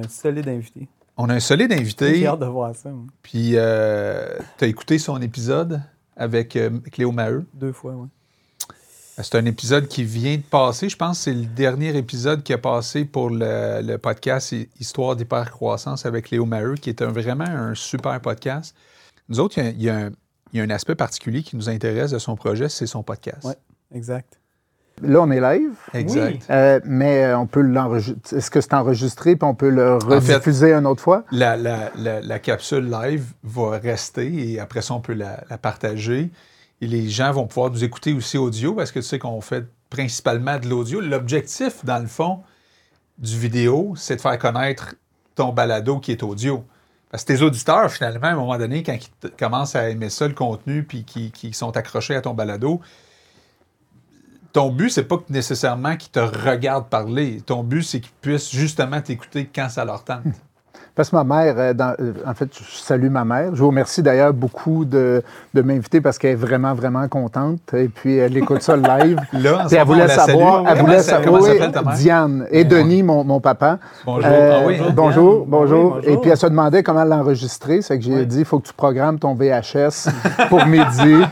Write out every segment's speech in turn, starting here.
Un solide invité. On a un solide J'ai invité. hâte de voir ça. moi. Puis, euh, tu as écouté son épisode avec euh, Cléo Maheu? Deux fois, oui. C'est un épisode qui vient de passer. Je pense que c'est le dernier épisode qui a passé pour le, le podcast Hi- Histoire d'hypercroissance avec Léo Maheu, qui est un- vraiment un super podcast. Nous autres, il y a- il y, a un- il y a un aspect particulier qui nous intéresse de son projet, c'est son podcast. Ouais. Exact. Là, on est live, Exact. euh, mais euh, on peut l'enregistrer. Est-ce que c'est enregistré puis on peut le fait- rediffuser une autre fois? La, la- la- la capsule live va rester et après ça, on peut la, partager. Et les gens vont pouvoir nous écouter aussi audio parce que tu sais qu'on fait principalement de l'audio. L'objectif, dans le fond, du vidéo, c'est de faire connaître ton balado qui est audio. Parce que tes auditeurs, finalement, à un moment donné, quand ils commencent à aimer ça, le contenu, puis qui, qui sont accrochés à ton balado, ton but, c'est pas nécessairement qu'ils te regardent parler. Ton but, c'est qu'ils puissent justement t'écouter quand ça leur tente. Parce que ma mère, euh, dans- euh, en fait, je salue ma mère. Je vous remercie d'ailleurs beaucoup de, de m'inviter parce qu'elle est vraiment, vraiment contente. Et puis, elle écoute ça live. Là, en ce Puis elle voulait savoir, elle voulait savoir? Diane et Denis, mon, mon papa. Bonjour. Euh, Ah oui, bonjour, bonjour. Oui, bonjour. Et puis elle se demandait comment l'enregistrer. C'est que j'ai Oui. dit, il faut que tu programmes ton VHS pour midi.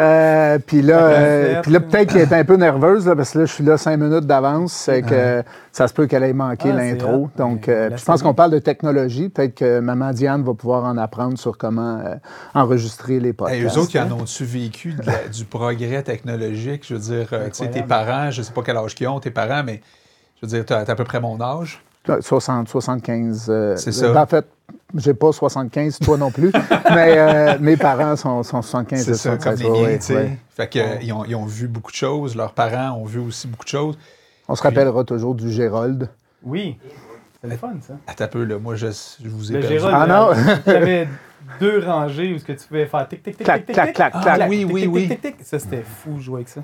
Euh, puis là, euh, puis là peut-être qu'elle est un peu nerveuse là, parce que là, je suis là cinq minutes d'avance. C'est que euh, ça se peut qu'elle ait manqué Ah, l'intro. Donc, euh, je pense qu'on parle de technologie. Peut-être que maman Diane va pouvoir en apprendre sur comment euh, enregistrer les podcasts. Hey, eux autres, ils en ont-tu vécu de la- du progrès technologique? Je veux dire, euh, tu sais, tes parents, je sais pas quel âge qu'ils ont, tes parents, mais je veux dire, tu as, à peu près mon âge. 60, 75. euh, C'est ça. ben, en fait, j'ai pas 75, toi non plus, mais euh, mes parents sont, sont 75 C'est et ça, comme 76. les miens, ouais, tu sais. ouais. Fait que, ils, ont, ils ont vu beaucoup de choses, leurs parents ont vu aussi beaucoup de choses. On se rappellera toujours du Gérald. Oui. C'est le fun, ça. Attends un peu, là, moi, je, je vous ai Le perdu. Gérald, Ah non! euh, t'avais deux rangées où ce que tu pouvais faire tic tic tic Clac, tic tic clac, clac, tic, clac. tic, Oui, oui, oui. tic, tic, tic. Ça c'était fou de jouer avec ça.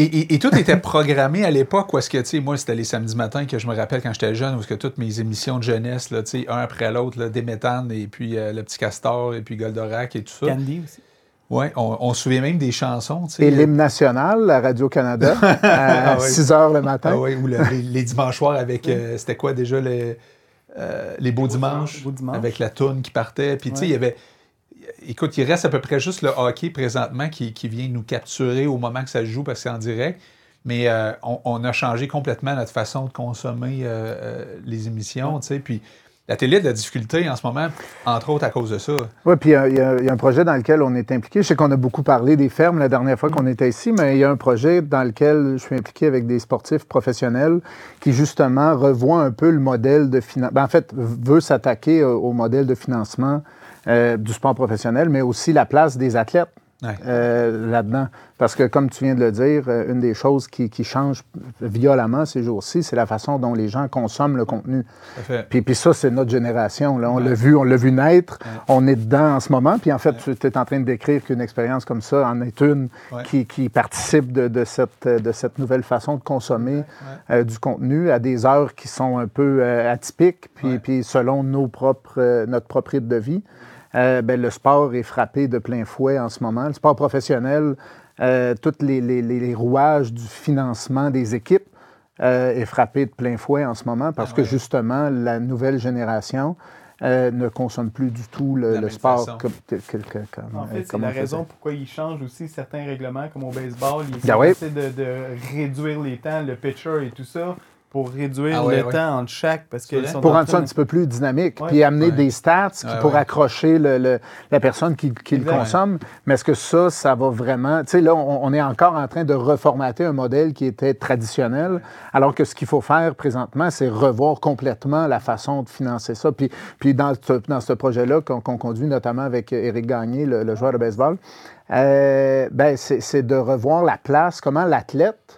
Et, et- et tout était programmé à l'époque où est-ce que, tu sais, moi, c'était les samedis matins que je me rappelle quand j'étais jeune, où est-ce que toutes mes émissions de jeunesse, là, tu sais, un après l'autre, Déméthane et puis euh, Le Petit Castor et puis Goldorak et tout ça. Candy aussi. Ouais, on, on se souvient même des chansons, tu sais. Et l'hymne national à Radio-Canada à Ah oui. 6 heures le matin. Ah oui, ou le- les, les dimanches soirs avec, euh, c'était quoi déjà, les, euh, les beaux dimanches, Beaux dimanches. avec la toune qui partait. Puis, tu sais, il y avait... Écoute, il reste à peu près juste le hockey présentement qui, qui vient nous capturer au moment que ça se joue parce que c'est en direct. Mais euh, on, on a changé complètement notre façon de consommer euh, les émissions, tu sais. Puis la télé a de la difficulté en ce moment, entre autres à cause de ça. Oui, puis il y a- il y, a il y a un projet dans lequel on est impliqué. Je sais qu'on a beaucoup parlé des fermes la dernière fois qu'on était ici, mais il y a un projet dans lequel je suis impliqué avec des sportifs professionnels qui, justement, revoit un peu le modèle de financement. en fait, veut s'attaquer au, au modèle de financement euh, du sport professionnel, mais aussi la place des athlètes. Ouais. euh, là-dedans. Parce que, comme tu viens de le dire, euh, une des choses qui, qui change violemment ces jours-ci, c'est la façon dont les gens consomment le contenu. Puis, puis ça, c'est notre génération. Là. On l'a vu, on l'a vu naître. On est dedans en ce moment. Puis en fait, tu es en train de décrire qu'une expérience comme ça en est une qui, qui participe de, de cette, de cette nouvelle façon de consommer euh, du contenu à des heures qui sont un peu euh, atypiques, puis, puis selon nos propres, notre propre rythme de vie. Euh, ben, le sport est frappé de plein fouet en ce moment. Le sport professionnel, euh, tous les, les- les- les rouages du financement des équipes euh, est frappé de plein fouet en ce moment parce Ah que ouais. justement, la nouvelle génération euh, ne consomme plus du tout le, sport façon. comme, que- que- que- comme, En fait, c'est la raison pourquoi ils changent aussi certains règlements, comme au baseball. Ils oui. essaient de, de réduire les temps, le pitcher et tout ça, pour réduire Ah ouais, le ouais. temps entre chaque. Parce vrai? sont pour en rendre ça un petit peu plus dynamique, Ouais. puis amener Ouais. des stats qui, Ouais, pour ouais. accrocher le- le- la personne qui, qui le consomme. Mais est-ce que ça, ça va vraiment... Tu sais, là, on, on est encore en train de reformater un modèle qui était traditionnel, alors que ce qu'il faut faire présentement, c'est revoir complètement la façon de financer ça. Puis, puis dans, ce, dans ce projet-là qu'on qu'on conduit notamment avec Éric Gagné, le, le joueur de baseball, euh, ben, c'est c'est de revoir la place, comment l'athlète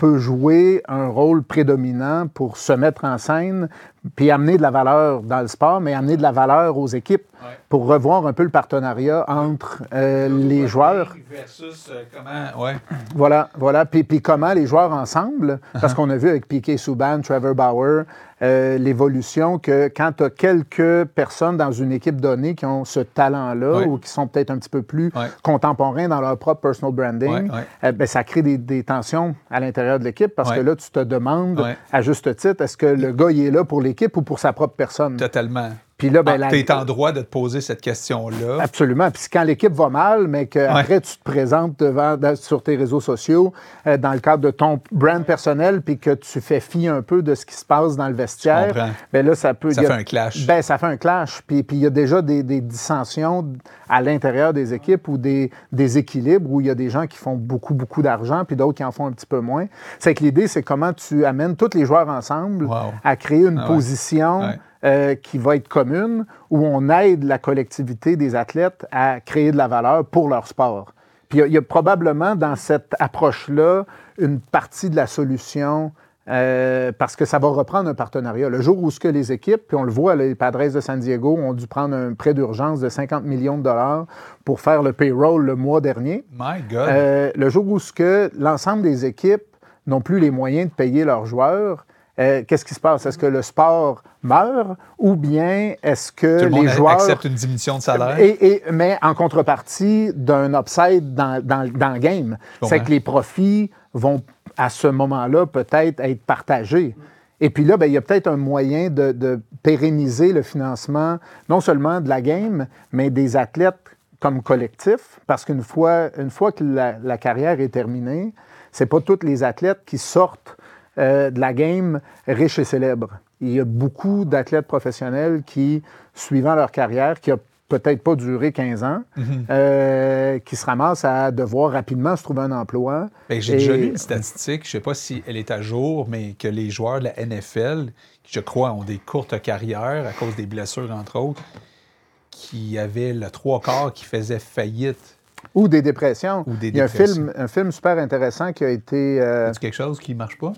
peut jouer un rôle prédominant pour se mettre en scène, puis amener de la valeur dans le sport, mais amener de la valeur aux équipes Ouais. pour revoir un peu le partenariat entre euh, les joueurs. Versus euh, comment. Ouais. Voilà, voilà. Puis, puis comment les joueurs ensemble, parce qu'on a vu avec Piquet Souban, Trevor Bauer, euh, l'évolution que quand tu as quelques personnes dans une équipe donnée qui ont ce talent-là ou qui sont peut-être un petit peu plus contemporains dans leur propre personal branding, euh, ben, ça crée des, des tensions à l'intérieur de l'équipe parce que là, tu te demandes, à juste titre, est-ce que le gars, il est là pour l'équipe ou pour sa propre personne? Totalement. Puis là, ben, Ah, Tu es en droit de te poser cette question-là. Absolument. Puis quand l'équipe va mal, mais qu'après tu te présentes devant, sur tes réseaux sociaux, euh, dans le cadre de ton brand personnel, puis que tu fais fi un peu de ce qui se passe dans le vestiaire, ben là, ça peut... Ça a- fait un clash. Ben, ça fait un clash. Puis il y a déjà des, des dissensions à l'intérieur des équipes ou des déséquilibres où il y a des gens qui font beaucoup, beaucoup d'argent, puis d'autres qui en font un petit peu moins. C'est que l'idée, c'est comment tu amènes tous les joueurs ensemble Wow. à créer une Ah ouais. position Ouais. Euh, qui va être commune, où on aide la collectivité des athlètes à créer de la valeur pour leur sport. Puis il y a- il y, a probablement dans cette approche-là une partie de la solution. euh, parce que ça va reprendre un partenariat. Le jour où ce que les équipes, puis on le voit, les Padres de San Diego ont dû prendre un prêt d'urgence de 50 millions de dollars pour faire le payroll le mois dernier. My God. Euh, le jour où ce que l'ensemble des équipes n'ont plus les moyens de payer leurs joueurs, euh, qu'est-ce qui se passe? Est-ce que le sport meurt ou bien est-ce que Tout le monde les joueurs... accepte une diminution de salaire? Et, et- mais en contrepartie d'un upside dans, dans, dans le game. C'est comprends. que les profits vont, à ce moment-là, peut-être être partagés. Et puis là, ben, il y a peut-être un moyen de, de pérenniser le financement, non seulement de la game, mais des athlètes comme collectif, parce qu'une fois, une fois que la, la carrière est terminée, c'est pas tous les athlètes qui sortent euh, de la game riches et célèbres. Il y a beaucoup d'athlètes professionnels qui, suivant leur carrière, qui a peut-être pas duré 15 ans, Mhm. euh, qui se ramassent à devoir rapidement se trouver un emploi. Ben, J'ai déjà lu une statistique, je ne sais pas si elle est à jour, mais que les joueurs de la NFL, qui je crois ont des courtes carrières à cause des blessures, entre autres, qui avaient le trois quarts qui faisaient faillite. Ou des dépressions. Ou des Il y a un film, un film super intéressant qui a été... euh, quelque chose qui ne marche pas?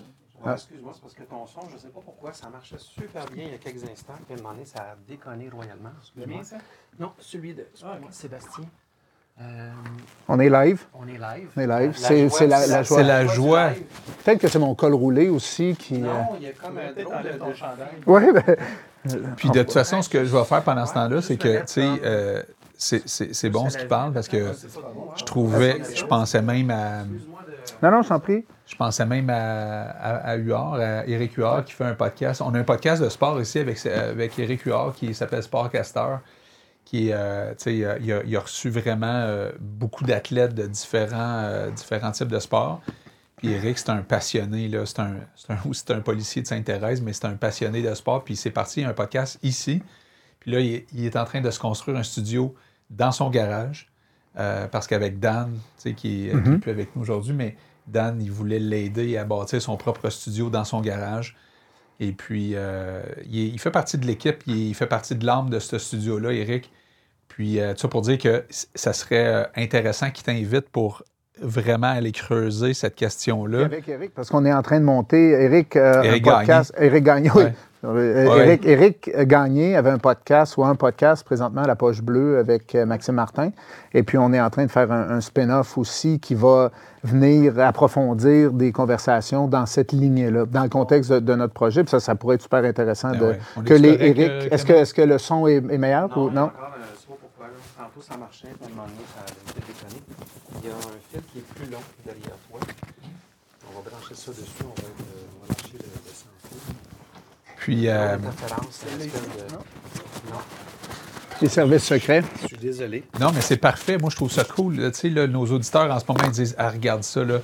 Ah. Excuse-moi, c'est parce que ton son, je ne sais pas pourquoi, ça marchait super bien il y a quelques instants, puis à un moment donné, ça a déconné royalement. Excuse-moi. Non, celui de excuse-moi, Sébastien. Euh, on est live? on est live. On est live. La C'est- joie, c'est la- la joie. C'est la joie. Peut-être que c'est mon col roulé aussi qui... euh, Non, il y a comme un drôle de... de- Oui, ben, Puis de toute façon, ce que je vais faire pendant ce temps-là, c'est que, tu sais, euh, c'est- c'est c'est bon ce qu'il parle parce que je trouvais, je pensais même à, non, non, je t'en prie. Je pensais même à, à, à Huard, à Éric Huard qui fait un podcast. On a un podcast de sport ici avec, avec Éric Huard qui s'appelle Sportcaster. Qui, euh, il, a- il a, reçu vraiment euh, beaucoup d'athlètes de différents, euh, différents types de sports. Puis Eric, c'est un passionné. C'est un, c'est un, un policier de Sainte-Thérèse, mais c'est un passionné de sport. Puis c'est parti, il y a un podcast ici. Puis là, il est, il est en train de se construire un studio dans son garage. parce qu'avec Dan, qui est qui est plus avec nous aujourd'hui, mais Dan, il voulait l'aider à bâtir son propre studio dans son garage. Et puis, euh, il, fait partie de l'équipe, il, fait partie de l'âme de ce studio-là, Eric. Puis, euh, tout ça pour dire que ça serait euh, intéressant qu'il t'invite pour vraiment aller creuser cette question-là. Avec Eric, parce qu'on est en train de monter. Eric, euh, Éric un podcast. Eric Gagné, Ouais. Éric, Éric Gagné avait un podcast ou un podcast présentement à la Poche Bleue avec euh, Maxime Martin. Et puis, on est en train de faire un, un spin-off aussi qui va venir approfondir des conversations dans cette lignée-là, dans le contexte de, de notre projet. Puis ça, ça pourrait être super intéressant Ben de, ouais. On que les euh, est-ce, que, Clément? est-ce que le son est, est meilleur Non, ou non? encore, euh, je sais pas pourquoi. là. Tantôt, ça marchait, puis à un moment donné, ça a peut-être déconné. Il y a un fil qui est plus long derrière toi. On va brancher ça dessus, on va, être, euh, on va lâcher le. Puis, euh, Les services secrets. je suis désolé. non, mais c'est parfait. Moi, je trouve ça cool. Tu sais, là, nos auditeurs, en ce moment, ils disent Ah, regarde ça, là.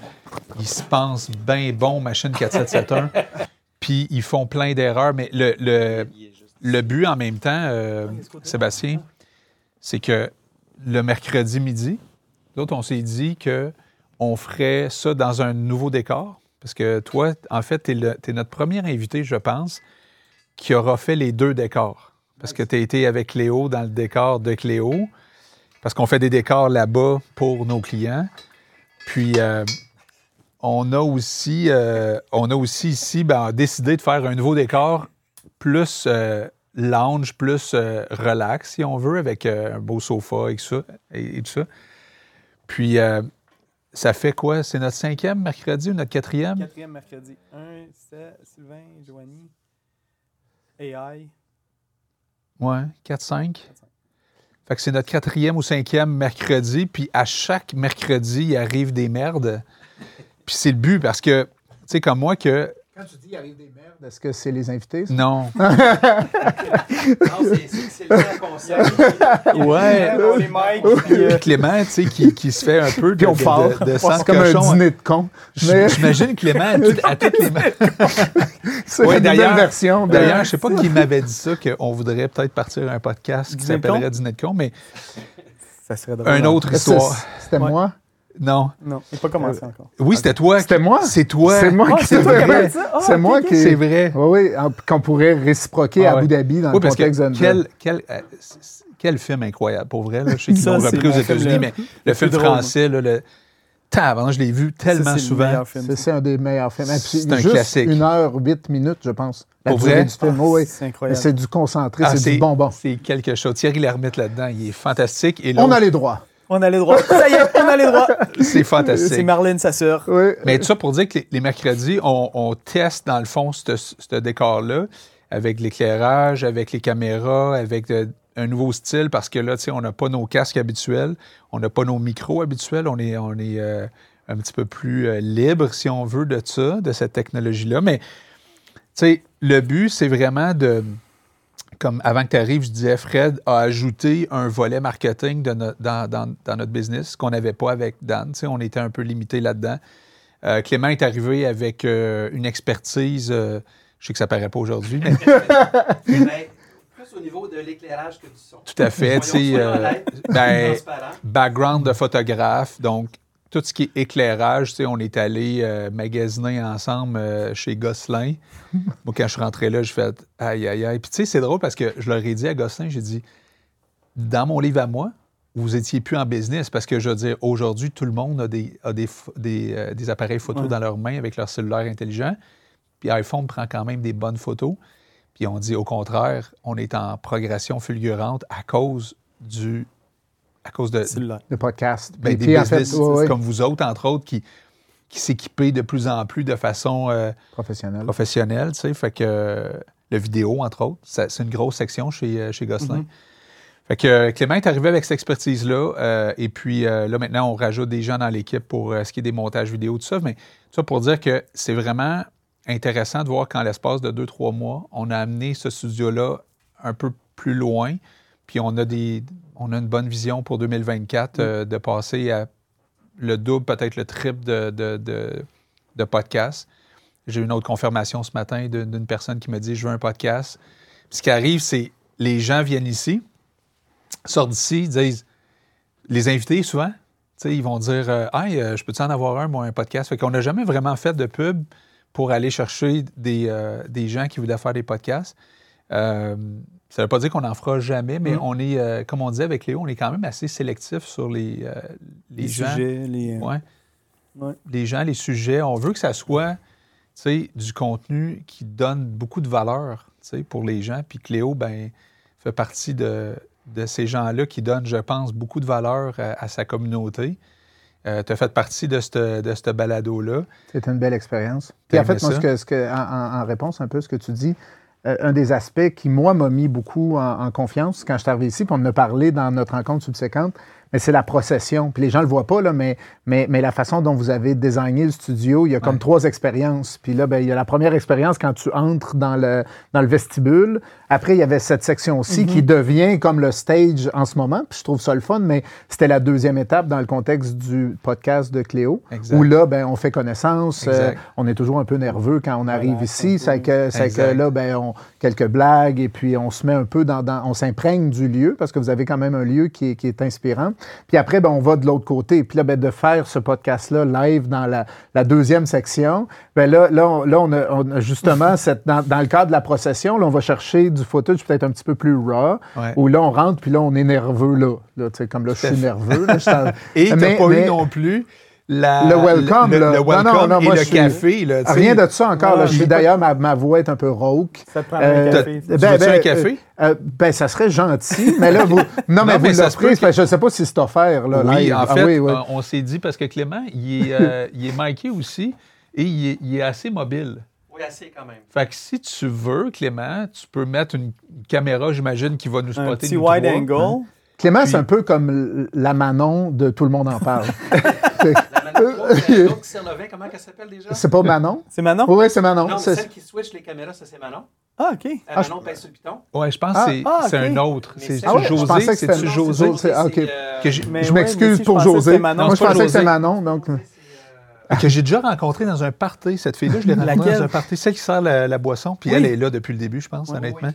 Ils se pensent bien bon, machine 4771. Puis, ils font plein d'erreurs. Mais le, le, le but, en même temps, euh, Sébastien, c'est que le mercredi midi, d'autres, on s'est dit que on ferait ça dans un nouveau décor. Parce que toi, en fait, tu es, notre premier invité, je pense, qui aura fait les deux décors. Parce que tu as été avec Cléo dans le décor de Cléo. Parce qu'on fait des décors là-bas pour nos clients. Puis, euh, on, a aussi, euh, on a aussi ici ben, décidé de faire un nouveau décor plus euh, lounge, plus relax, si on veut, avec un beau sofa et tout ça. Tout ça. Puis, ça fait quoi? C'est notre cinquième mercredi ou notre quatrième? Quatrième mercredi. Un, c'est Sylvain, Joanie. AI. Ouais, 4-5. Fait que c'est notre quatrième ou cinquième mercredi, puis à chaque mercredi, il arrive des merdes. Puis c'est le but parce que, tu sais, comme moi, que. Quand tu dis il arrive des merdes, est-ce que c'est les invités? ça? Non. Non, c'est- le conscient. Ouais. Les mics, puis, euh, Puis Clément, tu sais, qui, qui se fait un peu de, Puis on de- part. de, de sang c'est comme un cochon. dîner de con. Mais J'imagine Clément à, tout- à toutes les c'est Ouais, une nouvelle version. D'ailleurs, je sais pas qui m'avait dit ça, qu'on voudrait peut-être partir un podcast qui s'appellerait? Dîner de con, mais Ça serait drôle. un hein. autre histoire. C'était Ouais. moi? Non. Non, il n'est pas commencé encore. Oui, c'était toi. C'était moi? C'est toi. C'est moi qui c'est toi qui vrai. C'est moi qui. C'est vrai. Oui, oui, qu'on pourrait réciproquer Ah à. Abu Dhabi dans Oui, le parce que contexte d'un quel, quel, euh, quel film incroyable, pour vrai. Là. Je sais qu'ils l'ont repris aux États-Unis, le- mais le film drôle, français, là, le... Tabarnak, je l'ai vu tellement souvent. C'est un des meilleurs films. C'est un juste classique. Une heure, huit minutes, je pense. La Pour durée vrai? du film. Ah, oui. C'est incroyable. C'est du concentré, Ah, c'est du bonbon. C'est quelque chose. Thierry Lhermitte là-dedans, il est fantastique. Et On a les droits. On a les droits. Ça y est, on a les droits. c'est C'est fantastique. Marlène, sa sœur. Oui. Mais tout ça pour dire que les, les mercredis, on, on teste dans le fond ce ce décor-là avec l'éclairage, avec les caméras, avec euh, un nouveau style parce que là, tu sais, on n'a pas nos casques habituels, on n'a pas nos micros habituels, on est, on est euh, un petit peu plus euh, libre, si on veut, de ça, de cette technologie-là. Mais, tu sais, le but, c'est vraiment de. Comme avant que tu arrives, je disais, Fred a ajouté un volet marketing de no- dans, dans- dans notre business qu'on n'avait pas avec Dan. Tu on était un peu limité là-dedans. Euh, Clément est arrivé avec euh, une expertise, euh, je sais que ça paraît pas aujourd'hui, mais Mais plus au niveau de l'éclairage que du son. tout à fait. tu honnêtes, ben, background de photographe, donc tout ce qui est éclairage, tu sais, on est allé euh, magasiner ensemble euh, chez Gosselin. Moi, quand je suis rentré là, je fais aïe, aïe, aïe. Puis tu sais, c'est drôle parce que je leur ai dit à Gosselin, j'ai dit, dans mon livre à moi, vous étiez plus en business parce que je veux dire, aujourd'hui, tout le monde a des, a des, des, euh, des appareils photos Ouais. dans leurs mains avec leur cellulaire intelligent. Puis iPhone prend quand même des bonnes photos. Puis on dit au contraire, on est en progression fulgurante à cause du. À cause de, Cellulaire. Le podcast. ben, des puis, en fait, business oui, oui, comme vous autres, entre autres, qui, qui s'équipaient de plus en plus de façon euh, professionnel. professionnelle. tu sais. Fait que euh, le vidéo, entre autres, c'est une grosse section chez, euh, chez Gosselin. Mhm. Fait que Clément est arrivé avec cette expertise-là. euh, et puis là, maintenant, on rajoute des gens dans l'équipe pour ce qui est des montages vidéo, tout ça. Mais tout ça pour dire que c'est vraiment intéressant de voir qu'en l'espace de deux, trois mois, on a amené ce studio-là un peu plus loin. Puis on a, des, on a une bonne vision pour 2024 euh, de passer à le double, peut-être le triple de, de, de, de podcasts. J'ai eu une autre confirmation ce matin d'une personne qui me dit Je veux un podcast. Puis ce qui arrive, c'est les gens viennent ici, sortent d'ici, disent Les invités, souvent, ils vont dire euh, Hey, euh, je peux-tu en avoir un, moi, un podcast? Fait qu'on n'a jamais vraiment fait de pub pour aller chercher des, des gens qui voulaient faire des podcasts. Euh, ça ne veut pas dire qu'on n'en fera jamais, mais Mhm. on est, euh, comme on disait avec Léo, on est quand même assez sélectif sur les, euh, les, Les gens. sujets, les. euh, Ouais. Ouais. Les gens, les sujets, on veut que ça soit tu sais, du contenu qui donne beaucoup de valeur tu sais, pour les gens. Puis Cléo, ben, fait partie de, de ces gens-là qui donnent, je pense, beaucoup de valeur à, à sa communauté. tu as fait partie de ce de balado-là. C'était une belle expérience. Puis en T'as fait, moi, ce que, ce que- en- en réponse un peu à ce que tu dis, euh, un des aspects qui, moi, m'a mis beaucoup en, confiance quand je suis arrivé ici, puis on en a dans notre rencontre subséquente, mais c'est la procession. Puis les gens ne le voient pas, là, mais, mais, mais la façon dont vous avez designé le studio, il y a comme Ouais. trois expériences. Puis là, ben, il y a la première expérience quand tu entres dans le, dans le vestibule. Après, il y avait cette section-ci qui devient comme le stage en ce moment. Puis je trouve ça le fun, mais c'était la deuxième étape dans le contexte du podcast de Cléo, Exact. où là, ben, on fait connaissance. euh, on est toujours un peu nerveux quand on arrive Voilà, ici. C'est que, que là, ben, on, quelques blagues et puis on se met un peu dans, dans- on s'imprègne du lieu parce que vous avez quand même un lieu qui est, qui est inspirant. Puis après, ben, on va de l'autre côté. Puis là, ben, de faire ce podcast-là live dans la, la deuxième section, ben là, là, on, là, on a, on a justement, cette, dans, dans le cadre de la procession, là, on va chercher du footage peut-être un petit peu plus raw, Ouais. où là, on rentre, puis là, on est nerveux là. là tu sais, comme là, je suis nerveux. là, je Et Mais- pas mais- eu non plus la, Le welcome, le, là. le Non, welcome non, non, et moi, le je suis- café. Là. Rien de ça encore. là. Ouais, Je j'ai suis d'ailleurs, ma, ma voix est un peu rauque. Ça te prend Euh, un café. Tu veux-tu un café? euh, euh, ben, ça serait gentil, mais là, vous. Non, mais Non, mais vous l'offrez, que je ne sais pas si c'est offert, là. Oui, live. en Ah fait, oui, oui. euh, on s'est dit parce que Clément, il est, euh, il est miké aussi et il est, il est assez mobile. Assez quand même. Fait que si tu veux, Clément, tu peux mettre une caméra, j'imagine, qui va nous spotter. Un petit nous wide trois. angle. Clément, c'est un peu comme la Manon de Tout le monde en parle. L'autre, c'est l'autre qui sert le vin, comment elle s'appelle déjà? c'est pas Manon? C'est Manon? Oui, c'est Manon. Non, c'est- celle qui switch les caméras, ça c'est Manon. Ah, OK. Euh, Ah, Manon pèse sur le piton. Ouais, je pense Ah, que c'est ah, c'est ok. un autre. C'est Ah ouais, je José? pensais que c'était- José? José, c'est- ah, ok. euh, Que j'ai- Mais je ouais, m'excuse je pour José. Moi, je pensais que José. c'était Manon. Donc... c'est, euh, Ah, que j'ai déjà rencontré dans un party. Cette fille-là, je l'ai rencontrée Laquelle? dans un party. Celle qui sert la, la boisson. Puis Oui. elle est là depuis le début, je pense, Oui, honnêtement.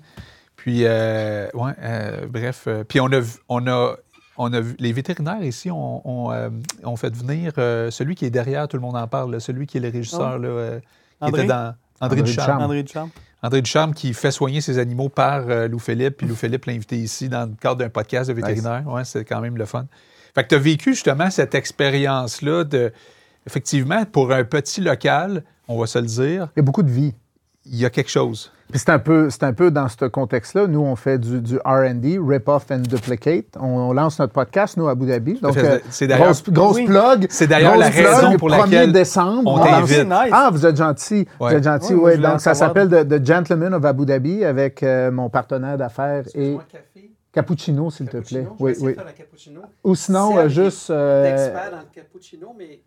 Puis, euh, ouais, euh, bref. euh, puis on a, vu- on a, on a vu, les vétérinaires ici ont, ont, euh, ont fait venir euh, celui qui est derrière, tout le monde en parle, là, celui qui est le régisseur, là, euh, qui André? était dans André, André Ducharme. Ducharme. André Ducharme qui fait soigner ses animaux par euh, Lou Philippe. Puis Lou Philippe l'a invité ici dans le cadre d'un podcast de vétérinaire. Ouais, c'est quand même le fun. Fait que tu as vécu justement cette expérience-là de. Effectivement, pour un petit local, on va se le dire, Il y a beaucoup de vie. il y a quelque chose. Puis c'est un, peu, c'est un peu dans ce contexte-là. Nous, on fait du, du RD, Rip Off and Duplicate. On, on lance notre podcast, nous, à Abu Dhabi. Donc, fait, euh, c'est d'ailleurs- grosse, grosse Oui. plug. C'est d'ailleurs la plug, raison pour 1er laquelle décembre. on lance-. Nice. Ah, vous êtes gentil. Vous êtes gentil, oui. Donc, ça s'appelle The, The Gentleman of Abu Dhabi avec euh, mon partenaire d'affaires et café, cappuccino, s'il te plaît. Je vais Oui, oui. de faire la cappuccino. Ou sinon, euh, juste. Expert dans le cappuccino, mais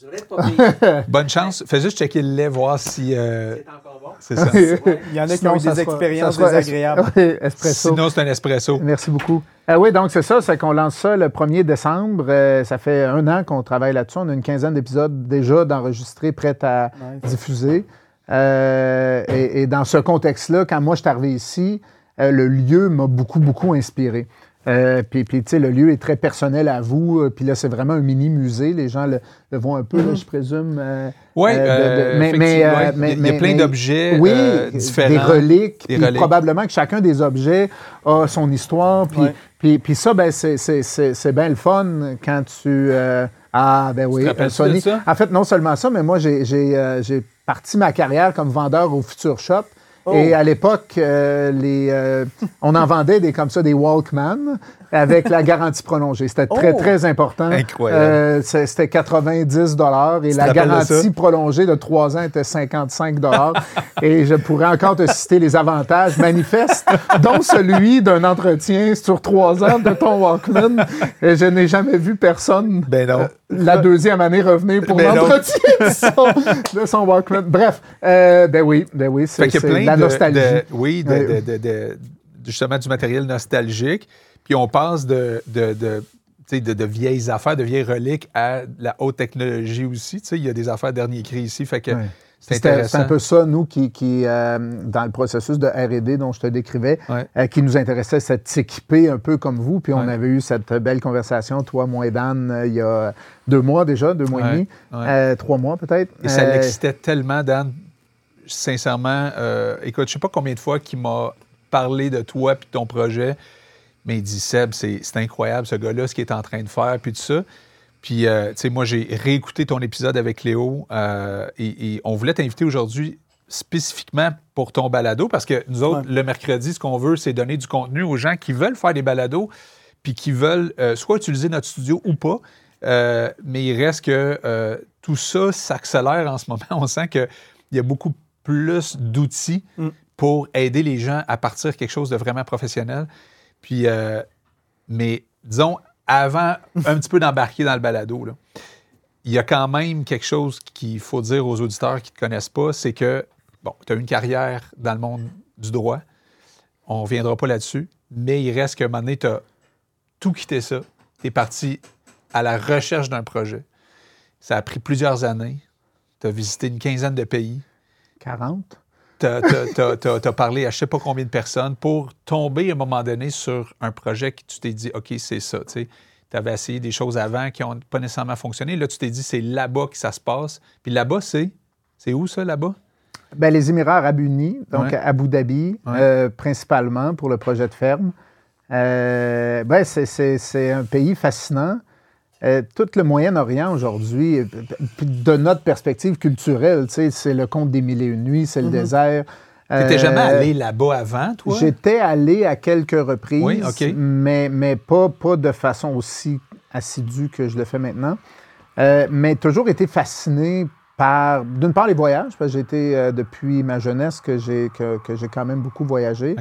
je pas pire. Bonne chance. Fais juste checker le lait, voir si. euh, C'est encore bon. c'est ça. Ouais. Il y en a qui Sinon, ont eu des expériences es- désagréables. Oui, espresso. Sinon, c'est un espresso. Merci beaucoup. Euh, oui, donc c'est ça, c'est qu'on lance ça le 1er décembre. Euh, ça fait un an qu'on travaille là-dessus. On a une quinzaine d'épisodes déjà d'enregistrés, prêts à Nice. diffuser. Euh, et, et dans ce contexte-là, quand moi je suis arrivé ici, euh, le lieu m'a beaucoup, beaucoup inspiré. Euh, puis, puis, tu sais, le lieu est très personnel à vous. Euh, Puis là, c'est vraiment un mini-musée. Les gens le, le voient un peu, là, je présume. euh, Oui, euh, mais- mais, euh, mais- il y a plein d'objets oui, euh, différents. des reliques. Des puis reliques. Probablement que chacun des objets a son histoire. Puis, Ouais. puis, puis ça, ben, c'est, c'est, c'est, c'est bien le fun quand tu. euh, ah, ben oui, rappelles-tu Sony. de ça? En fait, non seulement ça, mais moi, j'ai, j'ai, euh, j'ai parti ma carrière comme vendeur au Future Shop. Oh. Et à l'époque, euh, les, euh, on en vendait des comme ça, des Walkman avec la garantie prolongée. C'était très, Oh. très important. Incroyable. Euh, c'était 90 dollars et la de garantie prolongée de 3 ans était 55 dollars. et je pourrais encore te citer les avantages manifestes, dont celui d'un entretien sur 3 ans de ton Walkman. Et je n'ai jamais vu personne Ben non. euh, la deuxième année revenir pour Ben l'entretien de son, de son Walkman. Bref, euh, ben oui, ben oui, c'est Fait la nostalgie. de- oui, de, justement du matériel nostalgique. Puis on passe de, de, de, vieilles affaires, de vieilles reliques à la haute technologie aussi. Il y a des affaires dernier cri ici. Fait que c'est intéressant. C'est un peu ça, nous, qui, qui euh, dans le processus de R&D dont je te décrivais, euh, qui nous intéressait, c'est de s'équiper un peu comme vous. Puis on avait eu cette belle conversation, toi, moi et Dan, euh, il y a deux mois déjà, deux mois et demi, trois mois peut-être. Et ça l'excitait tellement, Dan. Sincèrement, euh, écoute, je sais pas combien de fois qu'il m'a parlé de toi et de ton projet, mais il dit Seb, c'est incroyable ce gars-là, ce qu'il est en train de faire, puis tout ça. Puis, euh, tu sais, moi, j'ai réécouté ton épisode avec Léo euh, et, et on voulait t'inviter aujourd'hui spécifiquement pour ton balado parce que nous autres, Ouais. le mercredi, ce qu'on veut, c'est donner du contenu aux gens qui veulent faire des balados puis qui veulent soit utiliser notre studio ou pas. Mais il reste que tout ça s'accélère en ce moment. On sent qu'il y a beaucoup plus d'outils Mm. pour aider les gens à partir quelque chose de vraiment professionnel. Puis, euh, mais disons, avant un petit peu d'embarquer dans le balado, là, il y a quand même quelque chose qu'il faut dire aux auditeurs qui ne te connaissent pas, c'est que, bon, tu as une carrière dans le monde du droit, on ne reviendra pas là-dessus, mais il reste qu'à un moment donné, tu as tout quitté ça, tu es parti à la recherche d'un projet. Ça a pris plusieurs années, tu as visité une quinzaine de pays, 40. tu as, parlé à je ne sais pas combien de personnes pour tomber à un moment donné sur un projet que tu t'es dit, OK, c'est ça. Tu avais essayé des choses avant qui n'ont pas nécessairement fonctionné. Là, tu t'es dit, c'est là-bas que ça se passe. Puis là-bas, c'est. C'est où ça, là-bas? Ben, les Émirats arabes unis, donc Ouais. à Abu Dhabi, Ouais. euh, principalement pour le projet de ferme. Euh, ben, c'est un pays fascinant. Euh, tout le Moyen-Orient aujourd'hui, euh, de notre perspective culturelle, c'est le conte des mille et une nuits, c'est le désert. Tu n'étais Euh, jamais allé là-bas avant, toi? J'étais allé à quelques reprises, Oui, mais, mais pas, pas de façon aussi assidue que je le fais maintenant. Euh, mais toujours été fasciné par, d'une part, les voyages, parce que j'ai été euh, depuis ma jeunesse que j'ai, que, quand même beaucoup voyagé.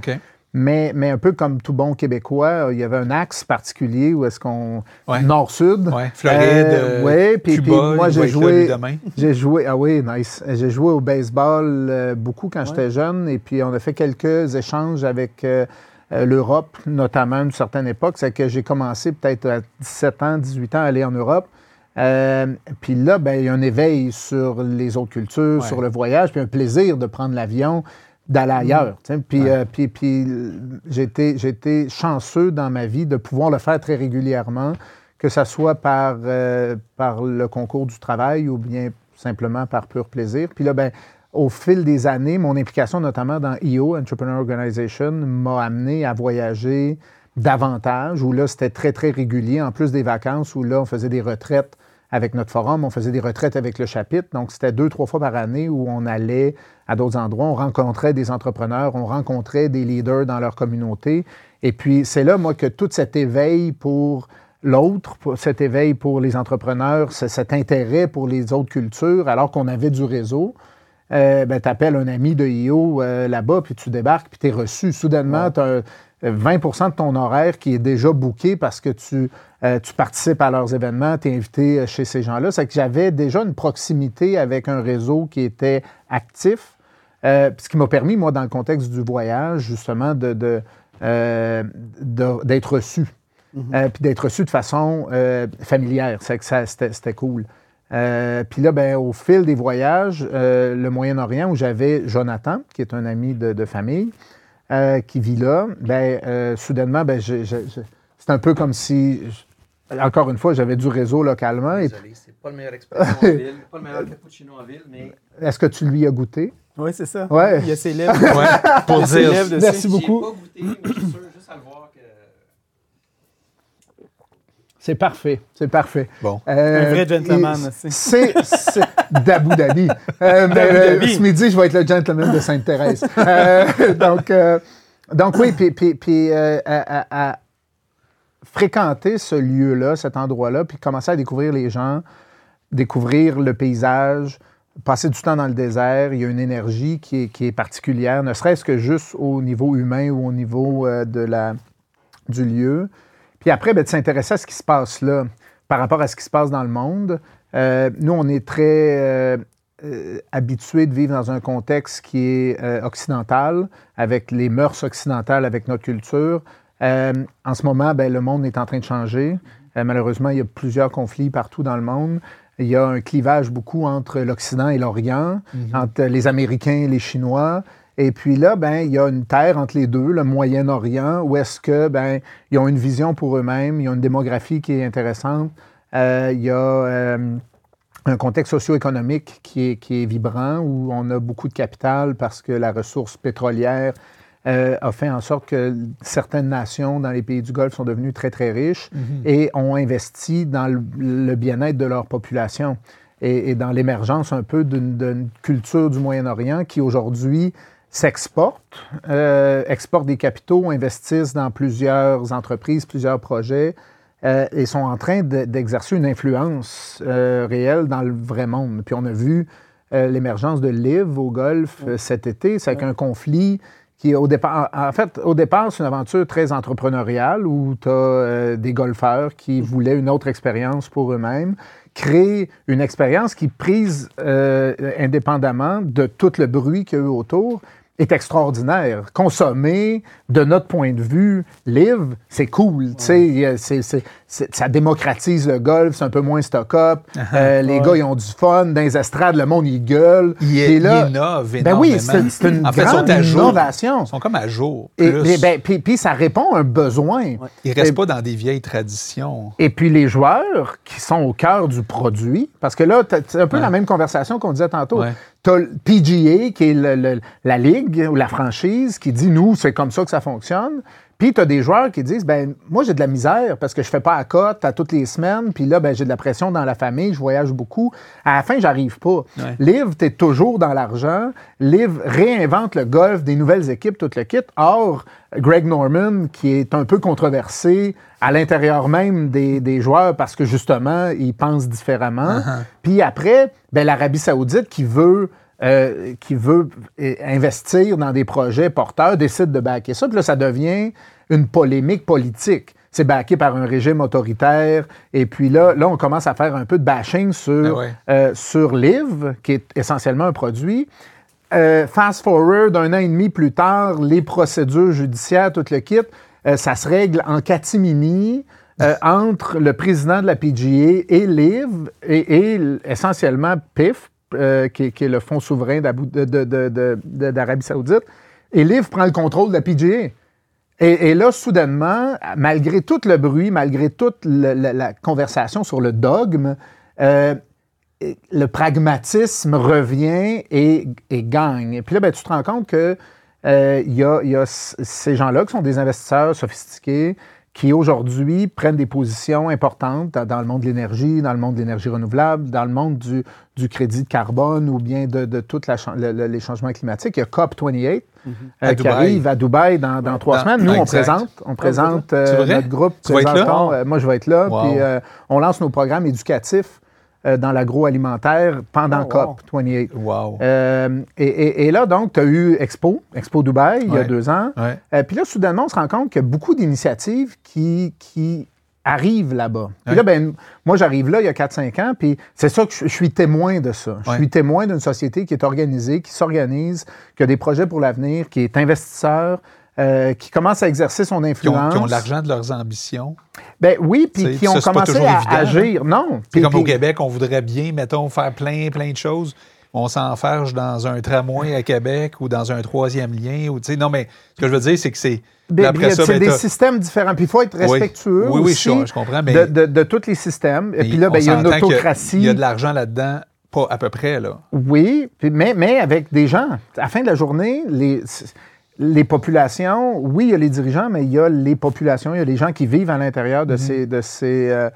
Mais, mais un peu comme tout bon Québécois, il y avait un axe particulier où est-ce qu'on. Ouais. Nord-Sud. Ouais. Floride, Euh, euh, ouais, puis- puis Cuba, moi, j'ai joué-. J'ai joué, ah oui, nice. J'ai joué au baseball euh, beaucoup quand j'étais jeune et puis on a fait quelques échanges avec euh, euh, l'Europe, notamment à une certaine époque. C'est que j'ai commencé peut-être à 17 ans, 18 ans à aller en Europe. Euh, puis là, ben, il y a un éveil sur les autres cultures, Ouais. sur le voyage, puis un plaisir de prendre l'avion, d'aller ailleurs. tu sais. Puis, Ouais. euh, puis, puis été chanceux dans ma vie de pouvoir le faire très régulièrement, que ce soit par, euh, par le concours du travail ou bien simplement par pur plaisir. Puis là, ben, au fil des années, mon implication notamment dans EO, Entrepreneur Organization, m'a amené à voyager davantage, où là, c'était très, très régulier, en plus des vacances, où là, on faisait des retraites avec notre forum, on faisait des retraites avec le chapitre. Donc, c'était deux, trois fois par année où on allait à d'autres endroits, on rencontrait des entrepreneurs, on rencontrait des leaders dans leur communauté. Et puis, c'est là, moi, que tout cet éveil pour l'autre, cet éveil pour les entrepreneurs, ce- cet intérêt pour les autres cultures, alors qu'on avait du réseau, euh, ben, tu appelles un ami de IO euh, là-bas, puis tu débarques, puis tu es reçu. Soudainement, tu as 20% de ton horaire qui est déjà booké parce que tu, euh, tu participes à leurs événements, tu es invité euh, chez ces gens-là. C'est que j'avais déjà une proximité avec un réseau qui était actif, euh, ce qui m'a permis, moi, dans le contexte du voyage, justement, de, de, euh, de- d'être reçu. Euh, puis d'être reçu de façon euh, familière. C'est que ça, c'était, c'était cool. Euh, puis là, ben, au fil des voyages, euh, le Moyen-Orient, où j'avais Jonathan, qui est un ami de, de famille, euh, qui vit là, ben, euh, soudainement, ben, je- je- je- c'est un peu comme si, je- encore une fois, j'avais du réseau localement. Et, Désolé, c'est pas le meilleur expression en ville, pas le meilleur cappuccino en ville, mais est-ce que tu lui as goûté? Oui, c'est ça. Ouais. Il y a ses lèvres. Ouais, pour dire. lèvres. Merci beaucoup. J'ai pas goûté, mais je suis sûr juste à le voir que. C'est parfait, c'est parfait. Bon. Euh, Un vrai gentleman. C'est c'est d'Abu Dhabi. Euh, mais, D'Abu euh, Dhabi. ce midi, je vais être le gentleman de Sainte-Thérèse. Euh, donc, euh, donc, oui, puis, puis, puis, euh, à, à- à fréquenter ce lieu-là, cet endroit-là, puis commencer à découvrir les gens, découvrir le paysage, passer du temps dans le désert, il y a une énergie qui est, qui est particulière, ne serait-ce que juste au niveau humain ou au niveau euh, de la, du lieu. Puis après, ben, de s'intéresser à ce qui se passe là par rapport à ce qui se passe dans le monde. Euh, nous, on est très euh, habitués de vivre dans un contexte qui est occidental, avec les mœurs occidentales, avec notre culture. En ce moment, ben, le monde est en train de changer. Malheureusement, il y a plusieurs conflits partout dans le monde. Il y a un clivage beaucoup entre l'Occident et l'Orient, entre les Américains et les Chinois. Et puis là, ben, il y a une terre entre les deux, le Moyen-Orient, où est-ce que ben, ils ont une vision pour eux-mêmes, ils ont une démographie qui est intéressante. Euh, il y a euh, un contexte socio-économique qui est, qui est vibrant, où on a beaucoup de capital parce que la ressource pétrolière euh, a fait en sorte que certaines nations dans les pays du Golfe sont devenues très, très riches et ont investi dans le, le bien-être de leur population et, et dans l'émergence un peu d'une culture du Moyen-Orient qui aujourd'hui s'exporte, euh, exporte des capitaux, investissent dans plusieurs entreprises, plusieurs projets euh, et sont en train de- d'exercer une influence euh, réelle dans le vrai monde. Puis on a vu l'émergence de Liv au Golfe cet été. C'est avec un conflit qui, au départ, en fait, au départ, c'est une aventure très entrepreneuriale où tu as des golfeurs qui voulaient une autre expérience pour eux-mêmes, créer une expérience qui, prise euh, indépendamment de tout le bruit qu'il y a eu autour, est extraordinaire. Consommer, de notre point de vue, live, c'est cool. C'est- ça démocratise le golf, c'est un peu moins stock-up. Euh, les gars, ils ont du fun. Dans les estrades, le monde, il gueule. Il, Et là- il innove Ben oui, c'est une En fait, ils grande sont innovation. Ils sont comme à jour. Et, plus. et ben, puis, puis ça répond à un besoin. Ils restent et- pas dans des vieilles traditions. Et puis les joueurs qui sont au cœur du produit, parce que là, t'as- c'est un peu la même conversation qu'on disait tantôt. Ouais. Tu as le PGA, qui est le- le- la ligue ou la franchise, qui dit, nous, c'est comme ça que ça fonctionne. Puis tu as des joueurs qui disent ben moi j'ai de la misère parce que je fais pas à cote à toutes les semaines, puis là ben j'ai de la pression dans la famille, je voyage beaucoup. À la fin, j'arrive pas. Ouais. Liv, tu es toujours dans l'argent. Liv réinvente le golf, des nouvelles équipes, tout le kit. Or, Greg Norman, qui est un peu controversé à l'intérieur même des, des joueurs parce que justement, il pense différemment. Puis après, ben, l'Arabie Saoudite qui veut euh, qui veut euh, investir dans des projets porteurs décide de backer ça. Puis là, ça devient une polémique politique. C'est backé par un régime autoritaire. Et puis là, là, on commence à faire un peu de bashing sur, ouais. euh, sur Liv, qui est essentiellement un produit. Euh, fast forward, un an et demi plus tard, les procédures judiciaires, tout le kit, ça se règle en catimini euh, entre le président de la PGA et Liv, et, et essentiellement PIF, euh, qui, est- le fonds souverain d'Arabie Saoudite. Et Liv prend le contrôle de la PGA. Et, là, soudainement, malgré tout le bruit, malgré toute la, conversation sur le dogme, euh, le pragmatisme revient et, gagne. Et puis là, ben, tu te rends compte que euh, il y, a, ces gens-là qui sont des investisseurs sophistiqués qui aujourd'hui prennent des positions importantes dans, le monde de l'énergie, dans le monde de l'énergie renouvelable, dans le monde du, du crédit de carbone ou bien de, de tous les changements climatiques. Il y a COP28 euh, À qui Dubaï. arrive à Dubaï dans, dans trois Dans- semaines. Nous, on présente, on présente euh, notre groupe. Tu vas être là? présentons, euh, moi, je vais être là. Wow. Puis euh, on lance nos programmes éducatifs euh, dans l'agroalimentaire pendant Oh, wow. COP28. Wow. Euh, et, et- et là, donc, tu as eu Expo, Expo Dubaï, il y a Ouais. deux ans. Ouais. Euh, puis là, soudainement, on se rend compte qu'il y a beaucoup d'initiatives qui, qui arrivent là-bas. Puis Ouais. là, ben, moi, j'arrive là il y a 4-5 ans, puis c'est ça que je, je suis témoin de ça. Je Ouais. suis témoin d'une société qui est organisée, qui s'organise, qui a des projets pour l'avenir, qui est investisseur, euh, qui commence à exercer son influence. ont, qui ont de l'argent de leurs ambitions. Ben oui, puis qui ont ça, commencé toujours à évident, hein. agir. Non. Puis comme au Québec, on voudrait bien, mettons, faire plein, plein de choses. On s'enferge dans un tramway à Québec ou dans un troisième lien. Ou, non, mais ce que je veux dire, c'est que c'est. Ben, c'est ben, des t'as- systèmes différents. Puis il faut être Oui. respectueux Oui, oui, aussi je- je comprends, mais- de, de- de tous les systèmes. Et puis là, ben, il y a une autocratie. Il y a de l'argent là-dedans, pas à peu près, là. Oui, mais, mais avec des gens. À la fin de la journée, les, les populations, oui, il y a les dirigeants, mais il y a les populations, il y a les gens qui vivent à l'intérieur de ces, de ces, euh,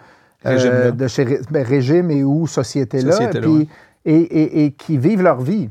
Mhm. Euh, de ces ben, régimes et ou sociétés-là, ouais. et, et- et qui vivent leur vie.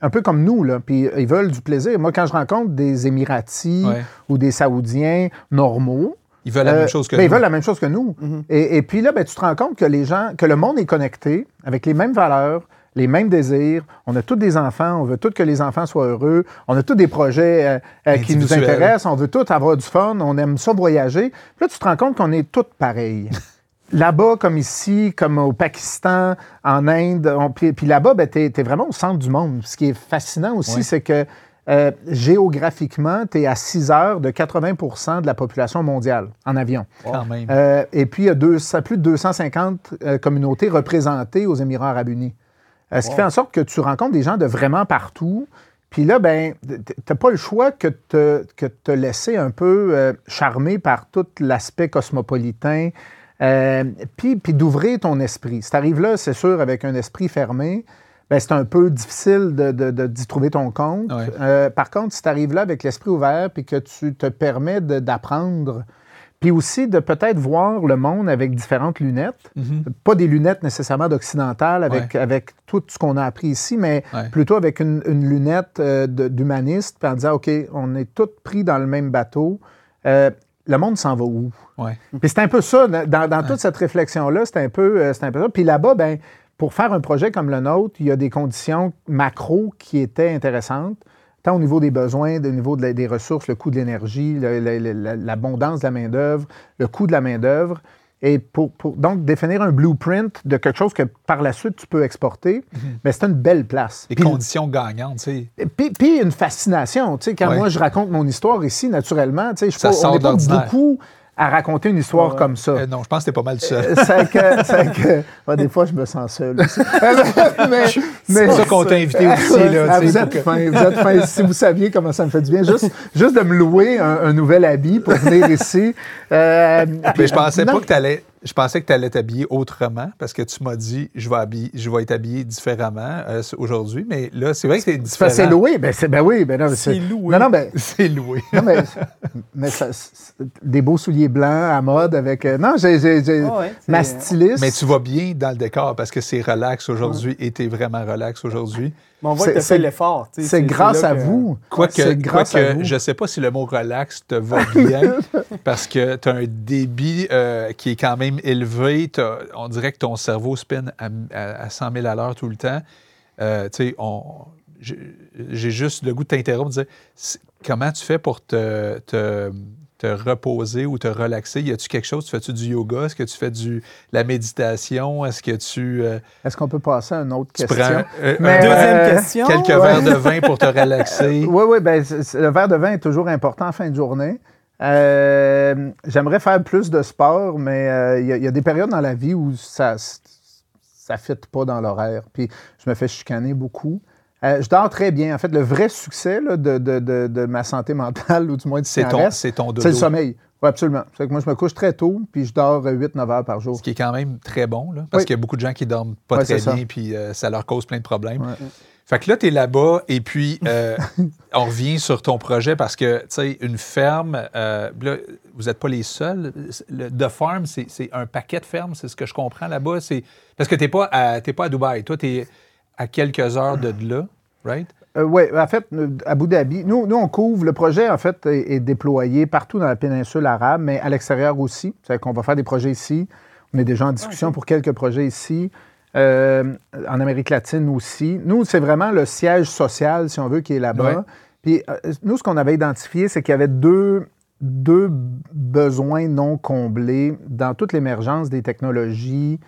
Un peu comme nous, là. Puis ils veulent du plaisir. Moi, quand je rencontre des Émiratis Ouais. ou des Saoudiens normaux, Ils veulent la euh, même chose que ben, Ils nous. veulent la même chose que nous. et, et puis là, ben, tu te rends compte que les gens, que le monde est connecté avec les mêmes valeurs, les mêmes désirs. On a tous des enfants, on veut tous que les enfants soient heureux. On a tous des projets euh, euh, qui nous intéressent. On veut tous avoir du fun. On aime ça voyager. Puis là, tu te rends compte qu'on est tous pareils. Là-bas, comme ici, comme au Pakistan, en Inde, on- puis, puis là-bas, ben, tu es, vraiment au centre du monde. Ce qui est fascinant aussi, c'est que euh, géographiquement, tu es à 6 heures de 80% de la population mondiale en avion. Quand même. Euh, et puis, il y a deux- plus de 250 euh, communautés représentées aux Émirats arabes unis. Euh, ce qui fait en sorte que tu rencontres des gens de vraiment partout? Puis là, ben, tu n'as pas le choix que de te laisser un peu euh, charmer par tout l'aspect cosmopolitain, euh, puis, puis d'ouvrir ton esprit. Si tu arrives là, c'est sûr, avec un esprit fermé, ben, c'est un peu difficile de, de- de- d'y trouver ton compte. Ouais. Euh, par contre, si tu arrives là avec l'esprit ouvert, puis que tu te permets d'apprendre, puis aussi de peut-être voir le monde avec différentes lunettes, Mhm. pas des lunettes nécessairement d'occidentales avec, avec tout ce qu'on a appris ici, mais Ouais. plutôt avec une, une lunette euh, d'humaniste, puis en disant, OK, on est tous pris dans le même bateau. Euh, le monde s'en va où? Ouais. Puis c'est un peu ça, dans, dans toute cette réflexion-là, c'est un, peu, euh, c'est un peu ça. Puis là-bas, ben, pour faire un projet comme le nôtre, il y a des conditions macro qui étaient intéressantes, tant au niveau des besoins, au niveau de la- des ressources, le coût de l'énergie, l'abondance de la main-d'œuvre, le coût de la main-d'œuvre. Et pour, pour donc définir un blueprint de quelque chose que par la suite tu peux exporter, mais c'est une belle place. Puis- conditions gagnantes, tu sais. puis, puis une fascination, tu sais, quand Ouais. moi je raconte mon histoire ici, naturellement, tu sais, je Ça pas- on pas beaucoup à raconter une histoire comme ça. Euh, non, je pense que t'es pas mal seul. Euh, c'est que, c'est que- des fois, je me sens seul aussi. mais, C'est pour ça qu'on t'a invité aussi, là, Ah, vous êtes que- fin, vous êtes fin. Si vous saviez comment ça me fait du bien, juste, juste de me louer un, un nouvel habit pour venir ici. Euh, Mais je pensais non, pas que tu allais je pensais que tu allais t'habiller autrement parce que tu m'as dit je vais, habiller, je vais être habillé différemment euh, aujourd'hui, mais là, c'est vrai que c'est C'est différent. c'est loué. Ben, c'est- ben oui, ben non, C'est loué. Non, non, ben, C'est loué. non, mais, mais ça- des beaux souliers blancs à mode avec. euh, non, j'ai, ouais, c'est- ma styliste. Mais tu vas bien dans le décor parce que c'est relax aujourd'hui et tu es vraiment relax aujourd'hui. Mais on voit C'est- que tu fait l'effort. c'est grâce à que- vous. Quoique, c'est grâce quoique, à vous. je ne sais pas si le mot relax te va bien parce que tu as un débit euh, qui est quand même élevé. T'as- On dirait que ton cerveau spin à, à- à 100 000 à l'heure tout le temps. Euh, tu sais, on- j'ai juste le goût de t'interrompre, de dire comment tu fais pour te, te, te reposer ou te relaxer? Y a-tu quelque chose? Tu fais-tu du yoga? Est-ce que tu fais du, la méditation? Est-ce que tu, euh, Est-ce qu'on peut passer à une autre tu question? prends euh, Mais, un- Deuxième Euh, question. quelques ouais. verres de vin pour te relaxer? Oui, oui, ben, le verre de vin est toujours important en fin de journée. Euh, J'aimerais faire plus de sport, mais euh, il y, y a des périodes dans la vie où ça ne fit pas dans l'horaire. Puis je me fais chicaner beaucoup. Euh, je dors très bien. En fait, le vrai succès là, de, de- de- de ma santé mentale, ou du moins de ce C'est ton, c'est ton dodo. c'est le sommeil. Oui, absolument. C'est que moi, je me couche très tôt, puis je dors 8-9 heures par jour. Ce qui est quand même très bon, là, parce Oui. qu'il y a beaucoup de gens qui dorment pas Ouais, très c'est ça. bien, puis euh, ça leur cause plein de problèmes. Ouais. Fait que là, tu es là-bas, et puis euh, on revient sur ton projet parce que, tu sais, une ferme, euh, là, vous n'êtes pas les seuls. Le, The Farm, c'est un paquet de fermes, c'est ce que je comprends là-bas. Parce que tu n'es pas, à- t'es pas à Dubaï. Toi, tu es à quelques heures de là, right? oui, en fait, euh, Abu Dhabi, nous, nous, on couvre, le projet, en fait, est, est déployé partout dans la péninsule arabe, mais à l'extérieur aussi. C'est-à-dire qu'on va faire des projets ici. On est déjà en discussion pour quelques projets ici. Euh, en Amérique latine aussi. Nous, c'est vraiment le siège social, si on veut, qui est là-bas. Ouais. Puis euh, nous, ce qu'on avait identifié, c'est qu'il y avait deux, deux besoins non comblés dans toute l'émergence des technologies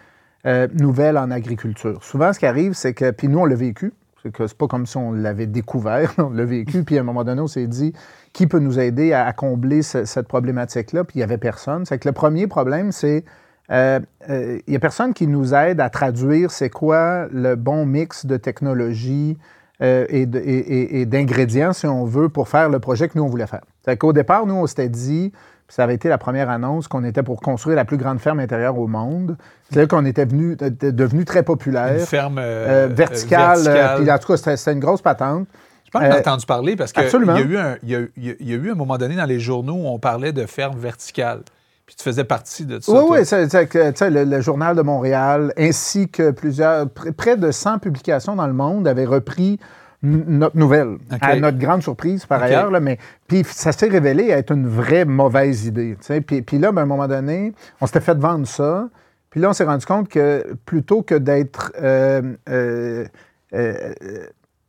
euh, nouvelles en agriculture. Souvent, ce qui arrive, c'est que, puis nous, on l'a vécu, c'est que c'est pas comme si on l'avait découvert, on l'a vécu, puis à un moment donné, on s'est dit, qui peut nous aider à, combler ce- cette problématique-là? Puis il n'y avait personne. C'est que le premier problème, c'est euh, euh, il n'y a personne qui nous aide à traduire c'est quoi le bon mix de technologie euh, et d'ingrédients, si on veut, pour faire le projet que nous, on voulait faire. C'est qu'au départ, nous, on s'était dit, ça avait été la première annonce, qu'on était pour construire la plus grande ferme intérieure au monde. C'est là qu'on était venu, de- de- devenu très populaire. Une ferme euh, Euh, verticale. euh, verticale. puis en tout cas, c'était une grosse patente. Je pense j'ai Euh, entendu parler parce qu'il y, a eu un- il y a, il y a- il y a eu un moment donné dans les journaux où on parlait de ferme verticale. Puis tu faisais partie de ça. Oui, toi. oui, c'est le, le Journal de Montréal, ainsi que plusieurs, pr- près de 100 publications dans le monde avaient repris notre nouvelle, à notre grande surprise par ailleurs, là, mais puis ça s'est révélé être une vraie mauvaise idée. Puis, puis là, ben, à un moment donné, on s'était fait vendre ça, puis là, on s'est rendu compte que plutôt que d'être euh, euh, euh,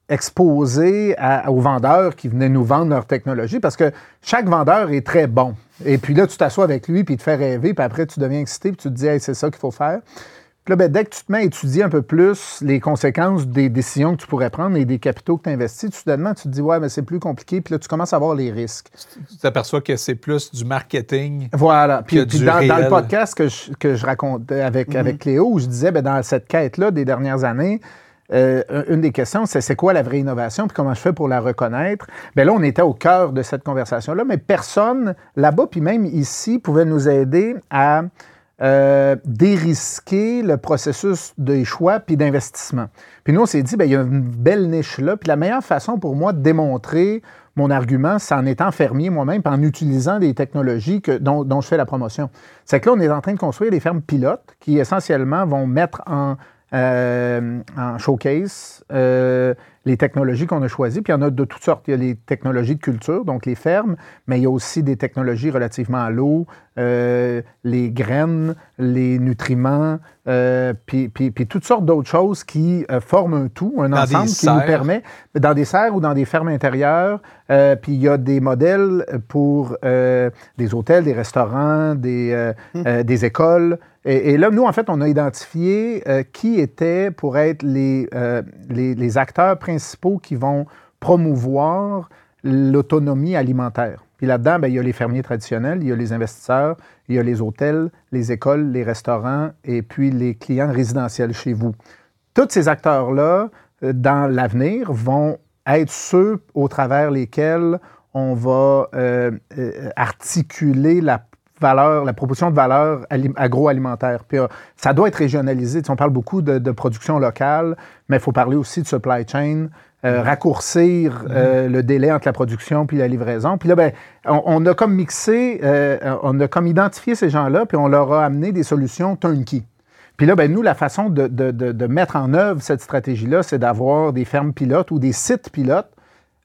exposé à- aux vendeurs qui venaient nous vendre leur technologie, parce que chaque vendeur est très bon. Et puis là, tu t'assois avec lui, puis il te fait rêver, puis après, tu deviens excité, puis tu te dis, hey, c'est ça qu'il faut faire. Là, ben, dès que tu te mets à étudier un peu plus les conséquences des décisions que tu pourrais prendre et des capitaux que tu investis, soudainement, tu te dis, ouais, mais c'est plus compliqué, puis là, tu commences à voir les risques. Tu t'aperçois que c'est plus du marketing. Voilà. Puis, du dans, le podcast que je, que je racontais avec, avec Cléo, je disais, ben, dans cette quête-là des dernières années, euh, une des questions, c'est c'est quoi la vraie innovation, puis comment je fais pour la reconnaître? Bien là, on était au cœur de cette conversation-là, mais personne là-bas, puis même ici, pouvait nous aider à euh, dérisquer le processus des choix puis d'investissement. Puis nous, on s'est dit, bien, il y a une belle niche là, puis la meilleure façon pour moi de démontrer mon argument, c'est en étant fermier moi-même, en utilisant des technologies que- dont, dont je fais la promotion. C'est que là, on est en train de construire des fermes pilotes qui essentiellement vont mettre en, euh, en showcase euh, les technologies qu'on a choisies. Puis il y en a de toutes sortes. Il y a les technologies de culture, donc les fermes, mais il y a aussi des technologies relativement à l'eau, euh, les graines, les nutriments, euh, puis, puis- puis toutes sortes d'autres choses qui euh, forment un tout, un Dans ensemble qui nous permet, dans des serres ou dans des fermes intérieures. puis il y a des modèles pour des hôtels, des restaurants, des, des écoles. Et, et là, nous, en fait, on a identifié qui étaient pour être les, les, les acteurs principaux qui vont promouvoir l'autonomie alimentaire. Puis là-dedans, ben, il y a les fermiers traditionnels, il y a les investisseurs, il y a les hôtels, les écoles, les restaurants et puis les clients résidentiels chez vous. Tous ces acteurs-là, euh, dans l'avenir, vont être ceux au travers lesquels on va euh, euh, articuler la valeur, la proposition de valeur ali- agroalimentaire. Puis euh, ça doit être régionalisé. Tu sais, on parle beaucoup de, de production locale, mais il faut parler aussi de supply chain, euh, raccourcir euh, le délai entre la production puis la livraison. Puis là, ben, on, on a comme mixé, euh, on a comme identifié ces gens-là, puis on leur a amené des solutions turnkey. Puis là, ben, nous, la façon de, de- de- de mettre en œuvre cette stratégie-là, c'est d'avoir des fermes pilotes ou des sites pilotes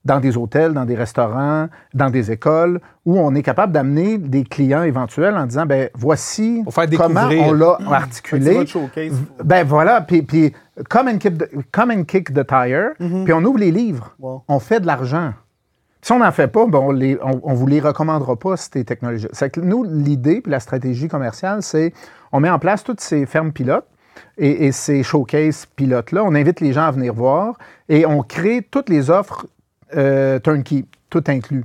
dans des hôtels, dans des restaurants, dans des écoles, où on est capable d'amener des clients éventuels en disant, ben voici faire comment on l'a articulé. Ben voilà, puis, puis come, and kick the, come and kick the tire, puis on ouvre les livres. Wow. On fait de l'argent. Si on n'en fait pas, ben on ne on, on vous les recommandera pas, ces technologies. C'est que nous, l'idée puis la stratégie commerciale, c'est on met en place toutes ces fermes pilotes et, et ces showcase pilotes-là. On invite les gens à venir voir et on crée toutes les offres euh, turnkey, tout inclus.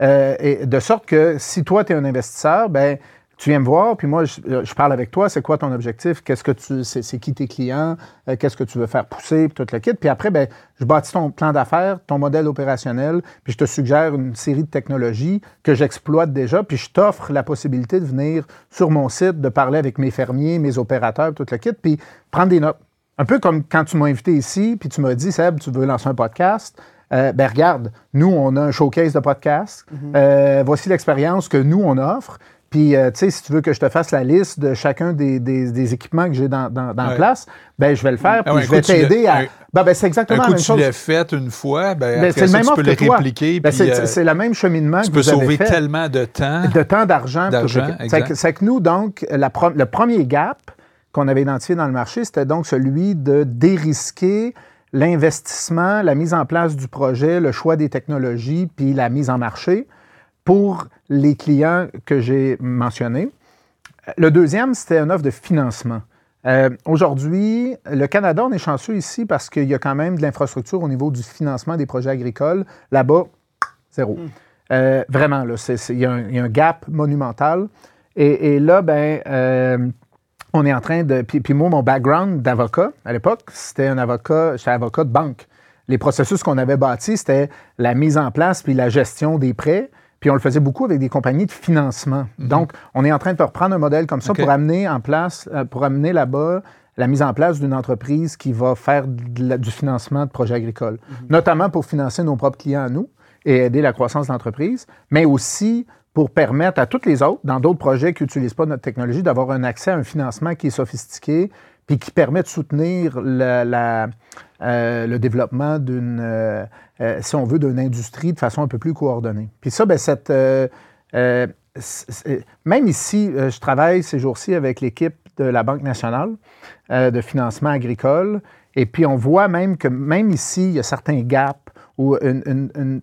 Euh, et de sorte que si toi, tu es un investisseur, ben, tu viens me voir, puis moi, je, euh, je parle avec toi, c'est quoi ton objectif, qu'est-ce que tu, c'est, c'est qui tes clients, euh, qu'est-ce que tu veux faire pousser, puis tout le kit. Puis après, ben, je bâtis ton plan d'affaires, ton modèle opérationnel, puis je te suggère une série de technologies que j'exploite déjà, puis je t'offre la possibilité de venir sur mon site, de parler avec mes fermiers, mes opérateurs, tout le kit, puis prendre des notes. Un peu comme quand tu m'as invité ici, puis tu m'as dit, Seb, tu veux lancer un podcast. Euh, ben regarde, nous, on a un showcase de podcast. Euh, voici l'expérience que nous, on offre. Puis, euh, tu sais, si tu veux que je te fasse la liste de chacun des, des- des équipements que j'ai dans, dans, dans Ouais. place, ben je vais le faire. Ah Puis ouais, je vais tu t'aider à. un- Ben, ben, c'est Un exactement la même tu chose. l'as fait une fois, ben, Ben, après ça, même tu peux le répliquer. Ben, c'est euh, le même cheminement tu que peux vous avez sauver fait tellement de temps. de temps, d'argent. C'est que- nous, donc, la pro- le premier gap qu'on avait identifié dans le marché, c'était donc celui de dérisquer l'investissement, la mise en place du projet, le choix des technologies, puis la mise en marché pour les clients que j'ai mentionnés. Le deuxième, c'était une offre de financement. Euh, Aujourd'hui, le Canada, on est chanceux ici parce qu'il y a quand même de l'infrastructure au niveau du financement des projets agricoles. Là-bas, zéro. Euh, vraiment, il y, a un- il y a un gap monumental. Et, et là, ben, euh, on est en train de. Puis, puis moi, mon background d'avocat à l'époque, c'était un avocat, j'étais avocat de banque. Les processus qu'on avait bâtis, c'était la mise en place puis la gestion des prêts. Puis on le faisait beaucoup avec des compagnies de financement. Donc, on est en train de reprendre un modèle comme ça pour amener en place, euh, pour amener là-bas la mise en place d'une entreprise qui va faire la- du financement de projets agricoles, notamment pour financer nos propres clients à nous et aider la croissance de l'entreprise, mais aussi pour permettre à toutes les autres, dans d'autres projets qui n'utilisent pas notre technologie, d'avoir un accès à un financement qui est sophistiqué puis qui permet de soutenir euh, le développement d'une, euh, euh, si on veut, d'une industrie de façon un peu plus coordonnée. Puis ça, ben, cette, même ici, je travaille ces jours-ci avec l'équipe de la Banque nationale de financement agricole. Et puis, on voit même que même ici, il y a certains gaps ou une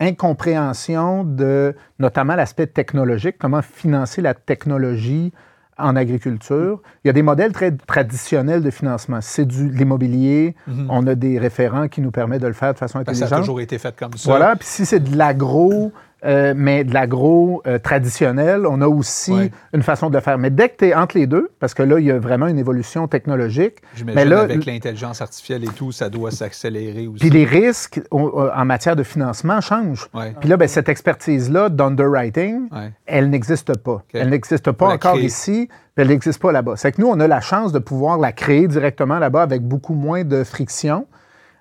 incompréhension de notamment l'aspect technologique, comment financer la technologie en agriculture. Il y a des modèles très traditionnels de financement. C'est de l'immobilier. On a des référents qui nous permettent de le faire de façon que ça intelligente. a toujours été fait comme ça. Voilà, puis si c'est de l'agro, euh, mais de l'agro euh, traditionnel, on a aussi Ouais. une façon de le faire. Mais dès que tu es entre les deux, parce que là, il y a vraiment une évolution technologique, mais là, avec l'intelligence artificielle et tout, ça doit s'accélérer aussi. puis les risques on- en matière de financement changent. Ouais. Puis là, ben, cette expertise-là d'underwriting, Ouais. elle n'existe pas. Elle n'existe pas encore créer. ici, puis elle n'existe pas là-bas. C'est que nous, on a la chance de pouvoir la créer directement là-bas avec beaucoup moins de friction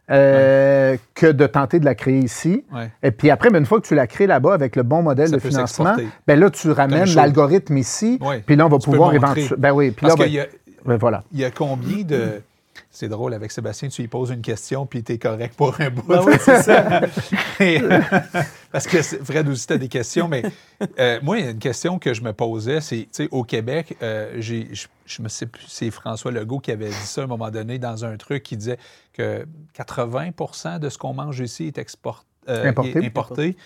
euh, que de tenter de la créer ici. Ouais. Et puis après, une fois que tu la crées là-bas avec le bon modèle Ça de financement, ben là, tu ramènes l'algorithme ici, puis là, on va Tu pouvoir éventuellement... Ben oui, puis Parce là, qu'il ben, y a, ben voilà. il y a combien de. C'est drôle, avec Sébastien, tu lui poses une question, puis tu es correct pour un bout. Ben oui, c'est ça. Et, Parce que Fred aussi, tu as des questions, mais euh, moi, il y a une question que je me posais, c'est, tu sais, au Québec, euh, j'ai, je, je me sais plus, c'est François Legault qui avait dit ça à un moment donné dans un truc qui disait que 80% de ce qu'on mange ici est export- euh, Importé. est importé.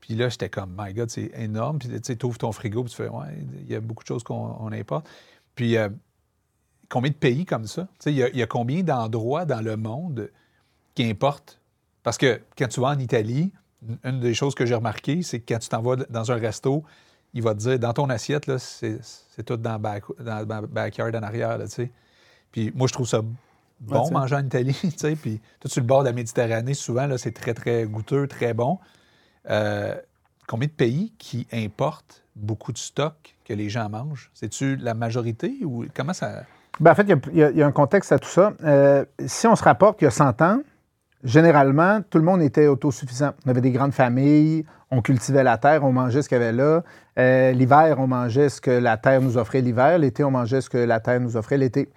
Puis là, j'étais comme, my God, c'est énorme. Puis tu sais, tu ouvres ton frigo, puis tu fais, ouais, il y a beaucoup de choses qu'on on importe. Puis euh, combien de pays comme ça? Il y, a- il y a combien d'endroits dans le monde qui importent? Parce que quand tu vas en Italie, une- des choses que j'ai remarqué, c'est que quand tu t'en vas dans un resto, il va te dire, dans ton assiette, là, c'est c'est tout dans le, back- dans le backyard en arrière, là, tu sais. Puis moi, je trouve ça bon Ouais, manger en Italie, tu sais. Puis tout sur le bord de la Méditerranée, souvent, là, c'est très, très goûteux, très bon. Euh, combien de pays qui importent beaucoup de stock que les gens mangent? C'est-tu la majorité ou comment ça. Ben, en fait, il y a- il y, a- il y a un contexte à tout ça. Euh, si on se rapporte qu'il y a 100 ans, généralement, tout le monde était autosuffisant. On avait des grandes familles, on cultivait la terre, on mangeait ce qu'il y avait là. Euh, l'hiver, on mangeait ce que la terre nous offrait l'hiver. L'été, on mangeait ce que la terre nous offrait l'été.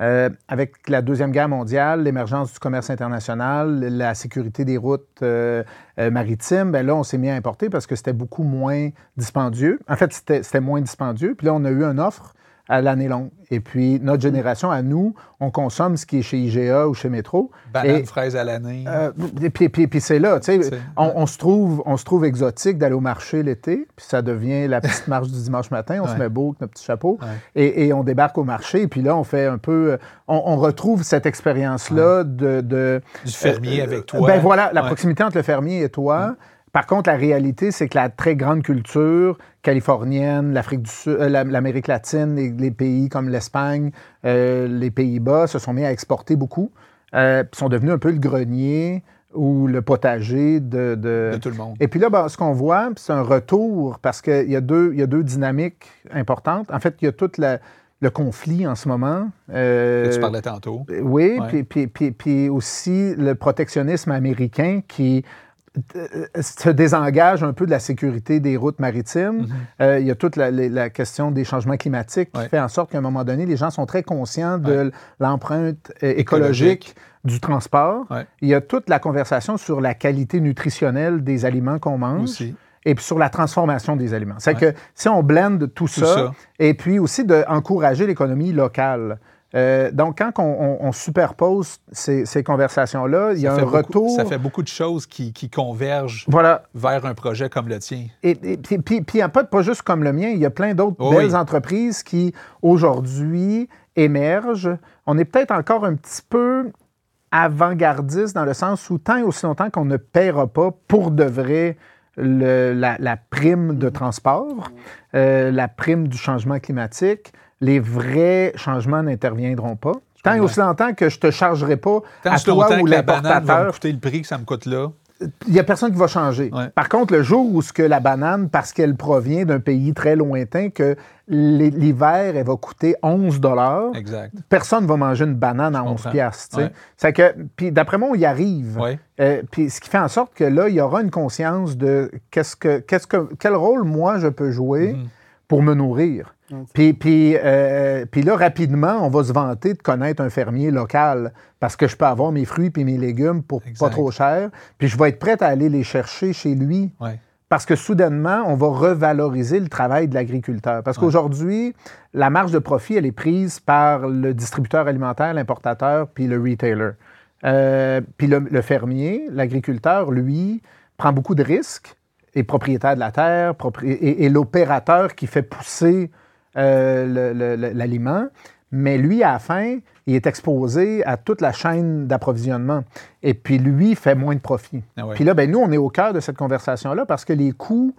Euh, avec la Deuxième Guerre mondiale, l'émergence du commerce international, la sécurité des routes euh, maritimes, ben là, on s'est mis à importer parce que c'était beaucoup moins dispendieux. En fait, c'était c'était moins dispendieux. Puis là, on a eu une offre à l'année longue. Et puis, notre génération, à nous, on consomme ce qui est chez IGA ou chez Métro. Banane, Et- fraise à l'année. euh, et puis, puis- puis c'est là, tu sais, on, on se trouve, on se trouve exotique d'aller au marché l'été, puis ça devient la petite marche du dimanche matin, on se met beau avec notre petit chapeau, Ouais. et, et on débarque au marché, puis là, on fait un peu, euh, on, on retrouve cette expérience-là de, de- du fermier euh, avec toi. Ben voilà, la proximité entre le fermier et toi. Par contre, la réalité, c'est que la très grande culture californienne, l'Afrique du Sud, euh, la- l'Amérique latine, les, les pays comme l'Espagne, euh, les Pays-Bas se sont mis à exporter beaucoup, euh, sont devenus un peu le grenier ou le potager de, de- de tout le monde. et puis là, ben, ce qu'on voit, c'est un retour parce qu'il y, a deux- il y a deux dynamiques importantes. En fait, il y a tout la- le conflit en ce moment. Euh, tu parlais tantôt. oui, puis, puis, puis, puis aussi le protectionnisme américain qui se désengage un peu de la sécurité des routes maritimes. Euh, il y a toute la, la- la question des changements climatiques qui Ouais. fait en sorte qu'à un moment donné, les gens sont très conscients de l'empreinte euh, écologique, Écologique. du transport. Ouais. Il y a toute la conversation sur la qualité nutritionnelle des aliments qu'on mange Aussi. et puis sur la transformation des aliments. C'est que si on blende tout, ça, ça. et puis aussi d'encourager l'économie locale. Euh, donc, quand on, on- on superpose ces, ces conversations-là, il y a un beaucoup- retour. ça fait beaucoup de choses qui, qui convergent Voilà. vers un projet comme le tien. Et, et puis, puis, puis, pas, pas juste comme le mien, il y a plein d'autres Oh belles oui. entreprises qui, aujourd'hui, émergent. On est peut-être encore un petit peu avant-gardiste dans le sens où tant et aussi longtemps qu'on ne paiera pas pour de vrai le- la, la prime de transport, euh, la prime du changement climatique, les vrais changements n'interviendront pas. Tant et aussi longtemps que je ne te chargerai pas Tant à toi ou que la banane va me l'importateur coûter le prix que ça me coûte là. il n'y a personne qui va changer. Ouais. Par contre, le jour où ce que la banane, parce qu'elle provient d'un pays très lointain, que l'hi- l'hiver, elle va coûter 11 dollars, Exact. personne ne va manger une banane à Je 11 comprends. piastres. Ouais. Que, puis d'après moi, on y arrive. Ouais. Euh, puis ce qui fait en sorte que là, il y aura une conscience de qu'est-ce que, qu'est-ce que, quel rôle moi je peux jouer Mhm. pour me nourrir. Puis, puis, euh, puis là, rapidement, on va se vanter de connaître un fermier local parce que je peux avoir mes fruits et mes légumes pour Exact. pas trop cher. Puis je vais être prête à aller les chercher chez lui Ouais. parce que soudainement, on va revaloriser le travail de l'agriculteur. Parce qu'aujourd'hui, la marge de profit, elle est prise par le distributeur alimentaire, l'importateur, puis le retailer. Euh, puis le, le fermier, l'agriculteur, lui, prend beaucoup de risques, est propriétaire de la terre, propri- et, et l'opérateur qui fait pousser euh, l'aliment. Mais lui, à la fin, il est exposé à toute la chaîne d'approvisionnement. Et puis lui fait moins de profit. Ah ouais. Puis là, ben, nous, on est au cœur de cette conversation-là parce que les coûts,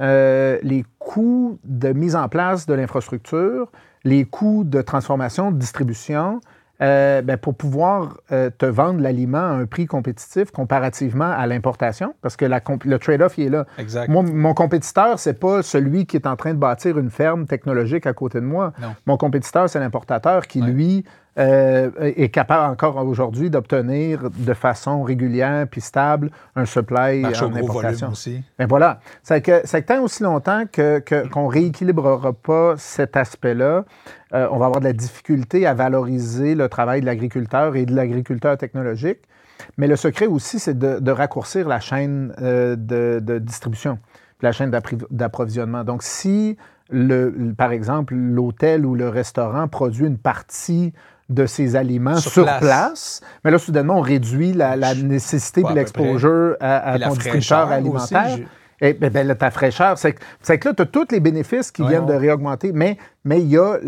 euh, les coûts de mise en place de l'infrastructure, les coûts de transformation, de distribution, euh, ben, pour pouvoir euh, te vendre l'aliment à un prix compétitif comparativement à l'importation, parce que la le trade-off, il est là. Exact. Moi, mon compétiteur, c'est pas celui qui est en train de bâtir une ferme technologique à côté de moi. Non. Mon compétiteur, c'est l'importateur qui, Ouais. lui, euh, est capable encore aujourd'hui d'obtenir de façon régulière puis stable un supply Marche en importation. aussi. Ben voilà. C'est que, c'est que tant aussi longtemps que- que- qu'on rééquilibrera pas cet aspect-là, euh, on va avoir de la difficulté à valoriser le travail de l'agriculteur et de l'agriculteur technologique. Mais le secret aussi, c'est de, de raccourcir la chaîne euh, de, de distribution, la chaîne d'appri- d'approvisionnement. Donc, si, le- par exemple, l'hôtel ou le restaurant produit une partie de ses aliments Sur sur, place. place. mais là, soudainement, on réduit la, la nécessité à peu l'exposure à, à la ton fraîcheur distributeur alimentaire. Et ben, ben, là, ta fraîcheur, c'est que, là, tu as tous les bénéfices qui Ouais, viennent de réaugmenter, mais mais il y, a,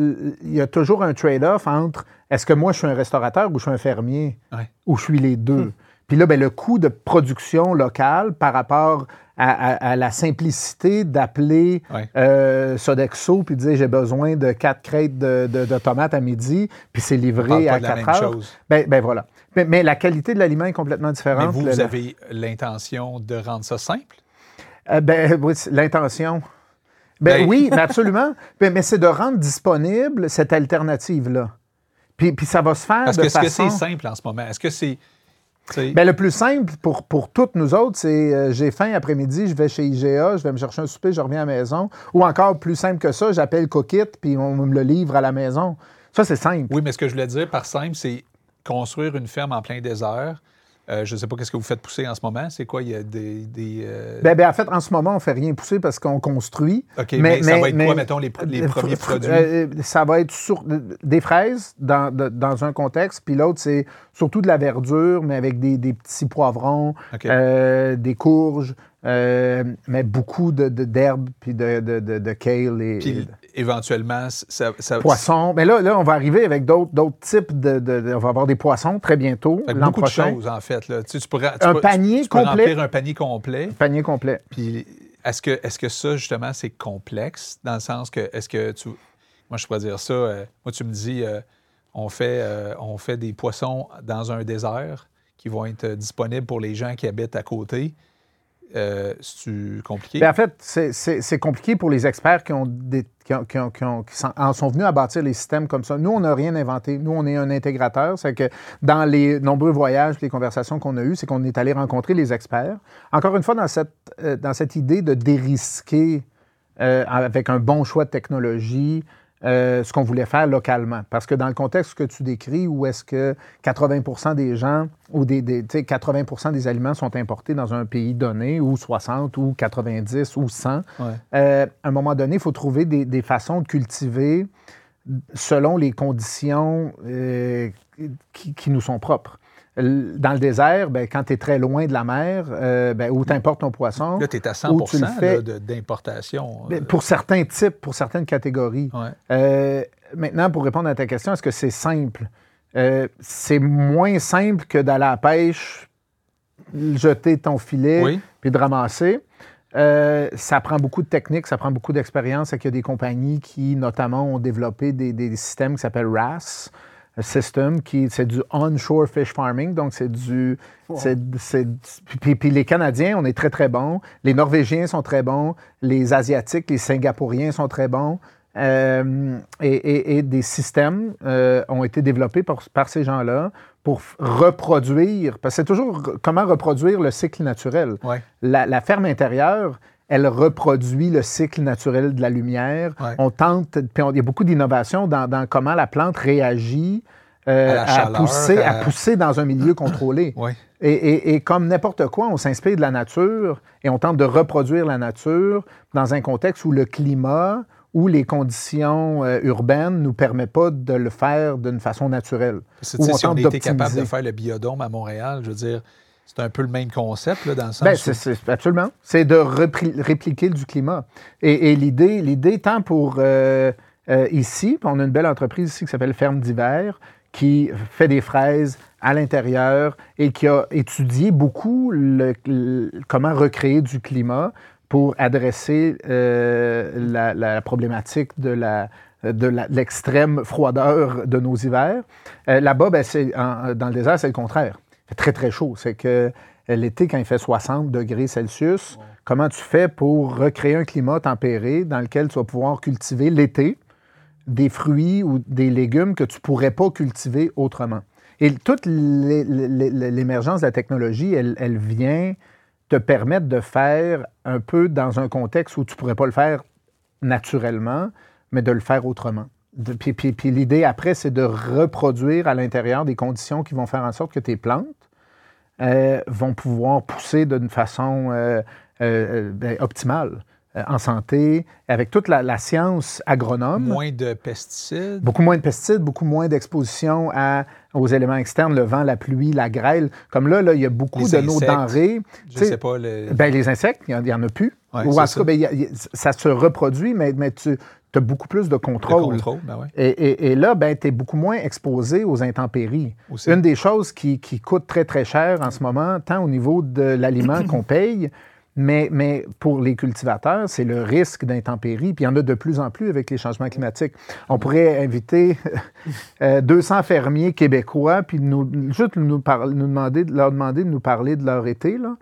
y a toujours un trade-off entre est-ce que moi, je suis un restaurateur ou je suis un fermier? Ouais. ou je suis les deux? Puis là, ben, le coût de production locale par rapport à, à- à la simplicité d'appeler Ouais. euh, Sodexo puis de dire j'ai besoin de quatre crêtes de, de- de tomates à midi, puis c'est livré à de la 4 même heures. chose. Ben, ben voilà. Mais, mais la qualité de l'aliment est complètement Mais différente. vous, Le- vous la- avez l'intention de rendre ça simple? Euh, ben, oui, c'est l'intention. Ben, Ben- oui, mais absolument. Ben, mais c'est de rendre disponible cette alternative-là. Puis, puis ça va se faire Parce de que est-ce que c'est simple en ce moment? Est-ce que c'est. Ben, le plus simple pour, pour toutes nous autres, c'est euh, j'ai faim après-midi, je vais chez IGA, je vais me chercher un souper, je reviens à la maison. Ou encore plus simple que ça, j'appelle Cookit, puis on me le livre à la maison. Ça, c'est simple. Oui, mais ce que je voulais dire par simple, c'est construire une ferme en plein désert. Euh, je ne sais pas qu'est-ce que vous faites pousser en ce moment. C'est quoi? Il y a des. des, euh, Ben, ben, en fait, en ce moment, on ne fait rien pousser parce qu'on construit. OK, mais, ça va être quoi, mettons, les, Euh, premiers produits? euh, ça va être sur, des fraises dans, de- dans un contexte, puis l'autre, c'est surtout de la verdure, mais avec des, des petits poivrons, des courges, mais beaucoup d'herbes, puis de, de, de, de kale et, Puis éventuellement, ça. poissons. Mais là, là, on va arriver avec d'autres d'autres types de, de- de- On va avoir des poissons très bientôt, beaucoup de prochain. choses, en fait. Là. Tu, sais, tu Un peux- panier tu peux complet. remplir un panier complet. Panier complet. Puis est-ce que, est que ça, justement, c'est complexe dans le sens que, est-ce que tu. Moi, je pourrais dire ça. euh, moi, tu me dis, euh, on, fait, euh, on fait des poissons dans un désert qui vont être disponibles pour les gens qui habitent à côté. Euh, C'est-tu compliqué? Ben, en fait, c'est- c'est c'est compliqué pour les experts qui, ont des- qui, ont- qui ont- qui ont- qui sont, en sont venus à bâtir les systèmes comme ça. Nous, on n'a rien inventé. Nous, on est un intégrateur. C'est que dans les nombreux voyages, les conversations qu'on a eues, c'est qu'on est allé rencontrer les experts. Encore une fois, dans cette, euh, dans cette idée de dérisquer euh, avec un bon choix de technologie, euh, ce qu'on voulait faire localement. Parce que dans le contexte que tu décris, où est-ce que 80% des gens ou des, des- tu sais, 80% des aliments sont importés dans un pays donné, ou 60, ou 90, ou 100, Ouais. euh, à un moment donné, il faut trouver des, des façons de cultiver selon les conditions euh, qui, qui nous sont propres. Dans le désert, ben, quand tu es très loin de la mer, euh, ben, où tu importes ton poisson, Là, tu es à 100 Ou tu le là, fais- de- d'importation. ben, euh, pour certains types, pour certaines catégories. ouais. Euh, maintenant, pour répondre à ta question, est-ce que c'est simple? Euh, c'est moins simple que d'aller à la pêche, jeter ton filet, Oui. puis de ramasser. Euh, ça prend beaucoup de techniques, ça prend beaucoup d'expérience. Il y a des compagnies qui, notamment, ont développé des, des systèmes qui s'appellent RAS System, qui c'est du onshore fish farming, donc c'est du, c'est- puis, puis les Canadiens, on est très très bons. Les Norvégiens sont très bons. Les Asiatiques, les Singapouriens sont très bons. Euh, et, et- et des systèmes euh, ont été développés par, par ces gens-là pour reproduire, parce que c'est toujours comment reproduire le cycle naturel? Ouais. La, la ferme intérieure, elle reproduit le cycle naturel de la lumière. Ouais. On tente, puis il y a beaucoup d'innovations dans, dans comment la plante réagit euh, À chaleur, pousser, à à- pousser dans un milieu contrôlé. Ouais. Et, et- et comme n'importe quoi, on s'inspire de la nature et on tente de reproduire la nature dans un contexte où le climat ou les conditions euh, urbaines ne nous permettent pas de le faire d'une façon naturelle. Parce que, on si on était capable de faire le biodôme à Montréal, je veux dire, c'est un peu le même concept, là, dans le sens Ben, où- c'est, c'est- absolument. C'est de répliquer du climat. Et, et l'idée, l'idée, tant pour euh, euh, ici, on a une belle entreprise ici qui s'appelle Ferme d'hiver, qui fait des fraises à l'intérieur et qui a étudié beaucoup le- le- comment recréer du climat pour adresser euh, la, la problématique de la de l'extrême froideur de nos hivers. Euh, là-bas, ben, dans le désert, c'est le contraire. Fait très, très chaud. C'est que euh, l'été, quand il fait 60 degrés Celsius, comment tu fais pour recréer un climat tempéré dans lequel tu vas pouvoir cultiver l'été des fruits ou des légumes que tu ne pourrais pas cultiver autrement? Et toute l'é- l'é- l'é- l'émergence de la technologie, elle, elle vient te permettre de faire un peu dans un contexte où tu ne pourrais pas le faire naturellement, mais de le faire autrement. De- puis puis- puis l'idée après, c'est de reproduire à l'intérieur des conditions qui vont faire en sorte que tes plantes euh, vont pouvoir pousser d'une façon euh, euh, ben, optimale, en santé, avec toute la, la science agronome. moins de pesticides. Beaucoup moins de pesticides, beaucoup moins d'exposition à- aux éléments externes, le vent, la pluie, la grêle. Comme là, là il y a beaucoup Les de nos denrées. Je sais, pas, le... ben, les insectes, il n'y en, a plus. Ouais, Ou en tout ça. cas, ben, a- ça se reproduit, mais, mais tu as beaucoup plus de le contrôle. contrôle, ben ouais. Et, et- et là, ben, tu es beaucoup moins exposé aux intempéries. Aussi. Une des choses qui, qui coûte très, très cher en ce moment, tant au niveau de l'aliment qu'on paye, mais, mais pour les cultivateurs, c'est le risque d'intempéries. Puis il y en a de plus en plus avec les changements climatiques. On pourrait inviter euh, 200 fermiers québécois, puis nous, juste nous, par- nous demander, leur demander de nous parler de leur été. Là.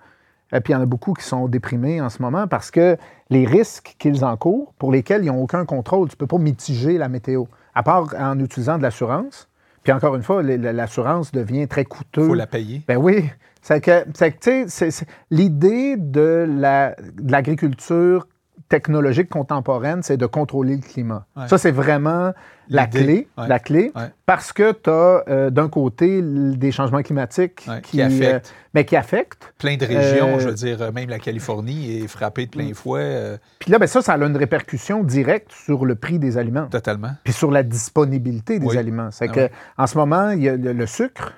Euh, puis il y en a beaucoup qui sont déprimés en ce moment parce que les risques qu'ils encourent, pour lesquels ils n'ont aucun contrôle, tu ne peux pas mitiger la météo, à part en utilisant de l'assurance. Puis encore une fois, l'assurance devient très coûteux. Il faut la payer. Ben oui. C'est que, tu sais, l'idée de la- de l'agriculture technologique contemporaine, c'est de contrôler le climat. Ouais. Ça, c'est vraiment la clé, ouais. la clé, Ouais. parce que tu as d'un côté des changements climatiques qui, qui affectent. euh, ben, qui affectent. Plein de régions, Euh, je veux dire, euh, même la Californie est frappée de plein Mm. fouet euh, Puis là, ben, ça, ça a une répercussion directe sur le prix des aliments. totalement. puis sur la disponibilité des Oui. aliments. C'est Ah que en ce moment, il y a le, le sucre.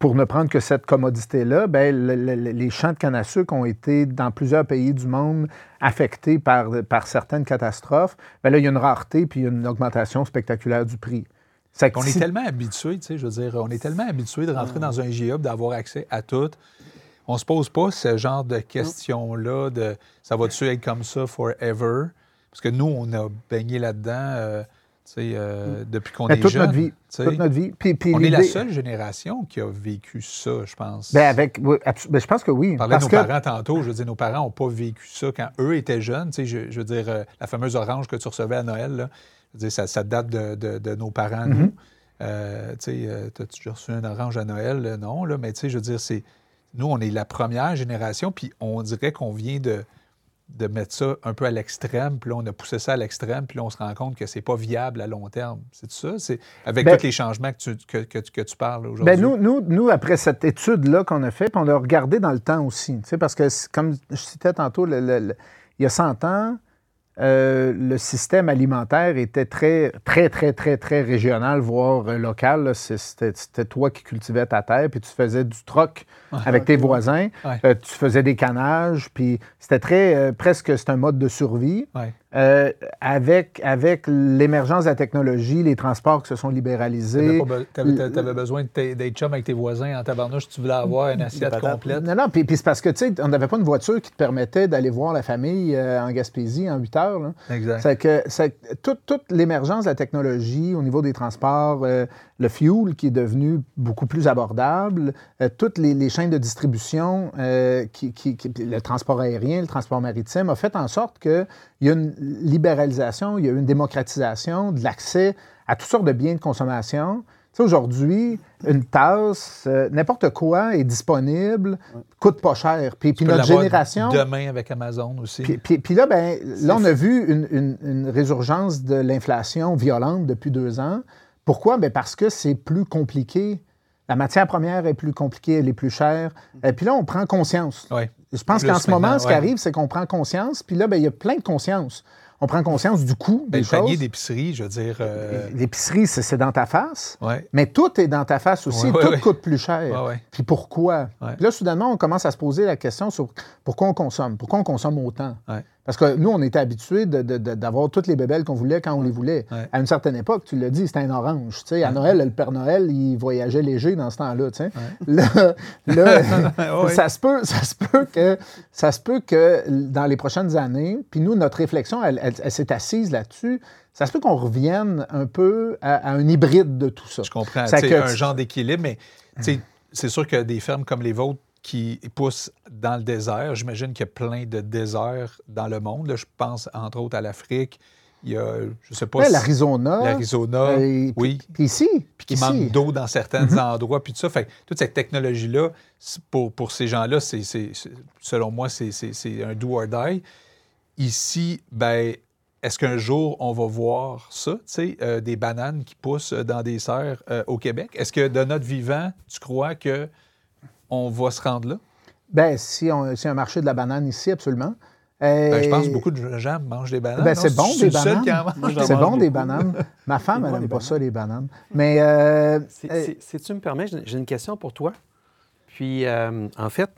Pour ne prendre que cette commodité-là, ben, le- le- le- les champs de canne à sucre ont été, dans plusieurs pays du monde, affectés par, par certaines catastrophes. Ben là, il y a une rareté puis une augmentation spectaculaire du prix. On est tellement habitué, tu sais, je veux dire, on est tellement habitué de rentrer dans un GA, d'avoir accès à tout. On se pose pas ce genre de questions-là de ça va-tu être comme ça forever? Parce que nous, on a baigné là-dedans, euh, tu euh, depuis qu'on ben, est toute jeune. notre vie. tu. Toute notre vie. Puis, puis On est la seule génération qui a vécu ça, je pense. Ben, avec, oui, ben, je pense que oui. On parlait de nos que, parents tantôt. Je veux dire, nos parents n'ont pas vécu ça quand eux étaient jeunes. Tu je, je veux dire, euh, la fameuse orange que tu recevais à Noël, là, je veux dire, ça, ça date de, de- de nos parents, nous. Euh, tu sais, euh, t'as-tu déjà reçu une orange à Noël? Non, là, mais tu sais, je veux dire, c'est... Nous, on est la première génération, puis on dirait qu'on vient de, de mettre ça un peu à l'extrême, puis là, on a poussé ça à l'extrême, puis là, on se rend compte que c'est pas viable à long terme. C'est ça? C'est avec Ben- tous les changements que tu, que, que que tu parles aujourd'hui? Ben nous, nous, nous, après cette étude-là qu'on a faite, puis on a regardé dans le temps aussi, tu sais, parce que, comme je citais tantôt, le- le- le- il y a 100 ans, euh, le système alimentaire était très, très, très, très, très régional, voire euh, local. C'était toi qui cultivais ta terre, puis tu faisais du troc avec tes voisins. Ouais. Euh, tu faisais des canages, puis c'était très, euh, presque, c'est un mode de survie. Ouais. Euh, avec avec l'émergence de la technologie, les transports qui se sont libéralisés. Tu avais, besoin d'être chum avec tes voisins en tabarnouche, tu voulais avoir une assiette complète. Non, non, puis, c'est parce que, tu sais, on n'avait pas une voiture qui te permettait d'aller voir la famille euh, en Gaspésie en 8 heures. là. Exact. C'est que c'est que toute, toute l'émergence de la technologie au niveau des transports, euh, le fuel qui est devenu beaucoup plus abordable, euh, toutes les, les chaînes de distribution, euh, qui, qui- qui- le transport aérien, le transport maritime, a fait en sorte qu'il y a une libéralisation, il y a une démocratisation de l'accès à toutes sortes de biens de consommation. Tu sais, aujourd'hui, une tasse, euh, n'importe quoi est disponible, coûte pas cher. Puis, puis notre génération... Demain avec Amazon aussi. Puis, puis- puis là, ben, là, on a vu une, une- une résurgence de l'inflation violente depuis deux ans. Pourquoi? Ben parce que c'est plus compliqué. La matière première est plus compliquée, elle est plus chère. Et puis là, on prend conscience. Ouais. Je pense qu'en ce moment, ce qui ouais. arrive, c'est qu'on prend conscience. Puis là, ben, il y a plein de conscience. On prend conscience du coût Ben, des le panier choses. d'épicerie, je veux dire. euh, L'épicerie, c'est dans ta face. ouais. Mais tout est dans ta face aussi. Tout coûte plus cher. Puis pourquoi? Puis là, soudainement, on commence à se poser la question sur pourquoi on consomme? Pourquoi on consomme autant? Parce que nous, on était habitués d'avoir toutes les bébelles qu'on voulait quand on les voulait. Ouais. À une certaine époque, tu l'as dit, c'était un orange. À Noël, le Père Noël, il voyageait léger dans ce temps-là. Là, là, ça, se peut, ça, se peut que, ça se peut que dans les prochaines années, puis nous, notre réflexion, elle, elle- elle s'est assise là-dessus, ça se peut qu'on revienne un peu à, à un hybride de tout ça. Je comprends. Que- un genre d'équilibre, mais c'est sûr que des fermes comme les vôtres qui poussent dans le désert, j'imagine qu'il y a plein de déserts dans le monde. là. je pense entre autres à l'Afrique. Il y a, je sais pas, l'Arizona. l'Arizona, euh, oui. Puis ici. puis qui. Mhm. manque d'eau dans certains endroits, puis tout ça. Fait que toute cette technologie-là, pour, pour ces gens-là, c'est, selon moi, c'est, un do or die. Ici, ben, est-ce qu'un jour, on va voir ça, tu sais, euh, des bananes qui poussent dans des serres euh, au Québec? Est-ce que de notre vivant, tu crois que on va se rendre là? Ben, si on, si un marché de la banane ici, absolument. Euh, Ben, je pense que beaucoup de gens mangent des bananes. Ben, c'est bon, des bananes. C'est bon, des bananes. Ma femme, elle n'aime pas bananes. ça, les bananes. Mais, euh, Si tu me permets, j'ai j'ai une question pour toi. Puis, euh, en fait,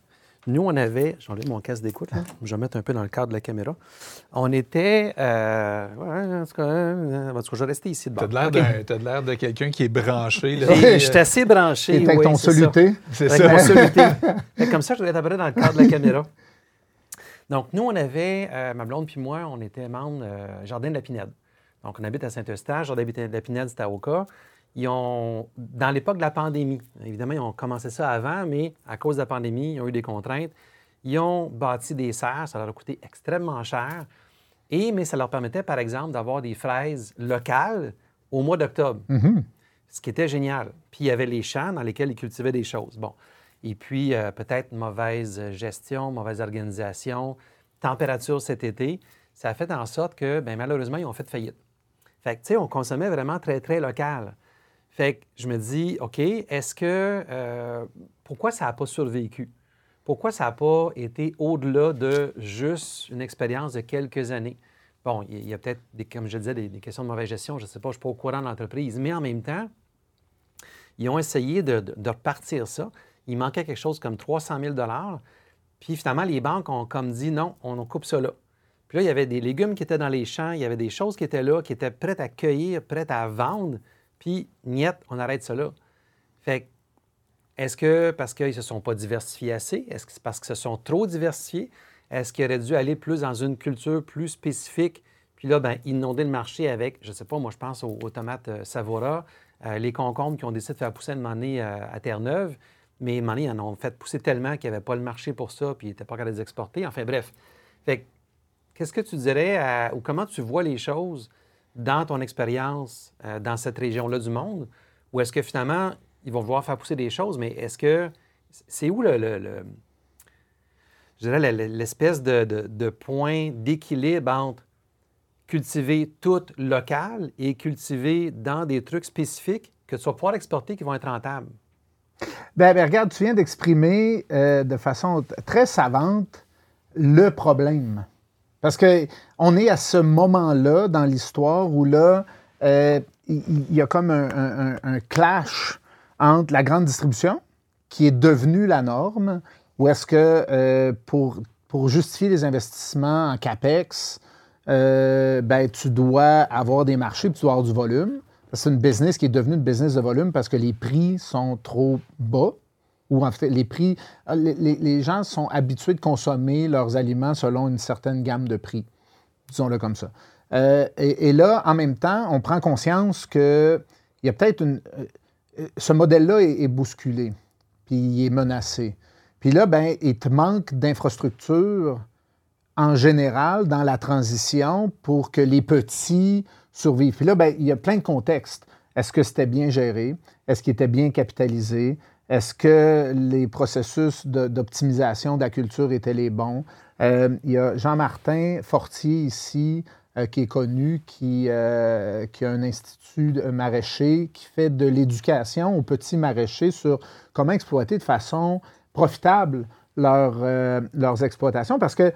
nous, on avait. J'enlève mon casque d'écoute, là. Je vais mettre un peu dans le cadre de la caméra. On était. Euh, ouais, en tout cas, euh, en tout cas, je vais rester ici de T'as de l'air de l'air de quelqu'un qui est branché. là. J'ai- Je suis assez branché. et avec oui, ton c'est ça. soluté. C'est Avec ça. mon soluté. Comme ça, je devrais être à peu près dans le cadre de la caméra. Donc, nous, on avait, euh, ma blonde puis moi, on était membres euh, Jardin de la Pinède. Donc, on habite à Saint-Eustache, Jardin de la Pinède, c'était à Oka. Ils ont, dans l'époque de la pandémie, évidemment, ils ont commencé ça avant, mais à cause de la pandémie, ils ont eu des contraintes. Ils ont bâti des serres, ça leur a coûté extrêmement cher. Et, mais ça leur permettait, par exemple, d'avoir des fraises locales au mois d'octobre, ce qui était génial. Puis il y avait les champs dans lesquels ils cultivaient des choses. Bon. Et puis, euh, peut-être mauvaise gestion, mauvaise organisation, température cet été, ça a fait en sorte que, ben, malheureusement, ils ont fait faillite. Fait que, tu sais, on consommait vraiment très, très local. Fait que je me dis, OK, est-ce que. euh, pourquoi ça n'a pas survécu? Pourquoi ça n'a pas été au-delà de juste une expérience de quelques années? Bon, il y a- peut-être, comme je disais, des, questions de mauvaise gestion, je ne sais pas, je ne suis pas au courant de l'entreprise, mais en même temps, ils ont essayé de repartir ça. Il manquait quelque chose comme 300 000 Puis finalement, les banques ont comme dit non, on coupe ça là. Puis là, il y avait des légumes qui étaient dans les champs, il y avait des choses qui étaient là, qui étaient prêtes à cueillir, prêtes à vendre. Puis, niet, on arrête ça là. Fait est-ce que parce qu'ils ne se sont pas diversifiés assez? Est-ce que c'est parce qu'ils se sont trop diversifiés? Est-ce qu'ils auraient dû aller plus dans une culture plus spécifique? Puis là, ben, inonder le marché avec, je ne sais pas, moi, je pense aux, tomates euh, Savoura, euh, les concombres qui ont décidé de faire pousser une année euh, à Terre-Neuve. Mais une année, ils en ont fait pousser tellement qu'il n'y avait pas le marché pour ça, puis ils n'étaient pas capables de les exporter. Enfin, bref. Fait que, qu'est-ce que tu dirais à- ou comment tu vois les choses dans ton expérience euh, dans cette région-là du monde? Ou est-ce que finalement, ils vont vouloir faire pousser des choses, mais est-ce que c'est où le, je dirais, le- le- l'espèce de, point d'équilibre entre cultiver tout local et cultiver dans des trucs spécifiques que tu vas pouvoir exporter qui vont être rentables? Ben, ben, regarde, tu viens d'exprimer euh, de façon très savante le problème. Parce que on est à ce moment-là dans l'histoire où là, euh, il y, a comme un clash entre la grande distribution, qui est devenue la norme, ou est-ce que euh, pour, pour justifier les investissements en CAPEX, euh, ben, tu dois avoir des marchés puis tu dois avoir du volume. C'est une business qui est devenue une business de volume parce que les prix sont trop bas. Ou en fait, les prix. euh, Les, gens sont habitués de consommer leurs aliments selon une certaine gamme de prix. Disons-le comme ça. Euh, et, là, en même temps, on prend conscience qu'il y a peut-être une. euh, ce modèle-là est, est bousculé, puis il est menacé. Puis là, ben, il te manque d'infrastructures en général dans la transition pour que les petits survivent. Puis là, ben, il y a plein de contextes. Est-ce que c'était bien géré? Est-ce qu'il était bien capitalisé? Est-ce que les processus d'optimisation de, la culture étaient les bons? Euh, il y a Jean-Martin Fortier ici, euh, qui est connu, qui, euh, a un institut maraîcher qui fait de l'éducation aux petits maraîchers sur comment exploiter de façon profitable leur, leurs exploitations parce que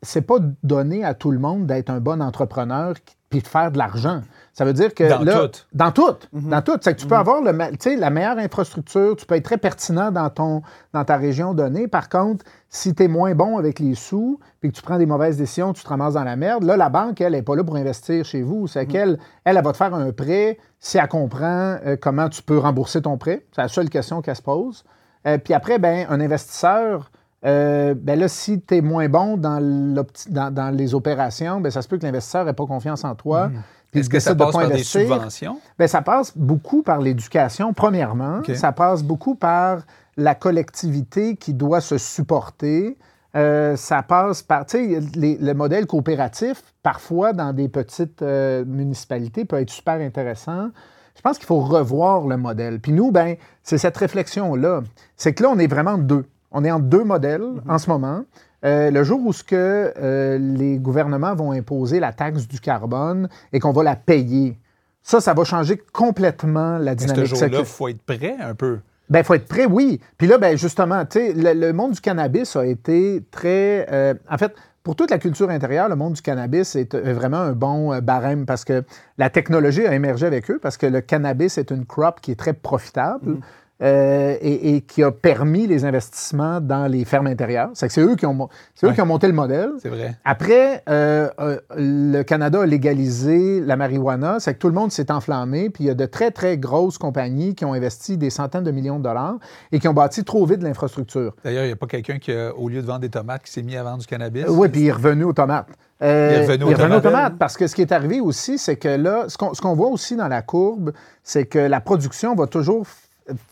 c'est pas donné à tout le monde d'être un bon entrepreneur puis de faire de l'argent. Ça veut dire que Dans là, tout. dans tout, dans tout, c'est que tu peux avoir le, tu sais, la meilleure infrastructure, tu peux être très pertinent dans ton dans ta région donnée. Par contre, si tu es moins bon avec les sous, puis que tu prends des mauvaises décisions, tu te ramasses dans la merde, là la banque elle n'est pas là pour investir chez vous, c'est qu'elle elle, elle va te faire un prêt si elle comprend euh, comment tu peux rembourser ton prêt. C'est la seule question qu'elle se pose. Euh, puis après, ben, un investisseur, euh, ben là, si tu es moins bon dans, l'opti- dans, dans les opérations, ben, ça se peut que l'investisseur n'ait pas confiance en toi. Est-ce que ça passe pas par des subventions? Ben, ça passe beaucoup par l'éducation, premièrement. Ça passe beaucoup par la collectivité qui doit se supporter. Euh, ça passe par, tu sais, le modèle coopératif, parfois dans des petites euh, municipalités, peut être super intéressant. Je pense qu'il faut revoir le modèle. Puis nous, ben, c'est cette réflexion-là. C'est que là, on est vraiment deux. On est en deux modèles en ce moment. Euh, le jour où ce que, euh, les gouvernements vont imposer la taxe du carbone et qu'on va la payer, ça, ça va changer complètement la Mais ce dynamique. jour-là, il faut être prêt un peu. ben, il faut être prêt, oui. Puis là, ben, justement, tu sais, le, le monde du cannabis a été très. euh, en fait, pour toute la culture intérieure, le monde du cannabis est vraiment un bon barème parce que la technologie a émergé avec eux parce que le cannabis est une crop qui est très profitable. Euh, et, et qui a permis les investissements dans les fermes intérieures. C'est que c'est eux, qui ont, eux Ouais. qui ont monté le modèle. C'est vrai. Après, euh, euh, le Canada a légalisé la marijuana, c'est que tout le monde s'est enflammé, puis il y a de très, très grosses compagnies qui ont investi des centaines de millions de dollars et qui ont bâti trop vite l'infrastructure. D'ailleurs, il n'y a pas quelqu'un qui, au lieu de vendre des tomates, qui s'est mis à vendre du cannabis? oui, puis il est revenu aux tomates. Euh, Il est revenu aux aux tomates. tomates, parce que ce qui est arrivé aussi, c'est que là, ce qu'on ce qu'on voit aussi dans la courbe, c'est que la production va toujours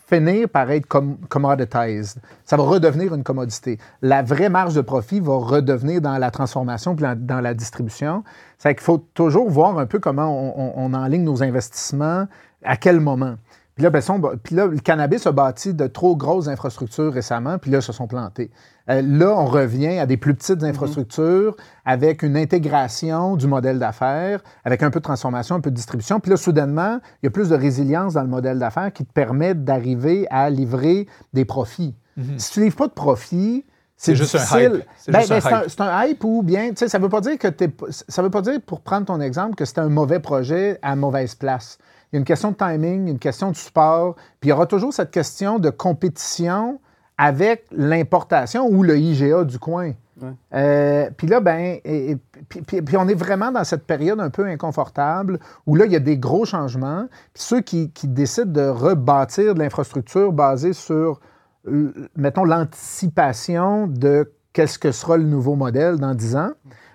finir par être com- commoditized. Ça va redevenir une commodité. La vraie marge de profit va redevenir dans la transformation puis dans, la distribution. C'est qu'il faut toujours voir un peu comment on, on, on enligne nos investissements, à quel moment. Puis là, ben, son- puis là, le cannabis a bâti de trop grosses infrastructures récemment, puis là, ils se sont plantés. Euh, là, on revient à des plus petites infrastructures avec une intégration du modèle d'affaires, avec un peu de transformation, un peu de distribution. Puis là, soudainement, il y a plus de résilience dans le modèle d'affaires qui te permet d'arriver à livrer des profits. Si tu ne livres pas de profits, c'est juste un hype. C'est Ben, ben, un hype. ou bien, tu sais, ça veut pas dire que pas- ça veut pas dire, pour prendre ton exemple, que c'est un mauvais projet à mauvaise place. Il y a une question de timing, une question de support, puis il y aura toujours cette question de compétition avec l'importation ou le IGA du coin. Ouais. Euh, puis là, ben, et- et- puis, puis- puis on est vraiment dans cette période un peu inconfortable où là, il y a des gros changements. Puis ceux qui, qui décident de rebâtir de l'infrastructure basée sur, euh, mettons, l'anticipation de qu'est-ce que sera le nouveau modèle dans 10 ans,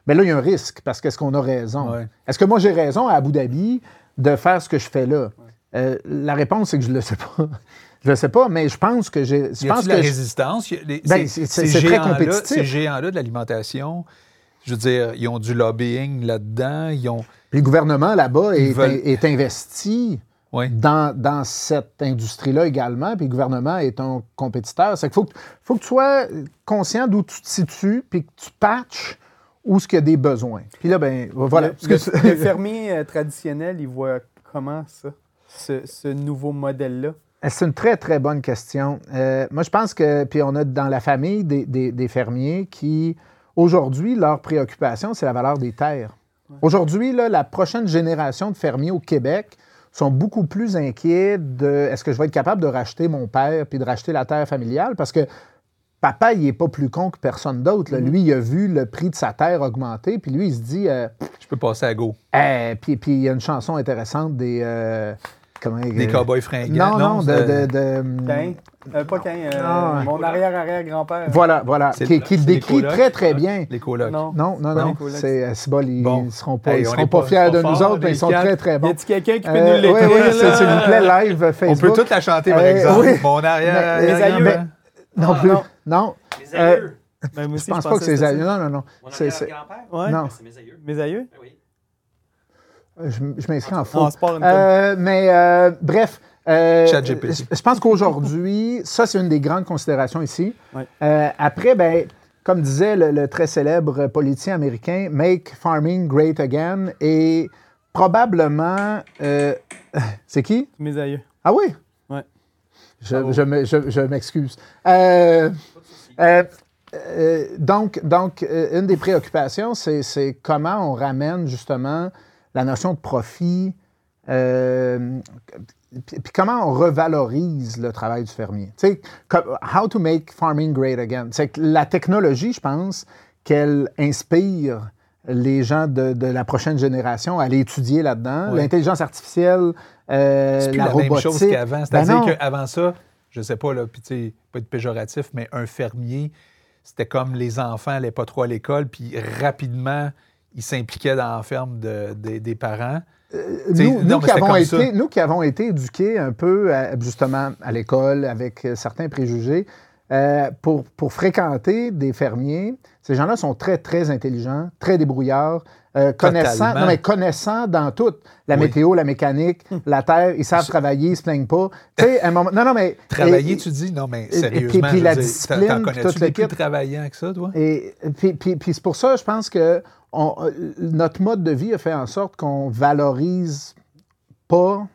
bien là, il y a un risque parce qu'est-ce qu'on a raison? Ouais. Est-ce que moi, j'ai raison à Abu Dhabi? De faire ce que je fais là? Euh, la réponse, c'est que je ne le sais pas. je ne le sais pas, mais je pense que j'ai. Je Y a pense de la que résistance? Ben, ces- c'est- c'est- ces c'est très compétitif. Ces géants-là de l'alimentation, je veux dire, ils ont du lobbying là-dedans. Ils ont. Puis le gouvernement là-bas est, veulent- est investi Ouais. dans, dans cette industrie-là également, puis le gouvernement est un compétiteur. C'est qu'il faut, que- faut que tu sois conscient d'où tu te situes, puis que tu patches où ce qu'il y a des besoins. Puis là, ben voilà. Le, le- le fermier euh, traditionnel, il voit comment ça, ce, ce nouveau modèle-là? C'est une très, très bonne question. Euh, moi, je pense que, puis on a dans la famille des, des- des fermiers qui, aujourd'hui, leur préoccupation, c'est la valeur des terres. Aujourd'hui, la prochaine génération de fermiers au Québec sont beaucoup plus inquiets de est-ce que je vais être capable de racheter mon père puis de racheter la terre familiale? Parce que papa, il n'est pas plus con que personne d'autre. là. Lui, il a vu le prix de sa terre augmenter, puis lui, il se dit. euh, Je peux passer à go. eh, puis, puis il y a une chanson intéressante des. euh, comment, Des euh, cowboys fringants. Non, non, de. de- de- Cain? Euh, pas Cain, euh, Ah, mon arrière-arrière-grand-père. Voilà, voilà. C'est- Qui, qui le décrit colocs. très, très bien. Les colocs. Non. Non, non. C'est bon, ils Bon. ne seront pas, Hey, ils on seront pas pas- fiers de nous fort, autres, mais ils sont très, très Y bons. a-t-il quelqu'un qui peut Euh, nous l'écrire? oui, oui, s'il vous plaît, live euh, On Facebook. peut toute la chanter, par Euh, exemple. oui. Mon arrière. Mais- les arrière- aïeux. arrière- Non Ah, plus. Non. Non. Mes Euh, aïeux. Ben, moi aussi, Je pense pas que c'est. c'était Non, ça. non, non. Mon C'est- arrière-grand-père? Ouais. Non. C'est mes aïeux. Mes aïeux? Ah oui. Je, je m'inscris en faux. Non, Euh, mais euh, bref, euh, je, je pense qu'aujourd'hui, ça, c'est une des grandes considérations ici. Ouais. Euh, après, ben, comme disait le, le très célèbre politicien américain, Make Farming Great Again, et probablement. euh, c'est qui? Mes aïeux. Ah oui? Ouais. Je, je me- je- je m'excuse. Euh, euh, euh, donc, donc euh, une des préoccupations, c'est c'est comment on ramène justement la notion de profit, euh, puis, puis comment on revalorise le travail du fermier. Tu sais, how to make farming great again. C'est que la technologie, je pense, qu'elle inspire les gens de, de la prochaine génération à aller étudier là-dedans. Ouais. L'intelligence artificielle, euh, C'est plus la, la, robotique. même chose qu'avant. Ben C'est-à-dire non. qu'avant ça, je sais pas, là, puis tu sais, pas être péjoratif, mais un fermier, c'était comme les enfants n'allaient pas trop à l'école, puis rapidement, ils s'impliquaient dans la ferme de- de- des parents. T'sais, nous, non, nous mais qui c'était avons comme été, ça. nous qui avons été éduqués un peu, à- justement, à l'école, avec euh, certains préjugés, euh, pour, pour fréquenter des fermiers, ces gens-là sont très, très intelligents, très débrouillards, euh, connaissant, non, mais connaissant dans tout, la Oui. météo, la mécanique, la terre, ils savent travailler, ils ne se plaignent pas. Tu sais, un moment, non, non, mais... Travailler, et- tu dis? Non, mais et- et puis- sérieusement, puis la discipline, t'en- connais-tu des plus travaillants que ça, toi? Et puis, puis- puis c'est pour ça, je pense que on- euh, notre mode de vie a fait en sorte qu'on valorise pas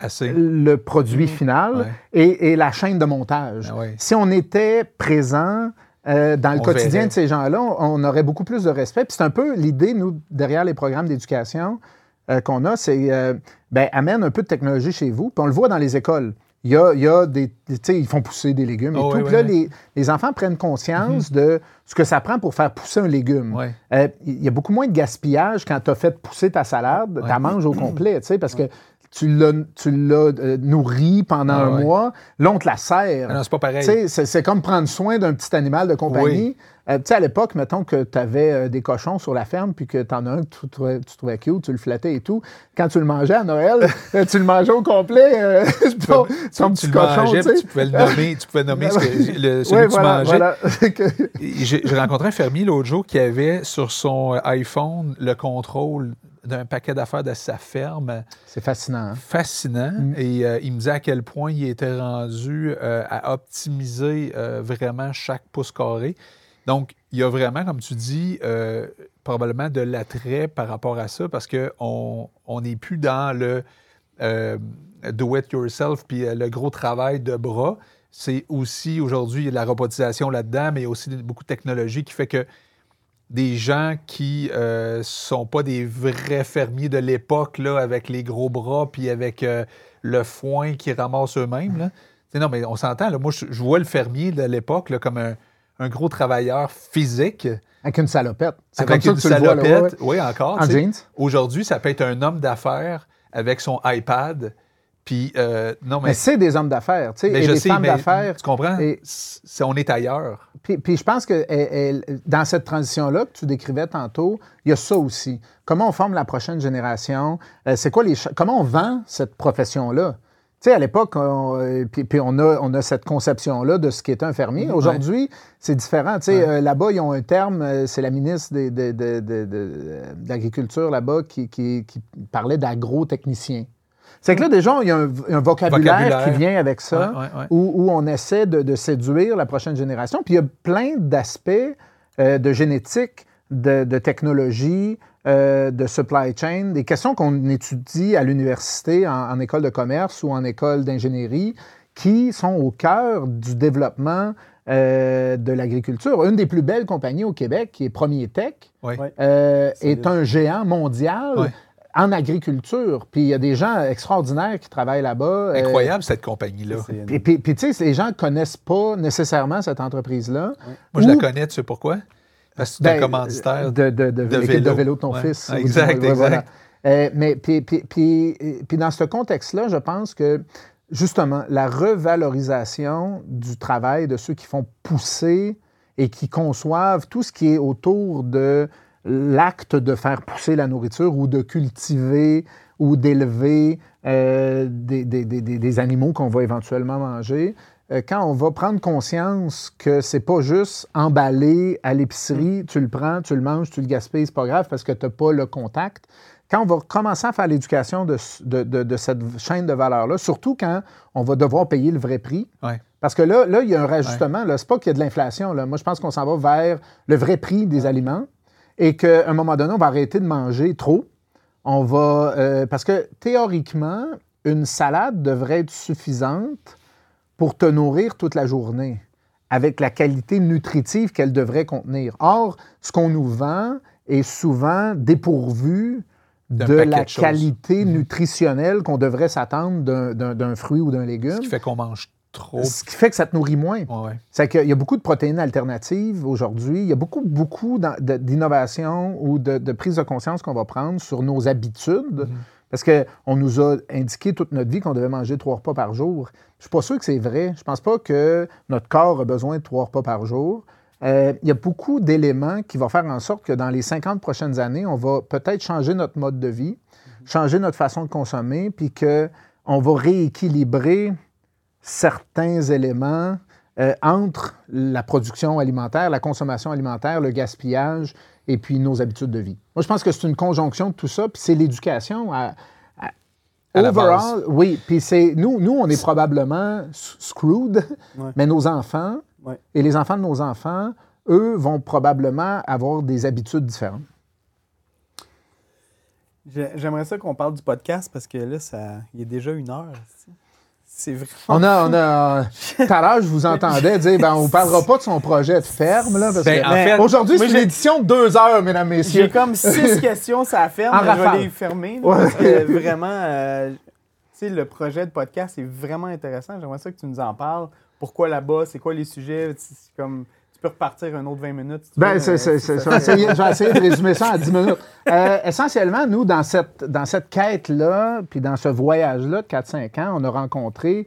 Assez. le produit final Ouais. et, et la chaîne de montage. Ah ouais. Si on était présent euh, dans le On quotidien verrait. de ces gens-là, on, on aurait beaucoup plus de respect. Puis c'est un peu l'idée, nous, derrière les programmes d'éducation euh, qu'on a, c'est euh, ben, amène un peu de technologie chez vous. Puis on le voit dans les écoles. Il y a, il y a des. Tu sais, ils font pousser des légumes et Oh, tout. oui, Puis là, oui. Les, les enfants prennent conscience de ce que ça prend pour faire pousser un légume. Il y a beaucoup moins de gaspillage quand tu as fait pousser ta salade, tu la manges au complet, tu sais, parce que tu l'as tu l'as, euh, nourri pendant Ah un ouais. mois, là, on te la sert. Ah non, c'est pas pareil. C'est comme prendre soin d'un petit animal de compagnie. Euh, tu sais, à l'époque, mettons que tu avais des cochons sur la ferme, puis que tu en as un que tu trouvais, tu trouvais cute, tu le flattais et tout. Quand tu le mangeais à Noël, euh, tu le mangeais au complet. euh, ton, ton tu petit le cochon, mangeais, tu pouvais le nommer, tu pouvais nommer ce que, le, celui que tu mangeais. voilà. J'ai rencontré un fermier l'autre jour qui avait sur son euh, iPhone le contrôle d'un paquet d'affaires de sa ferme. C'est fascinant. hein? Fascinant. Mm. Et euh, il me disait à quel point il était rendu euh, à optimiser euh, vraiment chaque pouce carré. Donc, il y a vraiment, comme tu dis, probablement de l'attrait par rapport à ça parce qu'on on n'est plus dans le do it yourself puis le gros travail de bras. C'est aussi aujourd'hui il y a de la robotisation là-dedans, mais il y a aussi beaucoup de technologie qui fait que des gens qui ne sont pas des vrais fermiers de l'époque, là, avec les gros bras puis avec euh, le foin qu'ils ramassent eux-mêmes. Non, mais on s'entend. là. Moi, je, vois le fermier de l'époque là, comme un, un gros travailleur physique. Avec une salopette. C'est comme ça une que tu le vois, là, ouais, salopette. Oui, encore. En jeans. Aujourd'hui, ça peut être un homme d'affaires avec son iPad. Puis, euh, non, mais. Mais c'est des hommes d'affaires, tu sais, mais et je des sais, femmes d'affaires. Tu comprends? et- on est ailleurs. Puis, puis je pense que elle- elle- dans cette transition-là que tu décrivais tantôt, il y a ça aussi. Comment on forme la prochaine génération? Euh, c'est quoi les comment on vend cette profession-là? Tu sais, à l'époque, on, euh, puis, puis on, a, on a cette conception-là de ce qu'est un fermier. Aujourd'hui, c'est différent. Tu sais, Ouais. euh, là-bas, ils ont un terme, c'est la ministre de l'Agriculture là-bas qui, qui- qui parlait d'agro-technicien. C'est que là, déjà, il y a un, un vocabulaire, Vocabulaire. qui vient avec ça Ouais, ouais, ouais. où, où on essaie de, de séduire la prochaine génération. Puis il y a plein d'aspects euh, de génétique, de, de technologie, euh, de supply chain, des questions qu'on étudie à l'université, en, en école de commerce ou en école d'ingénierie, qui sont au cœur du développement euh, de l'agriculture. Une des plus belles compagnies au Québec, qui est Premier Tech, Oui. Euh, C'est est un géant mondial Ouais. En agriculture. Puis il y a des gens extraordinaires qui travaillent là-bas. euh, Incroyable, cette compagnie-là. Puis, puis- puis, tu sais, les gens ne connaissent pas nécessairement cette entreprise-là. Moi, je la Ou- connais, tu sais pourquoi? Parce que c'est un Ben, commanditaire. De, de, de, de vélo. de vélo de ton Ouais. fils. Ah, exact, Ouais, exact. Euh, mais puis, puis dans ce contexte-là, je pense que justement, la revalorisation du travail de ceux qui font pousser et qui conçoivent tout ce qui est autour de l'acte de faire pousser la nourriture ou de cultiver ou d'élever euh, des, des- des- des- animaux qu'on va éventuellement manger, euh, quand on va prendre conscience que c'est pas juste emballé à l'épicerie, tu le prends, tu le manges, tu le gaspilles, c'est pas grave parce que tu n'as pas le contact. Quand on va commencer à faire l'éducation de, de- de- de cette chaîne de valeur-là, surtout quand on va devoir payer le vrai prix, Ouais. parce que là, là, il y a un rajustement. Ce n'est pas qu'il y a de l'inflation. Moi, je pense qu'on s'en va vers le vrai prix des aliments et qu'à un moment donné, on va arrêter de manger trop. On va. euh, parce que théoriquement, une salade devrait être suffisante pour te nourrir toute la journée avec la qualité nutritive qu'elle devrait contenir. Or, ce qu'on nous vend est souvent dépourvu de la de qualité nutritionnelle qu'on devrait s'attendre d'un fruit ou d'un légume. Ce qui fait qu'on mange trop. Ce qui fait que ça te nourrit moins. Ouais. C'est qu'il y a beaucoup de protéines alternatives aujourd'hui. Il y a beaucoup, beaucoup d'in- de- d'innovation ou de, de prise de conscience qu'on va prendre sur nos habitudes. Parce qu'on nous a indiqué toute notre vie qu'on devait manger trois repas par jour. Je suis pas sûr que c'est vrai. Je pense pas que notre corps a besoin de trois repas par jour. Euh, il y a beaucoup d'éléments qui vont faire en sorte que dans les 50 prochaines années, on va peut-être changer notre mode de vie, changer notre façon de consommer, puis qu'on va rééquilibrer certains éléments euh, entre la production alimentaire, la consommation alimentaire, le gaspillage et puis nos habitudes de vie. Moi, je pense que c'est une conjonction de tout ça, puis c'est l'éducation à, à- À la overall, oui, puis c'est nous, nous, on est probablement screwed, Ouais. mais nos enfants Ouais. et les enfants de nos enfants, eux, vont probablement avoir des habitudes différentes. J'ai- J'aimerais ça qu'on parle du podcast parce que là, ça, il est déjà une heure. C'est vraiment. On a, on a, tout à l'heure, je vous entendais dire, ben, on ne parlera pas de son projet de ferme, là, parce Ben, que en fait, aujourd'hui, c'est une édition de deux heures, mesdames, messieurs. J'ai comme six questions, ça ferme. En je vais les fermer. là, Ouais. parce que vraiment, euh, tu sais, le projet de podcast est vraiment intéressant. J'aimerais ça que tu nous en parles. Pourquoi là-bas? C'est quoi les sujets? C'est comme, Tu peux repartir un autre 20 minutes. si Ben, veux, c'est, euh, c'est- si c'est- ça je, vais essayer, je vais essayer de résumer ça en 10 minutes. Euh, essentiellement, nous, dans cette, dans cette quête-là, puis dans ce voyage-là de 4-5 ans, on a rencontré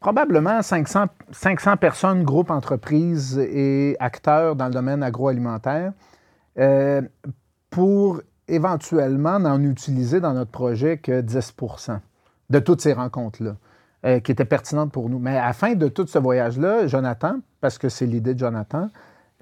probablement 500, 500 personnes, groupes, entreprises et acteurs dans le domaine agroalimentaire euh, pour éventuellement n'en utiliser dans notre projet que 10% de toutes ces rencontres-là. Euh, qui étaient pertinentes pour nous. Mais à la fin de tout ce voyage-là, Jonathan, parce que c'est l'idée de Jonathan,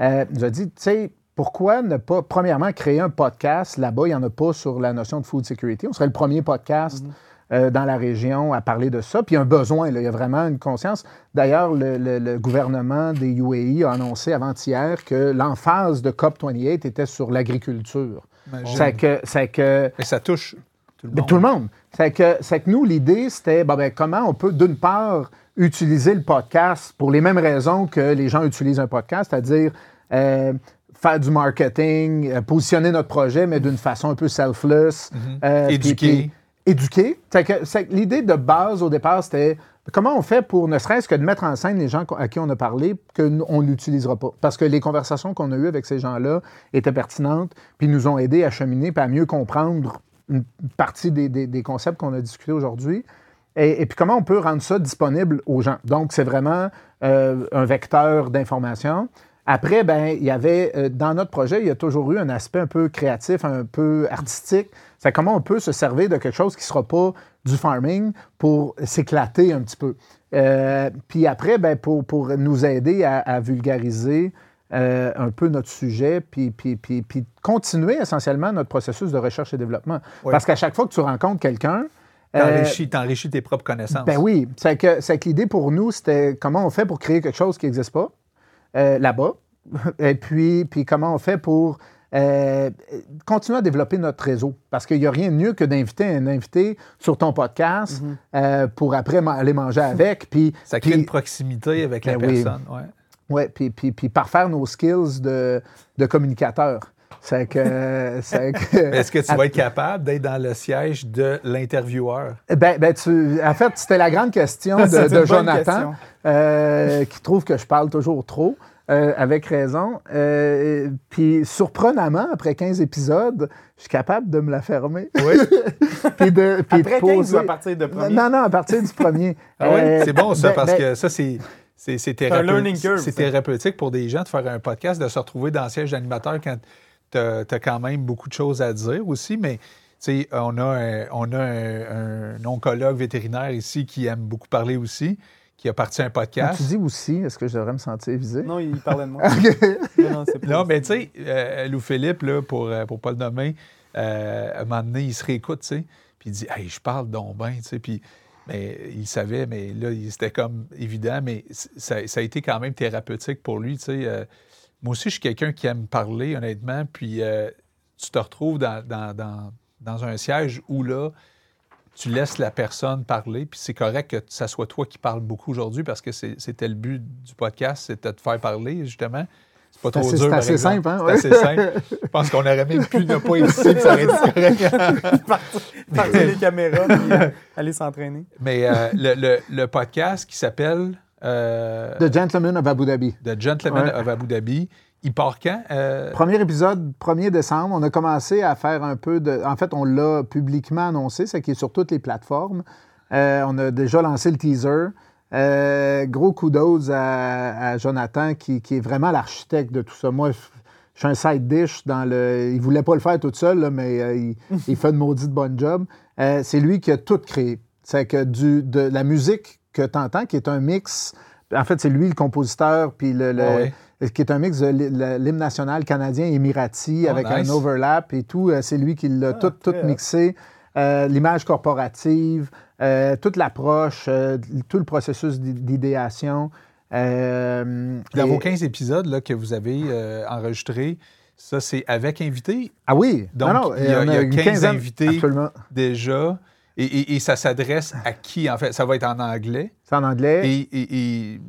euh, nous a dit, tu sais, pourquoi ne pas, premièrement, créer un podcast là-bas, il n'y en a pas sur la notion de food security. On serait le premier podcast euh, dans la région à parler de ça. Puis il y a un besoin, là, il y a vraiment une conscience. D'ailleurs, le, le- le gouvernement des UAE a annoncé avant-hier que l'emphase de COP28 était sur l'agriculture. C'est que, que Mais ça touche tout le monde. tout le monde. C'est que, c'est que nous, l'idée, c'était bon, ben, comment on peut, d'une part, utiliser le podcast pour les mêmes raisons que les gens utilisent un podcast, c'est-à-dire euh, faire du marketing, euh, positionner notre projet, mais d'une façon un peu selfless. euh, puis- Éduquer. puis éduquer. C'est que, que l'idée de base, au départ, c'était comment on fait pour, ne serait-ce que de mettre en scène les gens à qui on a parlé, qu'on ne l'utilisera pas. Parce que les conversations qu'on a eues avec ces gens-là étaient pertinentes, puis nous ont aidés à cheminer, puis à mieux comprendre une partie des, concepts qu'on a discutés aujourd'hui. Et, puis comment on peut rendre ça disponible aux gens? Donc, c'est vraiment euh, un vecteur d'information. Après, ben, il y avait, euh, dans notre projet, il y a toujours eu un aspect un peu créatif, un peu artistique. C'est comment on peut se servir de quelque chose qui ne sera pas du farming pour s'éclater un petit peu. Euh, puis après, ben, pour, pour nous aider à vulgariser euh, un peu notre sujet, puis, puis, puis, puis continuer essentiellement notre processus de recherche et développement. Oui. Parce qu'à chaque fois que tu rencontres quelqu'un, euh, T'enrichis, t'enrichis tes propres connaissances. ben oui, c'est que, l'idée pour nous, c'était comment on fait pour créer quelque chose qui n'existe pas euh, là-bas, et puis, puis comment on fait pour euh, continuer à développer notre réseau. Parce qu'il n'y a rien de mieux que d'inviter un invité sur ton podcast euh, pour après aller manger avec. Puis, Ça crée puis- une proximité avec la Ben oui. personne. ouais. Ouais, puis, puis, puis parfaire nos skills de, de communicateur. C'est que. c'est que- Est-ce que tu vas être capable d'être dans le siège de l'intervieweur? Ben, ben, tu, en fait, c'était la grande question de, de Jonathan, question. euh, qui trouve que je parle toujours trop, euh, avec raison. Euh, puis, surprenamment, après 15 épisodes, je suis capable de me la fermer. Oui. puis de, puis de Après 15 poser- ou à partir de premier? Non, non, à partir du premier. Ah oui, c'est bon ça, ben- parce ben, que ça, c'est. C'est c'est un thérapeutique. learning curve, C'est ça. thérapeutique pour des gens de faire un podcast, de se retrouver dans le siège d'animateur quand tu as, quand même beaucoup de choses à dire aussi. Mais tu sais, on a, un, on a un, un oncologue vétérinaire ici qui aime beaucoup parler aussi, qui a parti un podcast. tu dis aussi, est-ce que je devrais me sentir visé? Non, il parlait de moi. non, mais tu sais, euh, Lou Philippe, là, pour ne pas le nommer, euh, à un moment donné, il se réécoute, tu sais, puis il dit Hey, je parle donc bien, tu sais, puis. Mais il savait, mais là, c'était comme évident, mais ça, a été quand même thérapeutique pour lui, euh, moi aussi, je suis quelqu'un qui aime parler, honnêtement, puis euh, tu te retrouves dans, dans, dans- dans un siège où là, tu laisses la personne parler, puis c'est correct que ça soit toi qui parles beaucoup aujourd'hui parce que c'était le but du podcast, c'était de te faire parler, justement. C'est pas trop assez- dur. c'est assez exemple. simple, hein, C'est assez simple. Je pense qu'on aurait même pu ne pas ici, ça aurait été correct. partir les caméras puis euh, aller s'entraîner. Mais euh, le, le- le podcast qui s'appelle euh, The Gentleman of Abu Dhabi. The Gentleman Ouais. of Abu Dhabi, il part quand? Euh, Premier épisode, 1er décembre. On a commencé à faire un peu de. En fait, on l'a publiquement annoncé, c'est qu'il est sur toutes les plateformes. On a déjà lancé le teaser. Euh, gros kudos à, à Jonathan, qui, qui est vraiment l'architecte de tout ça. Moi, je suis un side dish dans le. Il voulait pas le faire tout seul, là, mais euh, il, il fait une maudite bonne job. Euh, c'est lui qui a tout créé. C'est que du, de la musique que tu entends, qui est un mix. En fait, c'est lui le compositeur, puis le, le- Ah ouais. qui est un mix de l'hymne national canadien émirati Oh, avec nice. un overlap et tout. C'est lui qui l'a tout, tout très mixé. Euh, L'image corporative, euh, toute l'approche, euh, tout le processus d'i- d'idéation. Euh, dans et- vos 15 épisodes là, que vous avez enregistrés, ça, c'est avec invité Ah oui, Donc, non, non, il y a- on il y a une 15 quinzaine- invités. Absolument. déjà. Et, et- et ça s'adresse à qui, en fait? Ça va être en anglais. C'est en anglais. Et, et-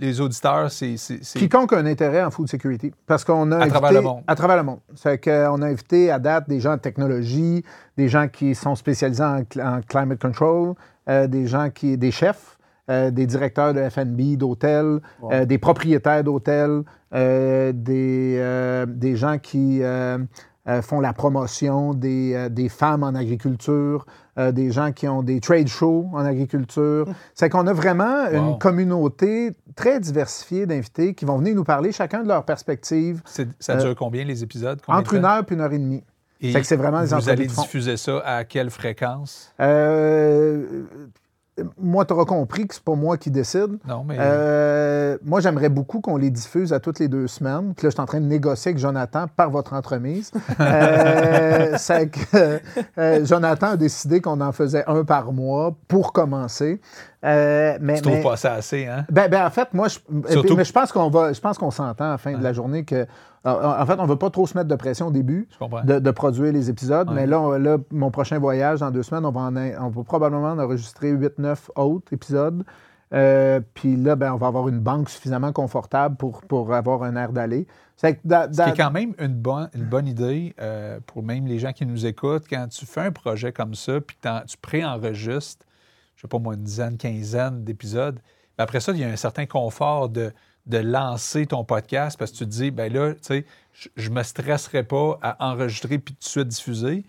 les auditeurs, c'est... Quiconque a un intérêt en food security. Parce qu'on a À invité, travers le monde. À travers le monde. C'est qu'on a invité à date des gens en technologie, des gens qui sont spécialisés en, cl- en climate control, euh, des gens qui, des chefs, euh, des directeurs de F&B, d'hôtels, euh, des propriétaires d'hôtels, des, des gens qui font la promotion des, des femmes en agriculture, euh, des gens qui ont des trade shows en agriculture. C'est qu'on a vraiment Wow. une communauté très diversifiée d'invités qui vont venir nous parler chacun de leur perspective Ça Euh, dure combien les épisodes? Combien entre une heure puis une heure et demie. Et c'est vraiment des Vous allez de diffuser ça à quelle fréquence? Euh, moi, tu auras compris que c'est pas moi qui décide. Non, mais. Euh, moi, j'aimerais beaucoup qu'on les diffuse à toutes les deux semaines. Puis là, je suis en train de négocier avec Jonathan par votre entremise. Euh, que euh, Jonathan a décidé qu'on en faisait un par mois pour commencer. Euh, mais, tu trouves pas ça assez, hein? ben, ben, en fait, moi, je, Surtout- mais je pense qu'on va, je pense qu'on s'entend à la fin de la journée que, en fait, on veut pas trop se mettre de pression au début de, de produire les épisodes. Ouais. Mais là, on- là, mon prochain voyage, dans deux semaines, on va, en, on va probablement en enregistrer 8-9 autres épisodes. Euh, Puis là, ben, on va avoir une banque suffisamment confortable pour, pour avoir un air d'aller. C'est quand même une bonne, une bonne idée euh, pour même les gens qui nous écoutent, quand tu fais un projet comme ça, puis tu préenregistres, je sais pas moi, une dizaine, quinzaine d'épisodes, ben après ça, il y a un certain confort de, de lancer ton podcast parce que tu te dis, ben là, tu sais, je- je me stresserai pas à enregistrer puis tout de suite diffuser.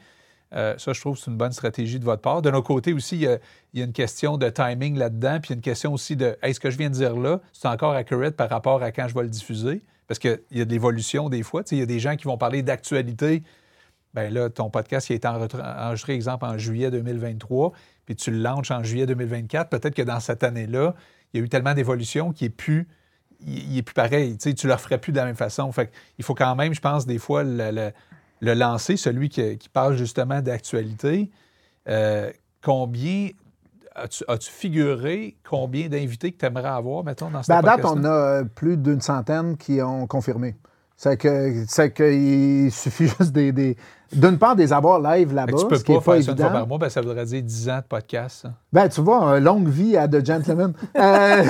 Euh, ça, je trouve que c'est une bonne stratégie de votre part. De notre côté aussi, il y a, une question de timing là-dedans, puis il y a une question aussi de est-ce que je viens de dire là, c'est encore accurate par rapport à quand je vais le diffuser? Parce qu'il y a de l'évolution des fois. Il y a des gens qui vont parler d'actualité. Ben là, ton podcast il a été enregistré, enregistré, exemple, en juillet 2023, puis tu le lances en juillet 2024. Peut-être que dans cette année-là, il y a eu tellement d'évolution qu'il n'est plus, il, il est plus pareil. Tu ne le referais plus de la même façon. Fait il faut quand même, je pense, des fois, le, le- le lancer, celui qui, qui parle justement d'actualité. Euh, combien as-tu, figuré combien d'invités que tu aimerais avoir, mettons, dans cette Ben, à date, on a euh, plus d'une centaine qui ont confirmé. C'est que c'est qu'il suffit juste des, des- d'une part des avoir live là-bas, tu peux ce qui pas faire ça une fois par mois, ben, ça voudrait dire 10 ans de podcast. ça. Ben, tu vois, une longue vie à The Gentleman. Euh,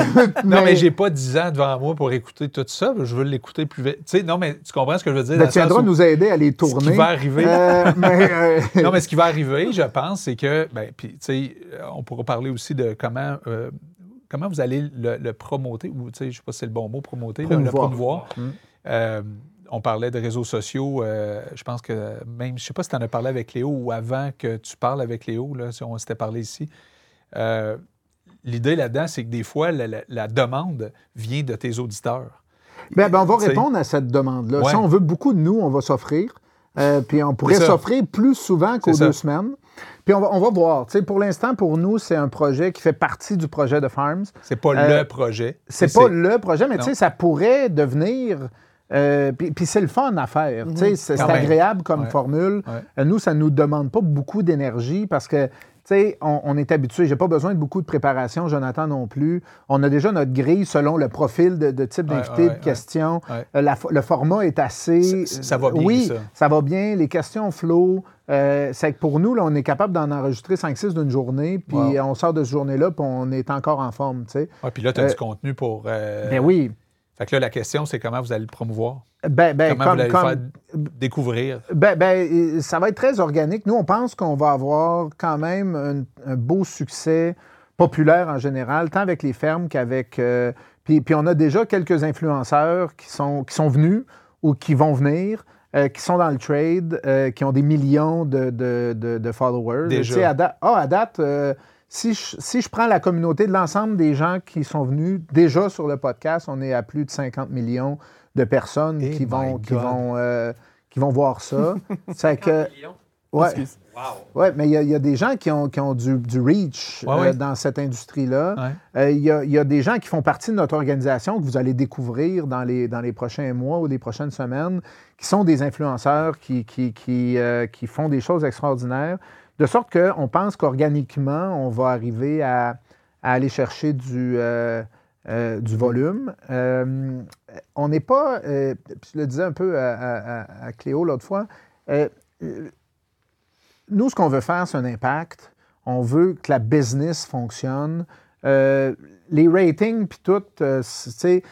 Non, mais, j'ai pas 10 ans devant moi pour écouter tout ça. Je veux l'écouter plus vite. Tu sais, non, mais tu comprends ce que je veux dire? Ben, tu viendras nous aider à les Ce tourner. qui va arriver. Euh, mais, euh, non, mais ce qui va arriver, je pense, c'est que, ben, puis, tu sais, euh, on pourra parler aussi de comment, euh, comment vous allez le, le promoter, ou, tu sais, je sais pas si c'est le bon mot, promoter, le- le Promouvoir. promouvoir. Mm. Euh, on parlait de réseaux sociaux. euh, je pense que même, je sais pas si tu en as parlé avec Léo ou avant que tu parles avec Léo, là, si on s'était parlé ici. Euh, L'idée là-dedans, c'est que des fois, la, la- la demande vient de tes auditeurs. Ben, ben, on va répondre à cette demande-là. Ouais. Si on veut beaucoup de nous, on va s'offrir. Euh, puis on pourrait s'offrir plus souvent qu'aux deux semaines. Puis on va, on va voir. Pour l'instant, pour nous, c'est un projet qui fait partie du projet de Farms. C'est pas Euh, le projet. C'est pas le projet, mais ça pourrait devenir. Euh, puis puis c'est le fun à faire. Sais, C'est agréable comme Ouais. formule. Ouais. Euh, Nous, ça ne nous demande pas beaucoup d'énergie parce que, tu sais, on, on est habitué. J'ai pas besoin de beaucoup de préparation, Jonathan non plus. On a déjà notre grille selon le profil de, de type d'invité, ouais, de. Ouais. Euh, la le format est assez. Ça- ça va bien, Oui, ça. ça va bien. Les questions flow. Euh, c'est que pour nous, là, on est capable d'en enregistrer 5-6 d'une journée, puis Wow. on sort de ce journée-là, puis on est encore en forme, tu sais. Ouais, puis là, tu as Euh, du contenu pour. euh, Ben oui. Fait que là, la question, c'est comment vous allez le promouvoir? Ben, ben, comment comme- vous allez comme- le faire découvrir? Ben, ben, euh, ça va être très organique. Nous, on pense qu'on va avoir quand même un, un beau succès populaire en général, tant avec les fermes qu'avec. euh, puis, puis on a déjà quelques influenceurs qui sont, qui sont venus ou qui vont venir. euh, qui sont dans le trade, euh, qui ont des millions de, de- de- de followers. Déjà. Tu sais, à date, ah, à date si, je, si je prends la communauté de l'ensemble des gens qui sont venus déjà sur le podcast, on est à plus de 50 millions de personnes Eh qui, vont, qui, vont, euh, qui vont voir ça. C'est que. Ouais, Excuse. Wow! ouais, mais il y, a- il y a des gens qui ont, qui ont du, du reach Ouais, euh, ouais. dans cette industrie-là. Ouais. Euh, Il y, a, il y a des gens qui font partie de notre organisation que vous allez découvrir dans les, dans les prochains mois ou les prochaines semaines, qui sont des influenceurs qui, qui, qui, euh, qui font des choses extraordinaires, de sorte qu'on pense qu'organiquement, on va arriver à, aller chercher du, euh, euh, volume. Euh, on n'est pas, je le disais un peu à, à- Cléo l'autre fois, nous, ce qu'on veut faire, c'est un impact. On veut que la business fonctionne. Les ratings, puis tout, c'est-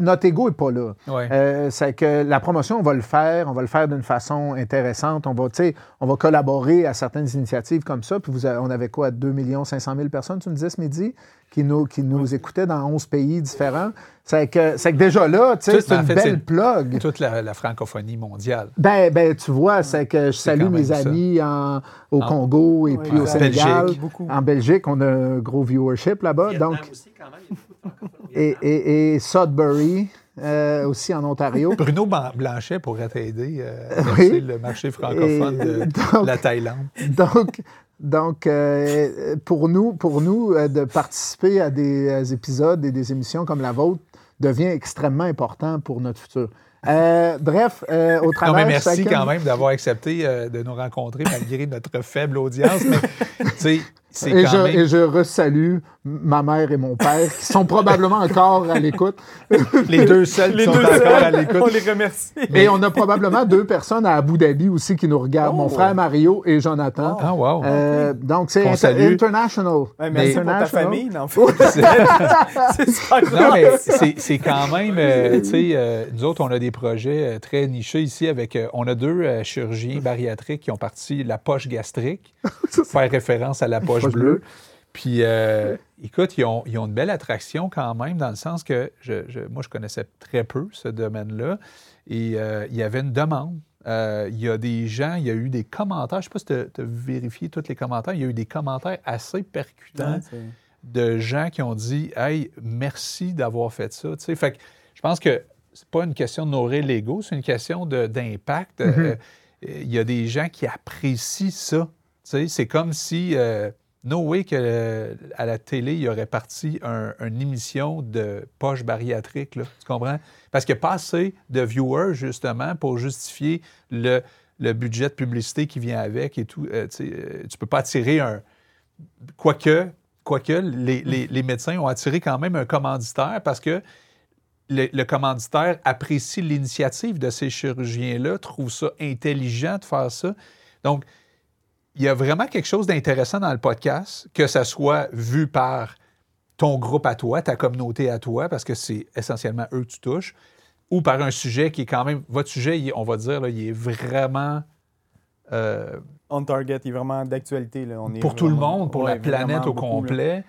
notre ego n'est pas là. Ouais. Euh, c'est que la promotion, on va le faire, on va le faire d'une façon intéressante. On va, tu sais, on va collaborer à certaines initiatives comme ça. Puis vous avez- on avait quoi, 2 500 000 personnes, tu me disais ce midi, qui nous, qui nous écoutaient dans 11 pays différents. C'est que, c'est que déjà là, tu sais, Ça, c'est une fait, belle c'est- plug. Toute la, la francophonie mondiale. Ben, ben, tu vois, c'est que je salue quand même mes amis en- au En- Congo et Oui, puis au Sénégal. Belgique. En Belgique, on a un gros viewership là-bas. Donc, et, et, et Sudbury euh, aussi en Ontario. Bruno Blanchet pourrait t'aider euh, Oui. le marché francophone Et de donc- la Thaïlande. Donc, donc euh, pour nous, pour nous euh, de participer à des épisodes et des émissions comme la vôtre devient extrêmement important pour notre futur. Euh, bref, euh, au Non, travers mais merci chacun- quand même d'avoir accepté euh, de nous rencontrer malgré notre faible audience. Mais, Et quand je, même... et je resalue ma mère et mon père qui sont probablement encore à l'écoute. les deux seuls qui Les sont deux encore seuls, à on l'écoute. les remercie. Et on a probablement deux personnes à Abu Dhabi aussi qui nous regardent, mon Oh. frère Mario et Jonathan. Ah, wow. Euh, donc, c'est inter- salue. international. Ouais, merci pour ta International. famille, Non, c'est c'est quand même, euh, tu sais, euh, nous autres, on a des projets euh, très nichés ici avec, euh, on a deux euh, chirurgiens bariatriques qui ont parti la poche gastrique, faire référence à la poche, Poche bleue. bleue. Puis, euh, écoute, ils ont, ils ont une belle attraction quand même, dans le sens que je, je- moi, je connaissais très peu ce domaine-là. Et euh, il y avait une demande. Euh, il y a des gens, il y a eu des commentaires. Je ne sais pas si tu as vérifié tous les commentaires. Il y a eu des commentaires assez percutants Ouais, de gens qui ont dit Hey, merci d'avoir fait ça. Tu sais, fait que je pense que c'est pas une question de nourrir l'ego, c'est une question d'impact. Euh, Il y a des gens qui apprécient ça. Tu sais, c'est comme si euh, No way que euh, à la télé, il aurait parti un- une émission de poche bariatrique. Tu comprends? Parce qu'il n'y a pas assez de viewers, justement, pour justifier le, budget de publicité qui vient avec et tout. Euh, tu sais, euh, peux pas attirer un. Quoique, quoique les, les- les médecins ont attiré quand même un commanditaire parce que le, le commanditaire apprécie l'initiative de ces chirurgiens-là, trouve ça intelligent de faire ça. Donc, il y a vraiment quelque chose d'intéressant dans le podcast, que ça soit vu par ton groupe à toi, ta communauté à toi, parce que c'est essentiellement eux que tu touches, ou par un sujet qui est quand même. Votre sujet, il- on va dire, là, il est vraiment. euh, On target, il est vraiment d'actualité. est pour tout le monde, pour ouais, la planète au beaucoup, là. complet.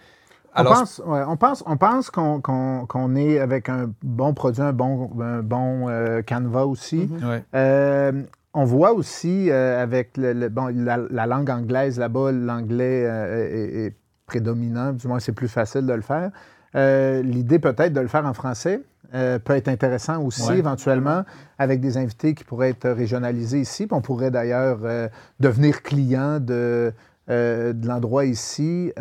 On pense, ouais, on pense, on pense qu'on qu'on- qu'on est avec un bon produit, un bon, un bon euh, canevas aussi. Mhm. ouais. Euh, on voit aussi euh, avec le, le- bon, la, la langue anglaise là-bas, l'anglais euh, est, est prédominant, du moins c'est plus facile de le faire. Euh, L'idée peut-être de le faire en français peut être intéressant aussi Ouais. éventuellement avec des invités qui pourraient être régionalisés ici. Puis on pourrait d'ailleurs devenir client de, de l'endroit ici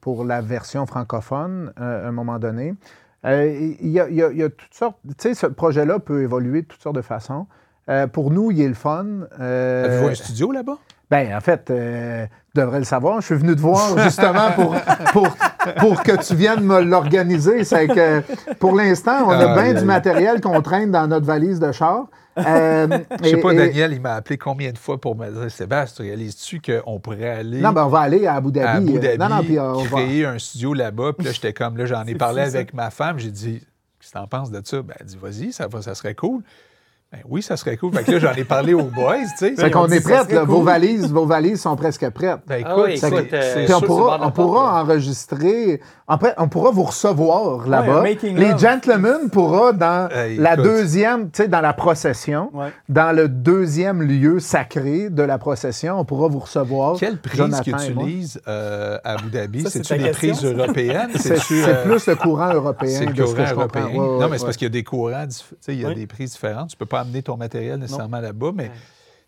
pour la version francophone à un moment donné. Y, y il y a toutes sortes. Tu sais, ce projet-là peut évoluer de toutes sortes de façons. Euh, pour nous, il est le fun. Euh, Avez-vous un studio là-bas? ben, en fait, euh, tu devrais le savoir. Je suis venu te voir justement pour, pour, pour que tu viennes me l'organiser. C'est que pour l'instant, on a Ah, bien du matériel qu'on traîne dans notre valise de char. Euh, Je sais et- pas, et- Daniel, il m'a appelé combien de fois pour me dire Sébastien, réalises-tu qu'on pourrait aller Non, ben, on va aller à Abu Dhabi. à Abu Euh, Dhabi, Non, non, puis on va. créer un studio là-bas? Puis là, j'étais comme, là, j'en ai parlé fou, ça. avec ma femme. J'ai dit, qu'est-ce que t'en penses de ça? Ben, elle dit, vas-y, ça, va, ça serait cool. Ben oui, ça serait cool. Fait que là, j'en ai parlé aux boys, tu sais. Fait qu'on est prêts. Vos valises, vos valises sont presque prêtes. Ben, Ah oui, écoute, écoute, que- euh, Puis on pourra, on pourra enregistrer. Après, on pourra vous recevoir là-bas. Les gentlemen pourra dans Hey, la écoute. deuxième, tu sais, dans la procession, Ouais. dans le deuxième lieu sacré de la procession, on pourra vous recevoir. Quelle prise utilisent euh, à Abu Dhabi? C'est-tu des prises européennes? C'est euh, plus le courant européen C'est le courant que européen. Non, mais c'est parce qu'il y a des courants, tu sais, il y a Oui. des prises différentes. Tu peux pas amener ton matériel nécessairement là-bas, mais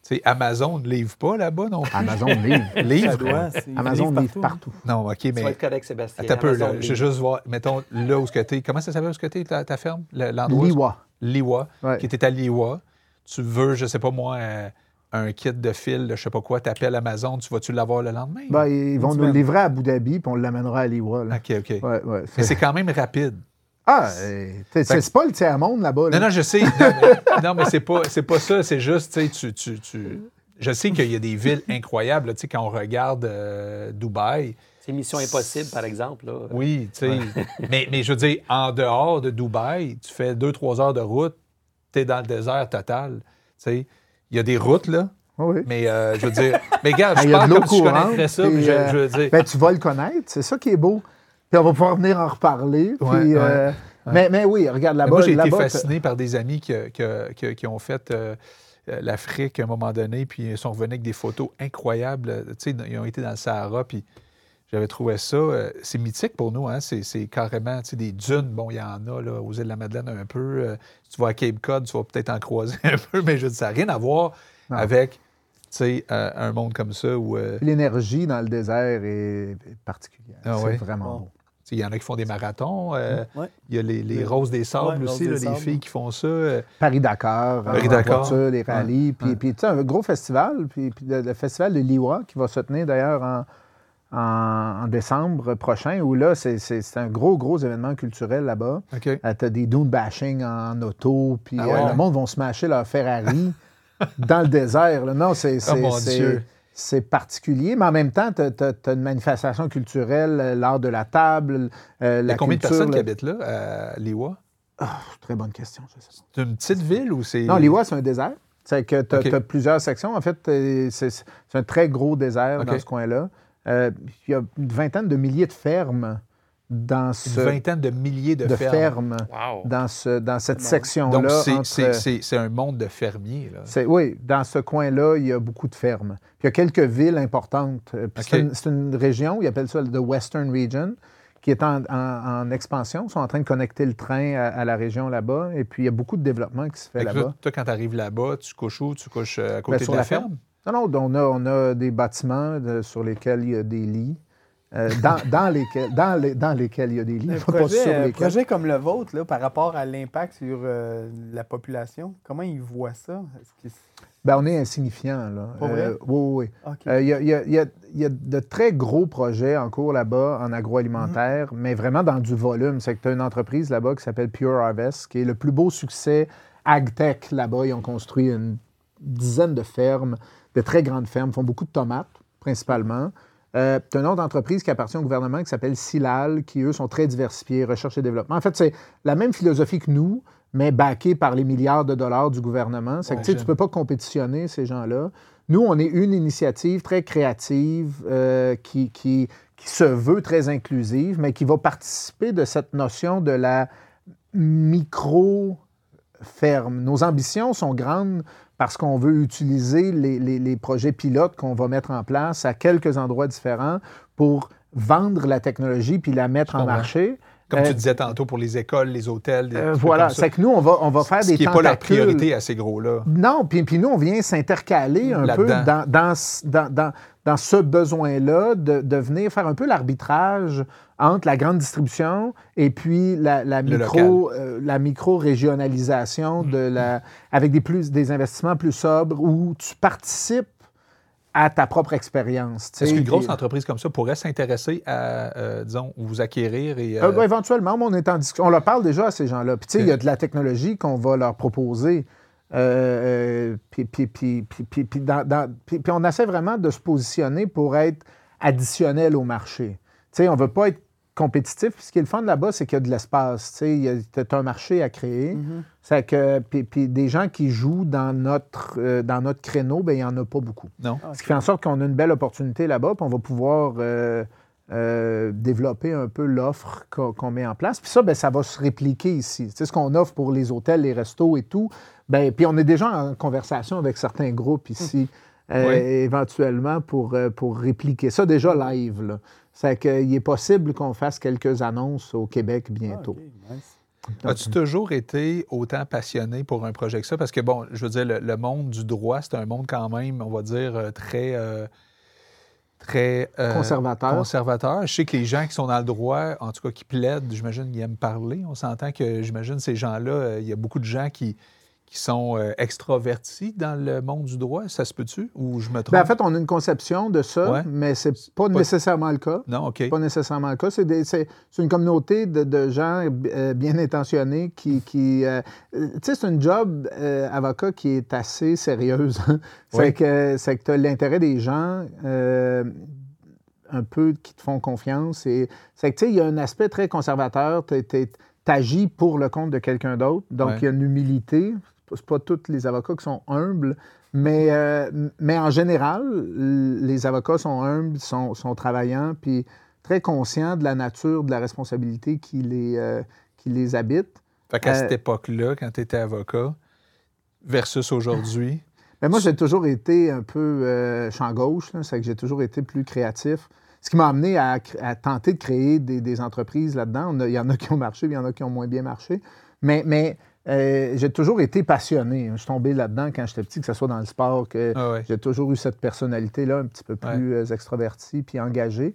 tu sais, Amazon ne livre pas là-bas non plus. Amazon livre. Livre? doit, Amazon livre partout. partout. Non, OK, Tu vas mais être correct, Sébastien. attends un peu, Amazon là, je veux juste voir, mettons, là où tu. Comment ça s'appelle où tu es, ta, ta ferme? Le- L'endroit? Liwa. Liwa, Ouais. qui était à Liwa. Tu veux, je sais pas moi, euh, un kit de fil, de je sais pas quoi, t'appelles Amazon, tu vas-tu l'avoir le lendemain? Ben, ils vont nous le livrer à Abu Dhabi, puis on l'amènera à Liwa. OK, OK. Ouais, ouais, Mais c'est quand même rapide. Ah, euh, c'est c'est pas le tiers-monde là-bas. là. Non, non, je sais. Non, mais, non, mais c'est pas, c'est pas ça. C'est juste, tu sais, tu, tu, je sais qu'il y a des villes incroyables, là, tu sais, quand on regarde euh, Dubaï. C'est Mission Impossible, par exemple. Là. Oui, tu sais. mais, mais je veux dire, en dehors de Dubaï, tu fais deux, trois heures de route, tu es dans le désert total. Tu sais, il y a des routes, là. Oui. Mais euh, je veux dire, mais regarde, Ah, je il y a parle comme si je courante, connaîtrais ça, puis, je, euh, je veux dire. Ben, tu vas le connaître, c'est ça qui est beau. Puis on va pouvoir venir en reparler. puis, Ouais, ouais, euh, Mais, mais oui, regarde là-bas. Moi, j'ai été fasciné par des amis qui, qui- qui- qui ont fait euh, euh, l'Afrique à un moment donné, puis ils sont revenus avec des photos incroyables. Tu sais, ils ont été dans le Sahara, puis j'avais trouvé ça. euh, c'est mythique pour nous, hein? C'est, carrément tu sais, des dunes. Bon, il y en a là, aux îles de la Madeleine un peu. euh, si tu vas à Cape Cod, tu vas peut-être en croiser un peu, mais je veux dire, ça n'a rien à voir Non. avec tu sais, euh, un monde comme ça où. euh, L'énergie dans le désert est particulière. Ah c'est ouais? vraiment Bon. beau. Il y en a qui font des marathons. euh, Ouais. Il y a les, les Roses des Sables ouais, aussi, Roses là, des les Sables. filles qui font ça. euh, Paris-Dakar, Paris-Dakar. en voiture, les rallyes. Puis, ouais. puis tu sais, un gros festival, puis, puis le, le festival de Liwa qui va se tenir d'ailleurs en, en- en décembre prochain, où là, c'est, c'est- c'est un gros, gros événement culturel là-bas. OK. tu as des dune bashing en auto, puis Ah euh, ouais? le monde va se mâcher leur Ferrari dans le désert. là. Non, c'est, Oh mon Dieu. C'est particulier, mais en même temps, tu as, une manifestation culturelle, euh, l'art de la table, euh, Il y la a combien de personnes qui habitent là, à Liwa? Très bonne question, je sais pas. C'est une petite ville ou c'est. Non, Liwa, c'est un désert. C'est que tu as, plusieurs sections. En fait, euh, c'est un très gros désert dans ce coin-là. Euh, Il y a une vingtaine de milliers de fermes dans, Une vingtaine de milliers de, de fermes. fermes Wow. dans, ce, dans cette Bon. section-là. Donc, c'est- entre- c'est c'est- c'est un monde de fermiers. Là. C'est- oui, dans ce coin-là, il y a beaucoup de fermes. Puis il y a quelques villes importantes. Euh, puis C'est une, c'est une région, ils appellent ça le Western Region, qui est en, en- en expansion. Ils sont en train de connecter le train à, à la région là-bas. Et puis, il y a beaucoup de développement qui se fait là-bas. toi, toi, quand tu arrives là-bas, tu couches où? Tu couches euh, à côté Ben, sur de la, la ferme. ferme? Non, non, on a, on a des bâtiments de- sur lesquels il y a des lits. Euh, dans, dans lesquels, dans, les- dans lesquels il y a des lits, Un pas projet, comme le vôtre, là, par rapport à l'impact sur euh, la population, comment ils voient ça? Ben, on est insignifiant. Là. Pas vrai? Euh, oui, oui, oui. Euh, Il y, a, y y y de très gros projets en cours là-bas en agroalimentaire, Mhm. mais vraiment dans du volume. C'est que tu as une entreprise là-bas qui s'appelle Pure Harvest, qui est le plus beau succès AgTech là-bas. Ils ont construit une dizaine de fermes, de très grandes fermes, font beaucoup de tomates principalement. Euh, as une autre entreprise qui appartient au gouvernement qui s'appelle Silal, qui eux sont très diversifiés, recherche et développement. En fait, c'est la même philosophie que nous, mais backée par les milliards de dollars du gouvernement. C'est que tu J'imagine. peux pas compétitionner ces gens-là. Nous, on est une initiative très créative euh, qui, qui, qui se veut très inclusive, mais qui va participer de cette notion de la Nos ambitions sont grandes parce qu'on veut utiliser les, les- les projets pilotes qu'on va mettre en place à quelques endroits différents pour vendre la technologie puis la mettre en marché. Comme Euh, tu disais tantôt pour les écoles, les hôtels. des Euh, voilà, c'est que nous, on va, on va faire Ce des qui n'est pas la priorité à ces gros-là. Non, puis, puis nous, on vient s'intercaler un peu dans, dans, ce- dans, dans- dans ce besoin-là de, de venir faire un peu l'arbitrage entre la grande distribution et puis la, la micro, euh, la micro-régionalisation de la, avec des, plus, des investissements plus sobres où tu participes à ta propre expérience. Est-ce qu'une grosse entreprise comme ça pourrait s'intéresser à, euh, disons, vous acquérir et. Euh, euh, ben, éventuellement, on est en discussion. On leur parle déjà à ces gens-là. Puis, tu sais, il y a de la technologie qu'on va leur proposer. Puis on essaie vraiment de se positionner pour être additionnel au marché. Tu sais, on ne veut pas être compétitif. Puis ce qui est le fun là-bas, c'est qu'il y a de l'espace. Tu sais, tu as un marché à créer. Mhm. C'est que, puis, puis des gens qui jouent dans notre, euh, dans notre créneau, ben, il n'y en a pas beaucoup. Non. Ce qui fait en sorte qu'on a une belle opportunité là-bas, puis on va pouvoir euh, euh, développer un peu l'offre qu'on qu'on met en place. Puis ça, ben, ça va se répliquer ici. Tu sais, ce qu'on offre pour les hôtels, les restos et tout, ben, puis on est déjà en conversation avec certains groupes ici, euh, Oui. éventuellement, pour, pour répliquer ça déjà live. là. C'est qu'il est possible qu'on fasse quelques annonces au Québec Ah, bientôt. Nice. As-tu toujours été autant passionné pour un projet que ça? Parce que, bon, je veux dire, le, le monde du droit, c'est un monde quand même, on va dire, euh, très. euh, très. euh, Conservateur. conservateur. Je sais que les gens qui sont dans le droit, en tout cas qui plaident, j'imagine qu'ils aiment parler. On s'entend que, j'imagine, ces gens-là, euh, il y a beaucoup de gens qui, qui sont euh, extravertis dans le monde du droit. Ça se peut-tu? Ou je me trompe? Ben, en fait, on a une conception de ça, Ouais. mais c'est pas, pas- nécessairement le cas. non, OK. C'est pas nécessairement le cas. C'est des- c'est c'est une communauté de, de gens euh, bien intentionnés qui. qui euh, euh, tu sais, c'est une job, avocat, qui est assez sérieuse. c'est Oui. que c'est que tu as l'intérêt des gens. un peu qui te font confiance. Et c'est que, tu sais, il y a un aspect très conservateur. Tu agis pour le compte de quelqu'un d'autre. Donc, Ouais. il y a une humilité. C'est pas tous les avocats qui sont humbles, mais, euh, mais en général, les avocats sont humbles, sont, sont travaillants, puis très conscients de la nature de la responsabilité qui les, euh, qui les habite. Fait qu'à Euh, cette époque-là, quand tu étais avocat, versus aujourd'hui, Mais moi, j'ai toujours été un peu euh, champ gauche, c'est que j'ai toujours été plus créatif. Ce qui m'a amené à, tenter de créer des, des entreprises là-dedans. Il y en a qui ont marché, puis il y en a qui ont moins bien marché. Mais, mais euh, j'ai toujours été passionné. Je suis tombé là-dedans quand j'étais petit, que ce soit dans le sport, que Ah ouais. j'ai toujours eu cette personnalité-là un petit peu plus euh, extravertie puis engagée.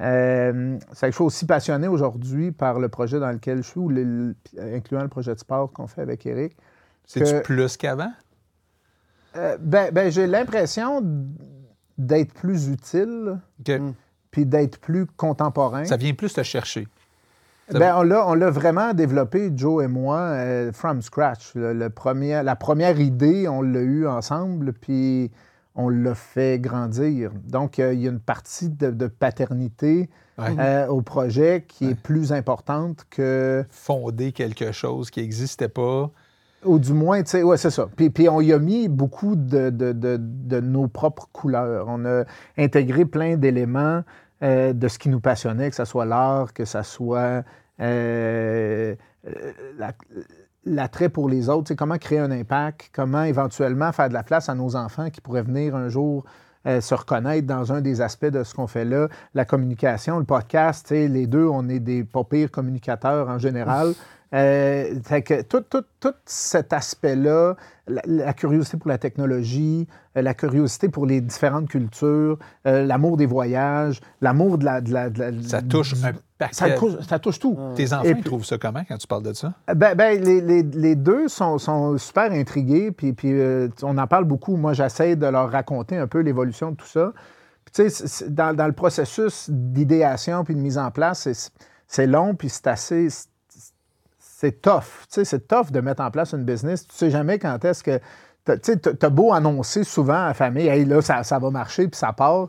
Euh, c'est que je suis aussi passionné aujourd'hui par le projet dans lequel je suis, ou le- le- incluant le projet de sport qu'on fait avec Eric. c'est-tu plus qu'avant? Euh, ben, ben, j'ai l'impression d'être plus utile puis d'être plus contemporain. Ça vient plus te chercher. Ben, on l'a- on l'a vraiment développé, Joe et moi, euh, from scratch. Le, le premier, la première idée, on l'a eue ensemble, puis on l'a fait grandir. Donc, euh, il y a une partie de, de paternité Ouais. euh, au projet qui Ouais. est plus importante que, Fonder quelque chose qui n'existait pas. ou du moins, tu sais, ouais, c'est ça. Puis, puis on y a mis beaucoup de, de- de- de nos propres couleurs. On a intégré plein d'éléments euh, de ce qui nous passionnait, que ce soit l'art, que ce soit euh, euh, la- l'attrait pour les autres, comment créer un impact, comment éventuellement faire de la place à nos enfants qui pourraient venir un jour se reconnaître dans un des aspects de ce qu'on fait là, la communication, le podcast, les deux, on est des pas pires communicateurs en général. Euh, fait que tout, tout- tout cet aspect-là, la, la curiosité pour la technologie, euh, la curiosité pour les différentes cultures, euh, l'amour des voyages, l'amour de la, de la- de la- Ça touche du- un paquet. ça, touche- ça touche tout. Tes enfants ils trouvent ça comment quand tu parles de ça? Ben, ben, les, les- les deux sont, sont super intrigués, puis, puis euh, on en parle beaucoup. Moi, j'essaie de leur raconter un peu l'évolution de tout ça. Puis, tu sais, c'est- c'est- dans, dans le processus d'idéation puis de mise en place, c'est- c'est long, puis c'est assez... c'est- tough. Tu sais, c'est tough de mettre en place une business. Tu sais jamais quand est-ce que... Tu sais, t'as t'as beau annoncer souvent à la famille, « Hey, là, ça, ça va marcher », puis ça part.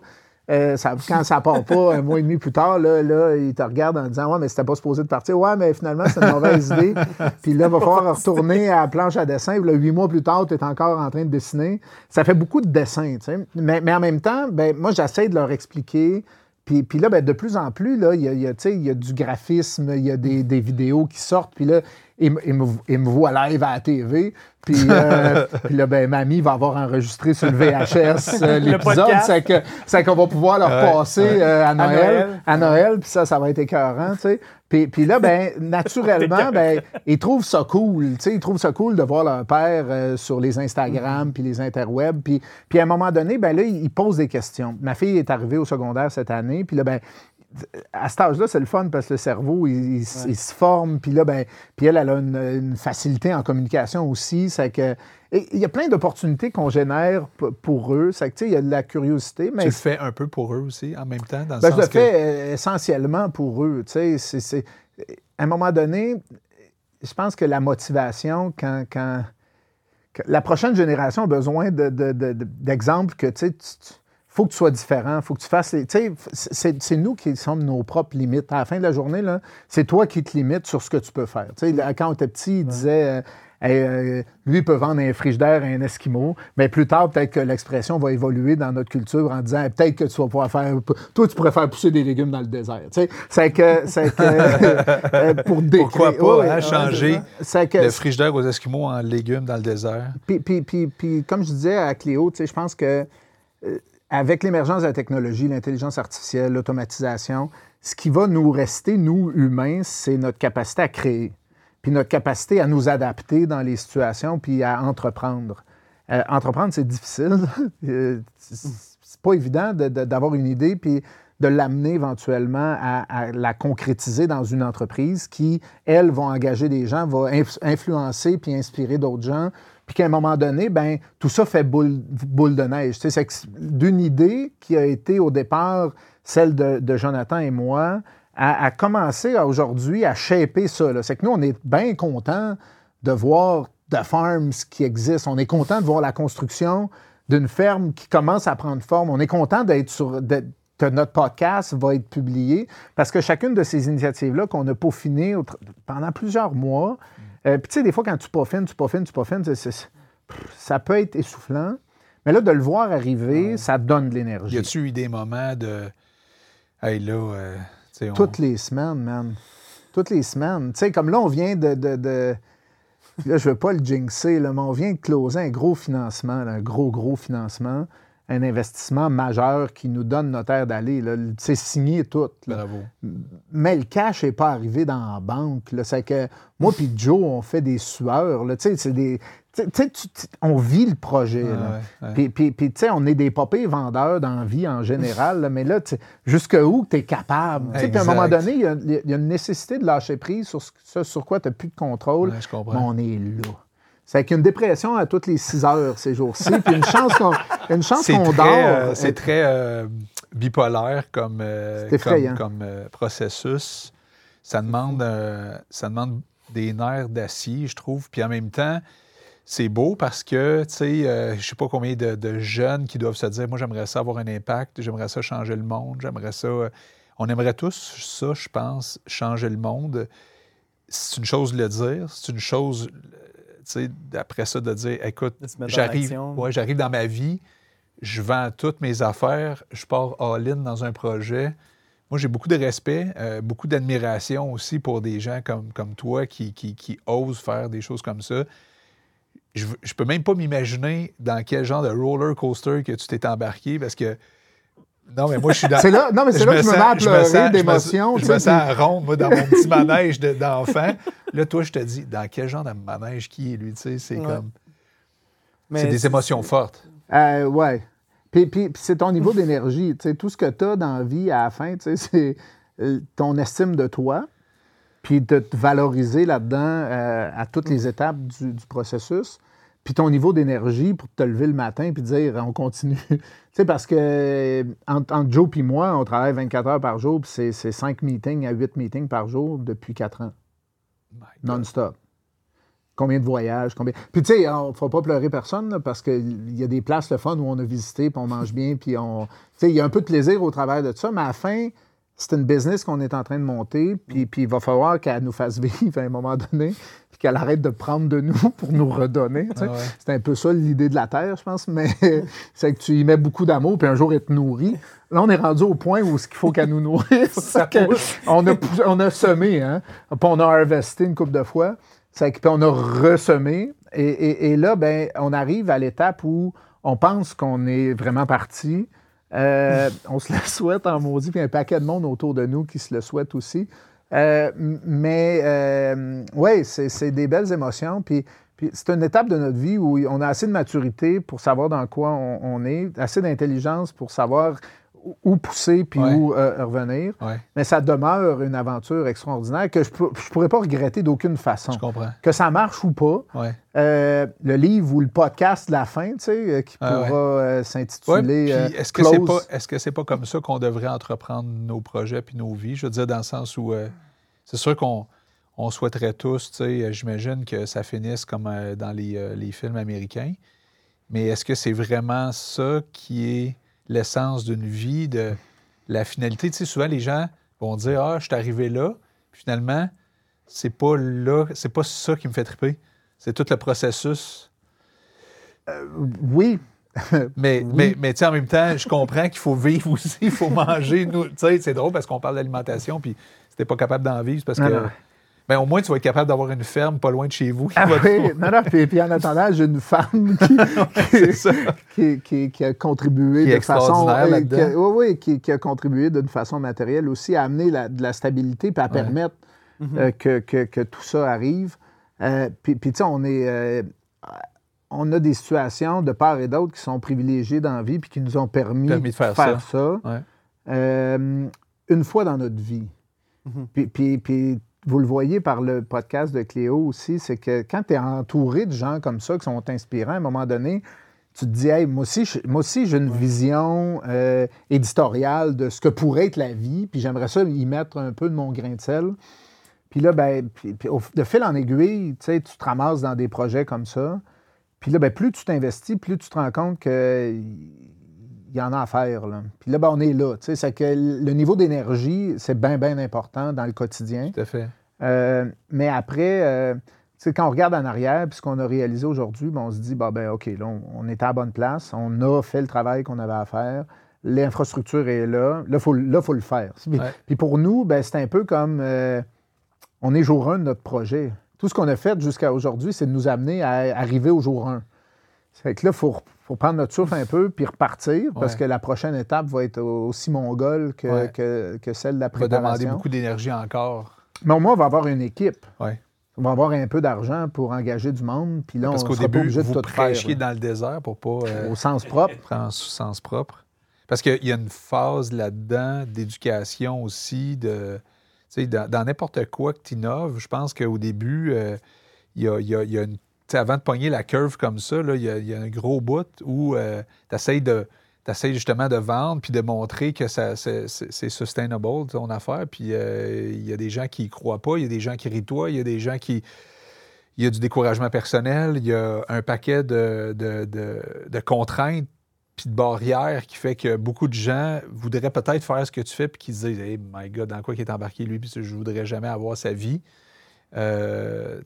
Euh, ça- quand ça part pas, un mois et demi plus tard, là, là, ils te regardent en disant Ouais, mais c'était pas supposé de partir. Ouais, mais finalement, c'est une mauvaise idée. Puis là, il va falloir retourner à la planche à dessin. Là, huit mois plus tard, tu es encore en train de dessiner. Ça fait beaucoup de dessins, tu sais. Mais, mais en même temps, ben, moi, j'essaie de leur expliquer. Puis, là, ben, de plus en plus, il y a, y a du graphisme, il y a des, des vidéos qui sortent. Puis là, ils, me- voient live à la TV. Puis, euh, puis là, ben, mamie va avoir enregistré sur le VHS euh, l'épisode. C'est que- c'est qu'on va pouvoir leur Ouais, passer ouais. euh, à Noël. Noël. À Noël, puis ça, ça va être écœurant, tu sais. Puis, puis là, ben, naturellement, ben, ils trouvent ça cool, tu sais, ils trouvent ça cool de voir leur père euh, sur les Instagram puis les interwebs. Puis, puis à un moment donné, ben là, ils ils posent des questions. Ma fille est arrivée au secondaire cette année, puis là, ben, à cet âge-là, c'est le fun parce que le cerveau, il, il s- il se forme. Puis là, ben, puis elle, elle a une, une facilité en communication aussi. C'est que il y a plein d'opportunités qu'on génère pour eux. C'est que, il y a de la curiosité, mais Tu le fais un peu pour eux aussi, en même temps, dans le ben, je le que... fais euh, essentiellement pour eux. Tu sais, c'est- c'est- À un moment donné, je pense que la motivation, quand, quand- la prochaine génération a besoin de- de- de- de- d'exemples que tu sais, tu- tu- faut que tu sois différent, faut que tu fasses. les- Tu sais, c'est nous qui sommes nos propres limites. À la fin de la journée, là, c'est toi qui te limites sur ce que tu peux faire. Tu sais, quand on était petit, il disait. euh, Hey, euh, lui il peut vendre un frigidaire à un Esquimau, mais plus tard, peut-être que l'expression va évoluer dans notre culture en disant Hey, peut-être que tu vas pouvoir faire. Toi, tu pourrais faire pousser des légumes dans le désert. Tu sais, c'est que. C'est que euh, pour décrire. Pourquoi pas, Ouais, hein, ouais, changer. C'est que- le frigidaire aux Esquimaux en légumes dans le désert? puis, puis, puis, puis, comme je disais à Cléo, tu sais, je pense que euh, avec l'émergence de la technologie, l'intelligence artificielle, l'automatisation, ce qui va nous rester, nous, humains, c'est notre capacité à créer, puis notre capacité à nous adapter dans les situations, puis à entreprendre. Euh, entreprendre, c'est difficile. Euh, c'est pas évident de- de- d'avoir une idée, puis de l'amener éventuellement à, la concrétiser dans une entreprise qui, elle, va engager des gens, va inf- influencer puis inspirer d'autres gens, puis qu'à un moment donné, ben tout ça fait boule, de neige. C'est d'une idée qui a été au départ celle de, de Jonathan et moi, à, à commencer aujourd'hui à shaper ça. C'est que nous, on est bien contents de voir The Farms qui existent. On est content de voir la construction d'une ferme qui commence à prendre forme. On est content d'être sur. que notre podcast va être publié parce que chacune de ces initiatives-là qu'on a peaufinées pendant plusieurs mois, euh, puis tu sais, des fois, quand tu peaufines, tu peaufines, tu peaufines, c'est- c'est- pff, ça peut être essoufflant. Mais là, de le voir arriver, ça donne de Y l'énergie. a-tu eu des moments de. Hey, là, euh, on- Toutes les semaines, man. Toutes les semaines. Tu sais, comme là, on vient de. de- de- Là, je veux pas le jinxer, là, mais on vient de closer un gros financement, là, un gros, gros financement, un investissement majeur qui nous donne notre air d'aller. C'est signé tout. là. Bravo. Mais le cash n'est pas arrivé dans la banque. C'est que moi puis Joe, on fait des sueurs. là. Des. tu on vit le projet. Ouais, ouais. On est des popés vendeurs dans la vie en général, là, mais là, jusqu'où tu es capable. À un moment donné, il y, a, il y a une nécessité de lâcher prise sur ce, ce sur quoi tu n'as plus de contrôle. Ouais, je comprends. Mais on est là. C'est avec une dépression à toutes les 6 heures ces jours-ci, puis une chance qu'on une chance C'est qu'on très, dort. euh, c'est très euh, bipolaire comme, euh, comme, comme, euh, processus. Ça demande, euh, ça demande des nerfs d'acier, je trouve. Puis en même temps, c'est beau parce que, tu sais, euh, je sais pas combien de, de jeunes qui doivent se dire, moi, j'aimerais ça avoir un impact, j'aimerais ça changer le monde, j'aimerais ça... euh, on aimerait tous ça, je pense, changer le monde. C'est une chose de le dire, c'est une chose, euh, après ça, de dire, écoute, j'arrive ouais, j'arrive dans ma vie, je vends toutes mes affaires, je pars all-in dans un projet. Moi, j'ai beaucoup de respect, euh, beaucoup d'admiration aussi pour des gens comme, comme toi qui, qui, qui osent faire des choses comme ça. Je, je peux même pas m'imaginer dans quel genre de roller coaster que tu t'es embarqué parce que. Non, mais moi, je suis dans. C'est là, non, mais c'est là que je me mets à sens- je me pleurer sens- je me- d'émotion. Je tu me sens à ronde, moi, dans mon petit manège de- d'enfant. Là, toi, je te dis, dans quel genre de manège qui est lui, tu sais, c'est Ouais. comme. Mais C'est des émotions fortes. Euh, ouais. Puis, puis- puis c'est ton niveau d'énergie. Tu sais, Tout ce que tu as dans la vie à la fin, tu sais, c'est euh, ton estime de toi, puis de te valoriser là-dedans euh, à toutes les étapes du, du processus, puis ton niveau d'énergie pour te lever le matin puis dire on continue. tu sais, parce que euh, entre, entre Joe et moi, on travaille 24 heures par jour, puis c'est- c'est 5 meetings à 8 meetings par jour depuis 4 ans, non-stop. Combien de voyages, combien. Puis tu sais, il ne faut pas pleurer personne, là, parce qu'il y a des places le fun où on a visité, puis on mange bien, puis on. Tu sais, il y a un peu de plaisir au travers de ça, mais à la fin, c'est une business qu'on est en train de monter, puis, puis il va falloir qu'elle nous fasse vivre à un moment donné, puis qu'elle arrête de prendre de nous pour nous redonner. tu sais. Ah ouais. C'est un peu ça l'idée de la Terre, je pense, mais c'est que tu y mets beaucoup d'amour, puis un jour, elle te nourrit. Là, on est rendu au point où ce qu'il faut qu'elle nous nourrisse. Ça on, a, on a semé, hein? Puis on a harvesté une couple de fois. C'est que- puis on a ressemé. Et, et- et là, ben, on arrive à l'étape où on pense qu'on est vraiment parti. Euh, on se le souhaite en maudit, puis un paquet de monde autour de nous qui se le souhaite aussi. Euh, mais euh, oui, c'est des belles émotions. Puis, c'est une étape de notre vie où on a assez de maturité pour savoir dans quoi on est, assez d'intelligence pour savoir où- pousser puis Ouais. où euh, revenir. Ouais, Mais ça demeure une aventure extraordinaire que je ne pourrais pas regretter d'aucune façon. je comprends. Que ça marche ou pas, Ouais. euh, le livre ou le podcast de la fin, tu sais, euh, qui Ah pourra euh, s'intituler est-ce que c'est pas est-ce que c'est pas comme ça qu'on devrait entreprendre nos projets puis nos vies? Je veux dire dans le sens où c'est sûr qu'on on souhaiterait tous, tu sais, j'imagine que ça finisse comme dans les, les films américains. Mais est-ce que c'est vraiment ça qui est l'essence d'une vie, de la finalité Tu sais, souvent les gens vont dire ah je suis arrivé là, puis finalement c'est pas là, c'est pas ça qui me fait triper. C'est tout le processus. Oui. Mais, Oui. mais, mais tu sais, en même temps, je comprends qu'il faut vivre aussi, il faut manger. Tu sais, c'est drôle parce qu'on parle d'alimentation, puis si t'es pas capable d'en vivre, c'est parce Non, que. non. Ben, au moins, tu vas être capable d'avoir une ferme pas loin de chez vous. qui Ah oui, non, non, puis, puis en attendant, j'ai une femme qui, qui, qui- qui a contribué de façon. extraordinaire euh, oui, oui, qui, a contribué d'une façon matérielle aussi à amener la- de la stabilité puis à permettre euh, que, que- que tout ça arrive. Euh, puis, puis, tu sais, on est. euh, on a des situations de part et d'autre qui sont privilégiées dans la vie puis qui nous ont permis, Permis de faire ça. Ouais. Une fois dans notre vie. Mhm. Puis, puis- puis vous le voyez par le podcast de Cléo aussi, c'est que quand tu es entouré de gens comme ça qui sont inspirants, à un moment donné, tu te dis, hey, moi aussi, je- moi aussi j'ai une vision euh, éditoriale de ce que pourrait être la vie, puis j'aimerais ça y mettre un peu de mon grain de sel. Puis là, ben, puis- puis au- de fil en aiguille, tu sais, tu te ramasses dans des projets comme ça. Puis là, ben, plus tu t'investis, plus tu te rends compte qu'il y en a à faire. Là. Puis là, ben, on est là. C'est que le niveau d'énergie, c'est bien, bien important dans le quotidien. Tout à fait. Euh, mais après, euh, quand on regarde en arrière, puis ce qu'on a réalisé aujourd'hui, ben, on se dit, bah, ben, OK, là, on, on est à la bonne place, on a fait le travail qu'on avait à faire, l'infrastructure est là, là, il faut, là, faut le faire. Puis, Ouais. puis pour nous, ben, c'est un peu comme, euh, on est jour 1 de notre projet. Tout ce qu'on a fait jusqu'à aujourd'hui, c'est de nous amener à arriver au jour 1. Fait que là, il faut, faut prendre notre souffle un peu puis repartir parce Ouais. que la prochaine étape va être aussi mongole que, Ouais. que, que celle de la Ça va demander préparation. beaucoup d'énergie encore. Mais au moins, on va avoir une équipe. Ouais. On va avoir un peu d'argent pour engager du monde. Puis là, Parce on qu'au pas début, de vous tout prêchiez faire. dans le désert pour pas euh, Au sens propre. prendre sous sens propre. Parce qu'il y a une phase là-dedans d'éducation aussi, de, dans n'importe quoi que tu innoves, je pense qu'au début, euh, il y a, il y a- il y a une. Avant de pogner la curve comme ça, il, y a, un gros bout où tu essayes justement de vendre puis de montrer que c'est, sustainable ton affaire. Puis euh, il y a des gens qui y croient pas, il y a des gens qui rient toi, il y a des gens qui. Il y a du découragement personnel, il y a un paquet de, contraintes puis de barrières qui fait que beaucoup de gens voudraient peut-être faire ce que tu fais puis qui se disent Hey my God, dans quoi il est embarqué lui, puis je voudrais jamais avoir sa vie. Euh,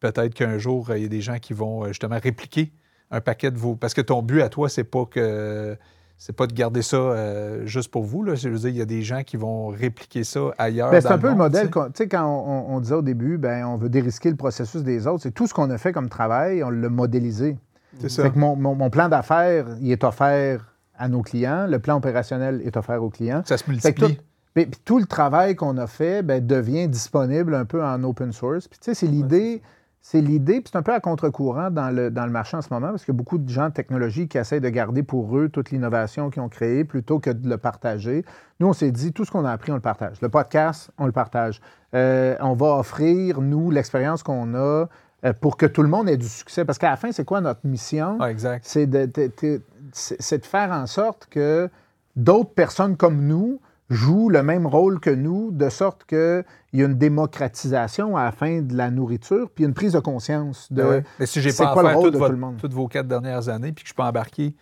peut-être qu'un jour, il y a des gens qui vont euh, justement répliquer un paquet de vos. Parce que ton but à toi, c'est pas que c'est pas de garder ça euh, juste pour vous. Là. Je veux dire, il y a des gens qui vont répliquer ça ailleurs. Ben, c'est un peu le modèle. tu sais. quand on, on disait au début, ben, on veut dérisquer le processus des autres, c'est tout ce qu'on a fait comme travail, on l'a modélisé. C'est ça. Fait que mon, mon- mon plan d'affaires, il est offert à nos clients. Le plan opérationnel est offert aux clients. Ça se multiplie. puis tout le travail qu'on a fait ben, devient disponible un peu en open source. Puis tu sais, c'est l'idée, c'est l'idée, puis c'est un peu à contre-courant dans le, dans le marché en ce moment, parce qu'il y a beaucoup de gens de technologie qui essayent de garder pour eux toute l'innovation qu'ils ont créée plutôt que de le partager. Nous, on s'est dit, tout ce qu'on a appris, on le partage. Le podcast, on le partage. Euh, on va offrir, nous, l'expérience qu'on a euh, pour que tout le monde ait du succès. Parce qu'à la fin, c'est quoi notre mission? Ouais, exact. c'est de, de- de- c'est- c'est de faire en sorte que d'autres personnes comme nous jouent le même rôle que nous, de sorte qu'il y a une démocratisation à la fin de la nourriture, puis une prise de conscience de... Mais si j'ai c'est pas à quoi le rôle de votre- tout le monde? toutes vos quatre dernières années, puis que je peux embarquer, tu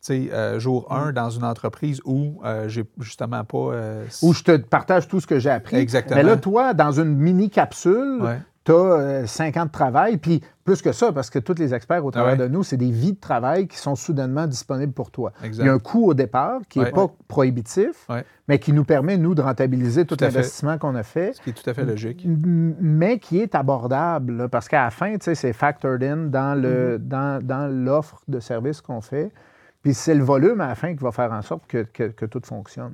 sais, euh, jour Mm. 1 dans une entreprise où euh, j'ai justement pas. euh, Où je te partage tout ce que j'ai appris. Exactement. Mais là, toi, dans une mini-capsule, Ouais. Tu as 5 ans de travail, puis plus que ça, parce que tous les experts au travers Ah ouais. de nous, c'est des vies de travail qui sont soudainement disponibles pour toi. Exact. Il y a un coût au départ qui n'est Ouais. pas prohibitif, Ouais. mais qui nous permet, nous, de rentabiliser tout, l'investissement qu'on a fait. Ce qui est tout à fait logique. Mais qui est abordable, là, parce qu'à la fin, tu sais, c'est factored in dans, le, Mm-hmm. dans, dans l'offre de service qu'on fait. Puis c'est le volume à la fin qui va faire en sorte que, que- que tout fonctionne.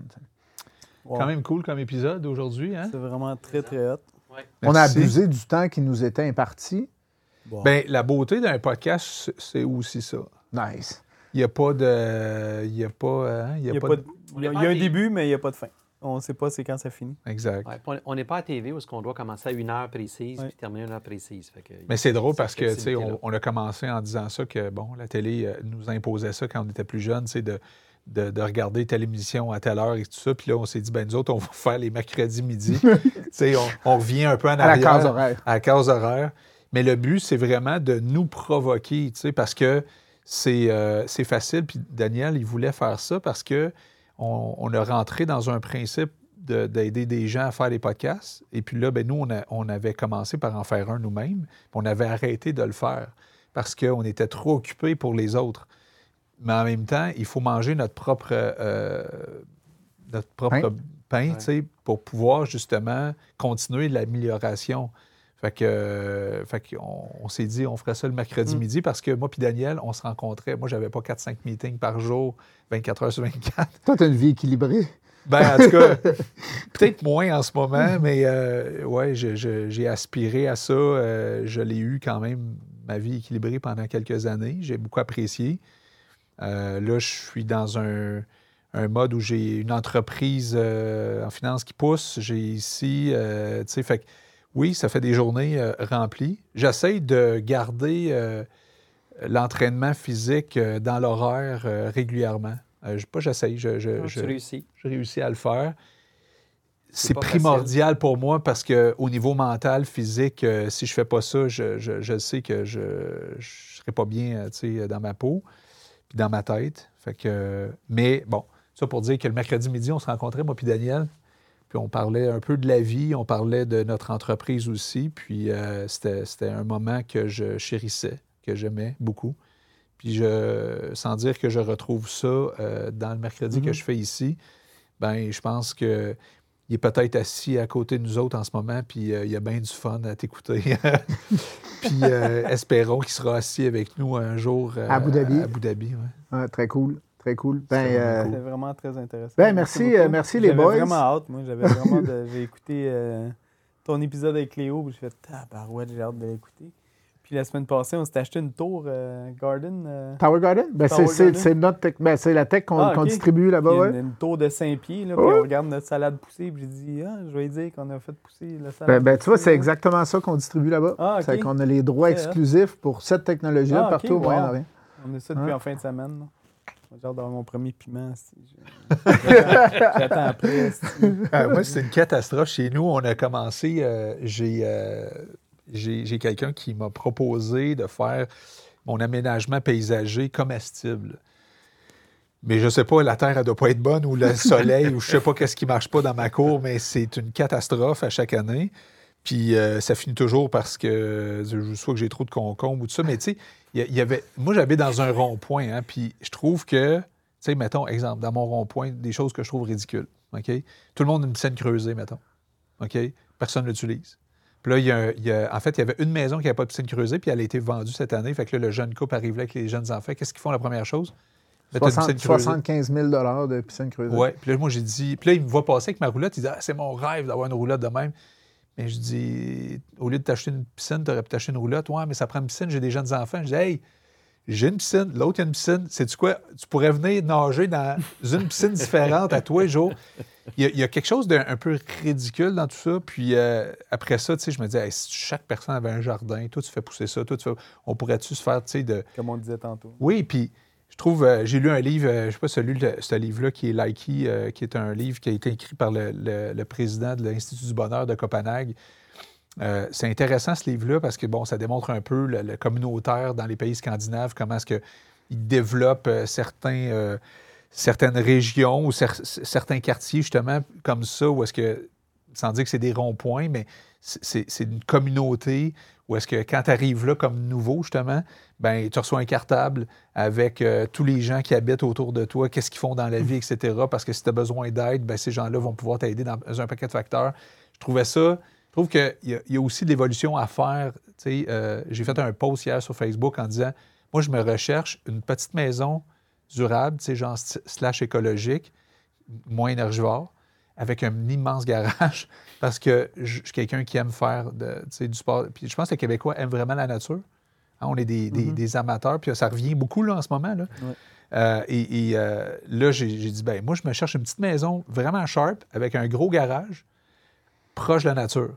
Wow. Quand même cool comme épisode aujourd'hui. Hein? C'est vraiment très, très hot. On a abusé du temps qui nous était imparti. Bon. Ben, la beauté d'un podcast, c'est- aussi ça. Nice. Il n'y a pas de. Il y a pas. hein, Il y a y a, pas pas de- de- On il y a- un début, mais il n'y a pas de fin. On ne sait pas c'est quand ça finit. Exact. Ouais, on- on n'est pas à TV où est-ce qu'on doit commencer à une heure précise Ouais. puis terminer à une heure précise. Fait que- Mais c'est drôle parce que, tu sais, on, on a commencé en disant ça que, bon, la télé euh, nous imposait ça quand on était plus jeunes, c'est de, de, de regarder telle émission à telle heure et tout ça. Puis là, on s'est dit, ben nous autres, on va faire les mercredis midi. on, on revient un peu en À la arrière. case horaire. à la case horaire. Mais le but, c'est vraiment de nous provoquer, tu sais, parce que c'est euh, c'est facile. Puis Daniel, il voulait faire ça parce que on, on a rentré dans un principe de- d'aider des gens à faire des podcasts. Et puis là, ben, nous, on, a- on avait commencé par en faire un nous-mêmes. puis On avait arrêté de le faire parce qu'on était trop occupés pour les autres. Mais en même temps, il faut manger notre propre, euh, notre propre Pain. Ouais. pour pouvoir justement continuer l'amélioration. Fait que, euh, fait qu'on on s'est dit, on ferait ça le mercredi Mm. midi parce que moi puis Daniel, on se rencontrait. Moi, j'avais pas 4-5 meetings par jour, 24 heures sur 24. Toi, tu as une vie équilibrée. Ben, en tout cas, peut-être moins en ce moment, mais euh, ouais, j'ai aspiré à ça. Euh, je l'ai eu quand même, ma vie équilibrée pendant quelques années. J'ai beaucoup apprécié. Euh, là, je suis dans un, un mode où j'ai une entreprise euh, en finance qui pousse. J'ai ici, euh, tu sais, fait que Oui, ça fait des journées remplies. J'essaie de garder l'entraînement physique dans l'horaire régulièrement. Je- pas j'essaye, je, je, Ah, je- réussis. je réussis à le faire. C'est primordial pour moi parce que au niveau mental, physique, si je fais pas ça, je, sais que je ne serai pas bien tu sais, dans ma peau dans ma tête. Fait que, mais bon, ça pour dire que le mercredi midi, on se rencontrait, moi puis Daniel, puis on parlait un peu de la vie, on parlait de notre entreprise aussi, puis euh, c'était un moment que je chérissais, que j'aimais beaucoup. Puis je, sans dire que je retrouve ça euh, dans le mercredi que Mhm. je fais ici, ben je pense que il est peut-être assis à côté de nous autres en ce moment, puis euh, il y a bien du fun à t'écouter. puis euh, espérons qu'il sera assis avec nous un jour euh, À Abu Dhabi. À Abu Dhabi, ouais. Ouais, très cool. Très cool. Ben, C'est euh, vraiment très intéressant. Ben, merci, euh, merci les J'avais boys. vraiment hâte. Moi, j'avais vraiment. de- J'ai écouté euh, ton épisode avec Léo, puis j'ai fait tabarouette, j'ai hâte de l'écouter. Puis la semaine passée, on s'est acheté une tour euh, Garden. euh, Tower Garden? Ben, Tower c'est- c'est Garden. c'est notre tech- ben, c'est la tech qu'on Ah, distribue là-bas, ouais. une, une tour de 5 pieds, là, puis Ouais. on regarde notre salade poussée, puis j'ai dit, ah, je vais dire qu'on a fait pousser la Ben, salade. ben, tu vois, c'est exactement ça qu'on distribue là-bas. Ah, ok. C'est qu'on a les droits exclusifs pour cette technologie-là Ah, ok, partout au wow. Moyen-Orient. On a ça depuis en fin de semaine. là. J'ai hâte d'avoir mon premier piment. J'attends j'attends après. Ah, moi, c'est une catastrophe. Chez nous, on a commencé. euh, j'ai euh, j'ai- quelqu'un qui m'a proposé de faire mon aménagement paysager comestible. Mais je sais pas, la terre, elle doit pas être bonne, ou le soleil, ou je sais pas qu'est-ce qui marche pas dans ma cour, mais c'est une catastrophe à chaque année. Puis euh, ça finit toujours parce que euh, soit que j'ai trop de concombres ou tout ça. Mais tu sais, il y avait. Moi, j'habite dans un rond-point, hein, puis je trouve que, tu sais, mettons, exemple, dans mon rond-point, des choses que je trouve ridicules. OK? Tout le monde a une piscine creusée, mettons. OK? Personne ne l'utilise. Puis là, il y a, un- il y a- en fait, il y avait une maison qui n'avait pas de piscine creusée, puis elle a été vendue cette année. Fait que là, le jeune couple arrive là avec les jeunes enfants. Qu'est-ce qu'ils font la première chose? Mettre une 60 piscine creusée. 75 000 de piscine creusée. Ouais. Puis là, moi, j'ai dit. Puis là, il me voit passer avec ma roulotte. Il dit Ah, c'est mon rêve d'avoir une roulotte de même. Mais je dis Au lieu de t'acheter une piscine, tu aurais pu t'acheter une roulotte. Ouais, mais ça prend une piscine. J'ai des jeunes enfants. Je dis Hey, j'ai une piscine. L'autre, il y a une piscine. Sais-tu quoi? Tu pourrais venir nager dans une piscine différente à tous les jours. Il y, a, il y a quelque chose d'un un peu ridicule dans tout ça. Puis euh, après ça, tu sais, je me dis Hey, si chaque personne avait un jardin, toi, tu fais pousser ça. Toi, tu fais. On pourrait-tu se faire, tu sais, de. Comme on disait tantôt. Oui, puis je trouve, euh, j'ai lu un livre, euh, je ne sais pas celui, de- ce livre-là qui est Likey, euh, qui est un livre qui a été écrit par le, le- le président de l'Institut du bonheur de Copenhague. C'est intéressant ce livre-là parce que bon, ça démontre un peu le, le communautaire dans les pays scandinaves, comment est-ce qu'ils développent certains, certaines régions ou cer- certains quartiers justement comme ça, où est-ce que, sans dire que c'est des ronds-points, mais c'est- une communauté où est-ce que quand tu arrives là comme nouveau justement, ben tu reçois un cartable avec euh, tous les gens qui habitent autour de toi, qu'est-ce qu'ils font dans la vie, etc. Parce que si tu as besoin d'aide, ben, ces gens-là vont pouvoir t'aider dans un paquet de facteurs. Je trouvais ça. Je trouve qu'il y, a- il y a aussi de l'évolution à faire. Tu sais, euh, J'ai fait un post hier sur Facebook en disant Moi, je me recherche une petite maison durable, tu sais, genre slash écologique, moins énergivore, avec un immense garage, parce que je suis quelqu'un qui aime faire de, tu sais, du sport. Puis je pense que les Québécois aiment vraiment la nature. Hein, on est des, des- Mhm. des amateurs, puis ça revient beaucoup là, en ce moment. Là. Ouais. Euh, et et, euh, là, j'ai j'ai dit, ben moi, je me cherche une petite maison vraiment sharp, avec un gros garage, proche de la nature.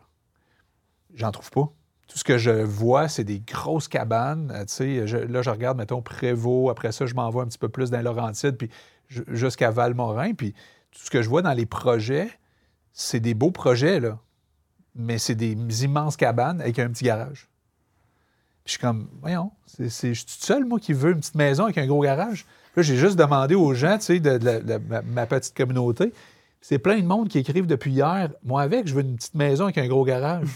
J'en trouve pas. Tout ce que je vois, c'est des grosses cabanes. Euh, là, je regarde, mettons, Prévost. Après ça, je m'en vais un petit peu plus dans Laurentide, puis ju- jusqu'à Valmorin. Puis tout ce que je vois dans les projets, c'est des beaux projets, là. Mais c'est des immenses cabanes avec un petit garage. Puis je suis comme, voyons, c'est, je suis tout seul, moi, qui veux une petite maison avec un gros garage. Là, j'ai juste demandé aux gens, tu sais, de ma, ma petite communauté. C'est plein de monde qui écrivent depuis hier. Moi, avec, je veux une petite maison avec un gros garage.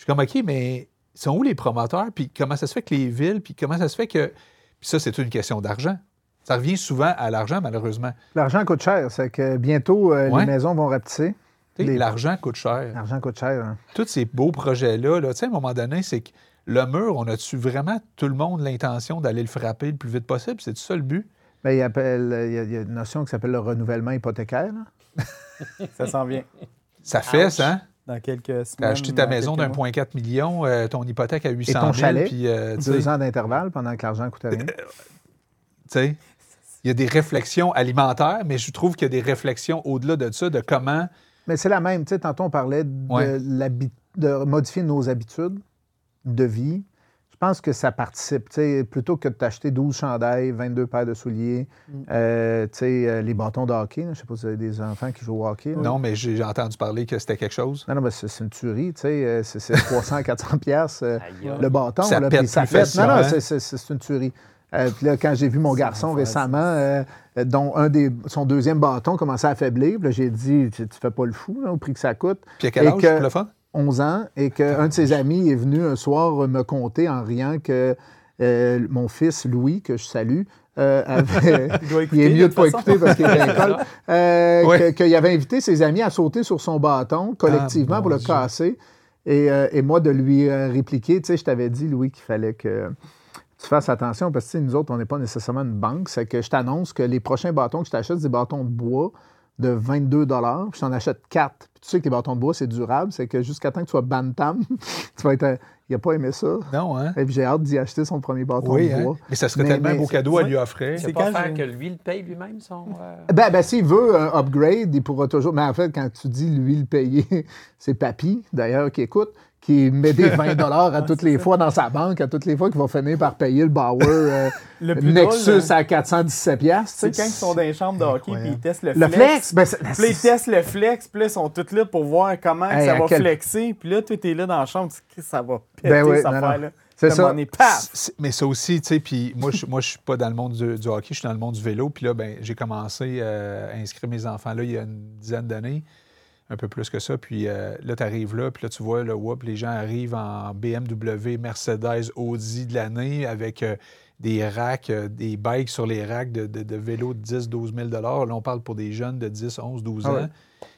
Je suis comme, OK, mais ils sont où les promoteurs? Puis comment ça se fait que les villes? Puis comment ça se fait que. Puis ça, c'est une question d'argent. Ça revient souvent à l'argent, malheureusement. L'argent coûte cher. C'est que bientôt, euh, Ouais. les maisons vont rapetisser. Les- L'argent coûte cher. L'argent coûte cher. hein. Tous ces beaux projets-là, là, tu sais, à un moment donné, c'est que le mur, on a-tu vraiment tout le monde l'intention d'aller le frapper le plus vite possible? C'est ça le but? Ben, il, appelle- il y a, il y a une notion qui s'appelle le renouvellement hypothécaire. là. Ça s'en vient. Ça fait ça. hein? Dans quelques semaines. Acheté ta maison quelques mois. d'1,4 million, euh, ton hypothèque à 800 000, ton chalet, puis, euh, Deux ans d'intervalle pendant que l'argent coûtait rien? tu sais, il y a des réflexions alimentaires, mais je trouve qu'il y a des réflexions au-delà de ça, de comment Mais c'est la même. Tu sais, tantôt, on parlait de, Ouais. l'habi- de modifier nos habitudes de vie. Je pense que ça participe. Tu sais, plutôt que de t'acheter 12 chandails, 22 paires de souliers, Mm. euh, tu sais, euh, les bâtons de hockey. Je ne sais pas si vous avez des enfants qui jouent au hockey. là. Non, mais j'ai entendu parler que c'était quelque chose. Non, non, mais c'est une tuerie. Tu sais, euh, c'est c'est 300, 400 piastres euh, Aïe, aïe. le bâton. Ça là, pète ça. Non, non, c'est- une tuerie. Euh, puis là, quand j'ai vu mon garçon récemment, euh, dont un des, son deuxième bâton commençait à là, j'ai dit, tu, tu fais pas le fou là, au prix que ça coûte. Puis à quel Et âge, que- le fun? 11 ans, et qu'un de ses amis est venu un soir me conter en riant que euh, mon fils, Louis, que je salue, euh, avait... Il est mieux de toute pas façon. écouter parce qu'il est à l'école. Euh, Ouais. Qu'il avait invité ses amis à sauter sur son bâton collectivement Ah, pour le Dieu. casser. Et, euh, et moi, de lui euh, répliquer, tu sais, je t'avais dit, Louis, qu'il fallait que tu fasses attention parce que nous autres, on n'est pas nécessairement une banque. C'est que je t'annonce que les prochains bâtons que je t'achète, c'est des bâtons de bois de 22 puis je t'en achète 4. Puis tu sais que les bâtons de bois, c'est durable. C'est que jusqu'à temps que tu sois bantam, tu vas être... un- Il n'a pas aimé ça. Non, hein? Et puis j'ai hâte d'y acheter son premier bâton Oui, de hein? bois. Mais ça serait Mais- tellement un beau cadeau à lui offrir. C'est pas faire que lui le paye lui-même son. euh, Ben, ben s'il veut un upgrade, il pourra toujours. Mais en fait, quand tu dis lui le payer, c'est Papy, d'ailleurs, qui écoute, qui met des 20 à toutes les fois dans sa banque, à toutes les fois qu'il va finir par payer le Bauer euh, Le Nexus drôle, là, à 417 piastres. c'est tu sais. quand ils sont dans les chambres de hockey puis ils testent le, Le flex, ben, Puis là, ils testent le flex, puis là, ils sont tous là pour voir comment Hey, ça va quel- flexer. Puis là, toi, t'es là dans la chambre, tu ça va péter, Ben oui, cette non. affaire-là. C'est ça. Mais ça aussi, tu sais, puis moi, je moi, je suis pas dans le monde du, du hockey, je suis dans le monde du vélo. Puis là, ben, j'ai commencé euh, à inscrire mes enfants là il y a une dizaine d'années, un peu plus que ça. Puis euh, là, tu arrives là, puis là, tu vois, le whoop, les gens arrivent en BMW, Mercedes, Audi de l'année avec euh, des racks, euh, des bikes sur les racks de, de, de vélos de 10, 12 000 Là, on parle pour des jeunes de 10, 11, 12 ans. Ah ouais.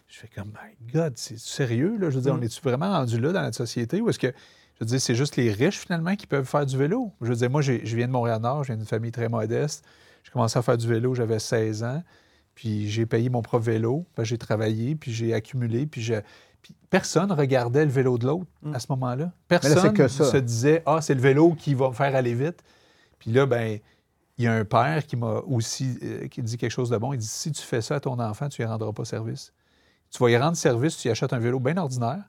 Je fais comme, my God, c'est sérieux, là? Je veux dire, Mm. on est-tu vraiment rendu là dans notre société ou est-ce que je veux dire, c'est juste les riches, finalement, qui peuvent faire du vélo? Je veux dire, moi, je viens de Montréal-Nord, je viens d'une famille très modeste. J'ai commencé à faire du vélo, j'avais 16 ans. Puis j'ai payé mon propre vélo, puis j'ai travaillé, puis j'ai accumulé, puis je... Puis personne regardait le vélo de l'autre Mm. à ce moment-là. là, Personne ça. se disait « Ah, c'est le vélo qui va me faire aller vite. » Puis là, ben il y a un père qui m'a aussi euh, qui dit quelque chose de bon. Il dit « Si tu fais ça à ton enfant, tu ne lui rendras pas service. Tu vas y rendre service, tu lui achètes un vélo bien ordinaire.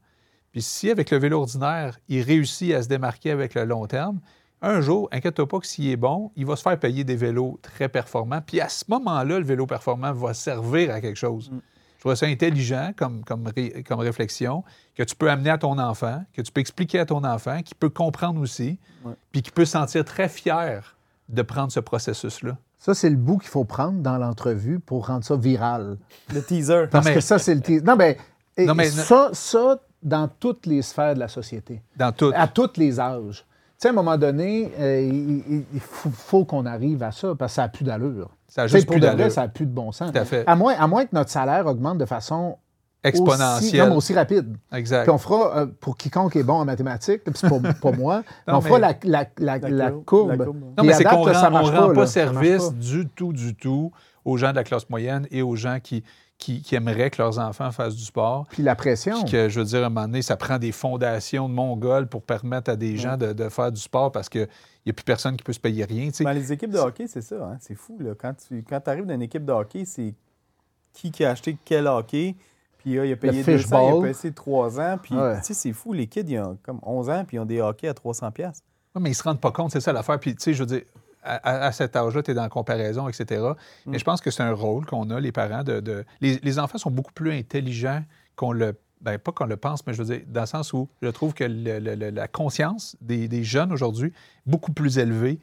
Puis si, avec le vélo ordinaire, il réussit à se démarquer avec le long terme, un jour, inquiète-toi pas que s'il est bon, il va se faire payer des vélos très performants. Puis à ce moment-là, le vélo performant va servir à quelque chose. Mm. Je trouve ça intelligent comme, comme, ré- comme réflexion que tu peux amener à ton enfant, que tu peux expliquer à ton enfant, qui peut comprendre aussi, Ouais. puis qui peut se sentir très fier de prendre ce processus-là. Ça, c'est le bout qu'il faut prendre dans l'entrevue pour rendre ça viral. Le teaser. Parce mais- que ça, c'est le teaser. Non, mais, et Non, mais- ça, ça, dans toutes les sphères de la société. Dans tout. à tous les âges. Sais, à un moment donné, euh, il, il- il faut, faut qu'on arrive à ça parce que ça n'a plus d'allure. Ça a juste pour plus de vrai, ça n'a plus de bon sens. Tout à fait. À moins, à moins que notre salaire augmente de façon aussi, Exponentielle. non, mais aussi rapide. Exact. Puis on fera, euh, pour quiconque est bon en mathématiques, puis c'est pas, pas moi, Non, on fera la, la- la- La la courbe, courbe. la courbe. Non, Puis mais c'est qu'on ça rend, marche on rend pas. Ça service pas. du tout, du tout aux gens de la classe moyenne et aux gens qui, qui, qui aimeraient que leurs enfants fassent du sport. Puis la pression. Puis que, je veux dire, à un moment donné, ça prend des fondations de Mongols pour permettre à des gens de, de faire du sport parce qu'il n'y a plus personne qui peut se payer rien. tu sais. Dans les équipes de hockey, c'est ça. hein. C'est fou. Là. Quand tu quand arrives dans une équipe de hockey, c'est qui qui a acheté quel hockey. Puis euh, il a payé Le 200, il fishball. a payé 3 ans. Puis Ouais. tu sais, c'est fou. Les kids, ils ont comme 11 ans, puis ils ont des hockey à 300 pièces. Ouais, mais ils se rendent pas compte, c'est ça l'affaire. Puis, tu sais, je veux dire, à, cet âge-là, tu es dans la comparaison, etc. Mais Mm. je pense que c'est un rôle qu'on a, les parents, de. de- Les, les enfants sont beaucoup plus intelligents qu'on le. Ben, pas qu'on le pense, mais je veux dire, dans le sens où je trouve que le- le- le- la conscience des, des jeunes aujourd'hui est beaucoup plus élevée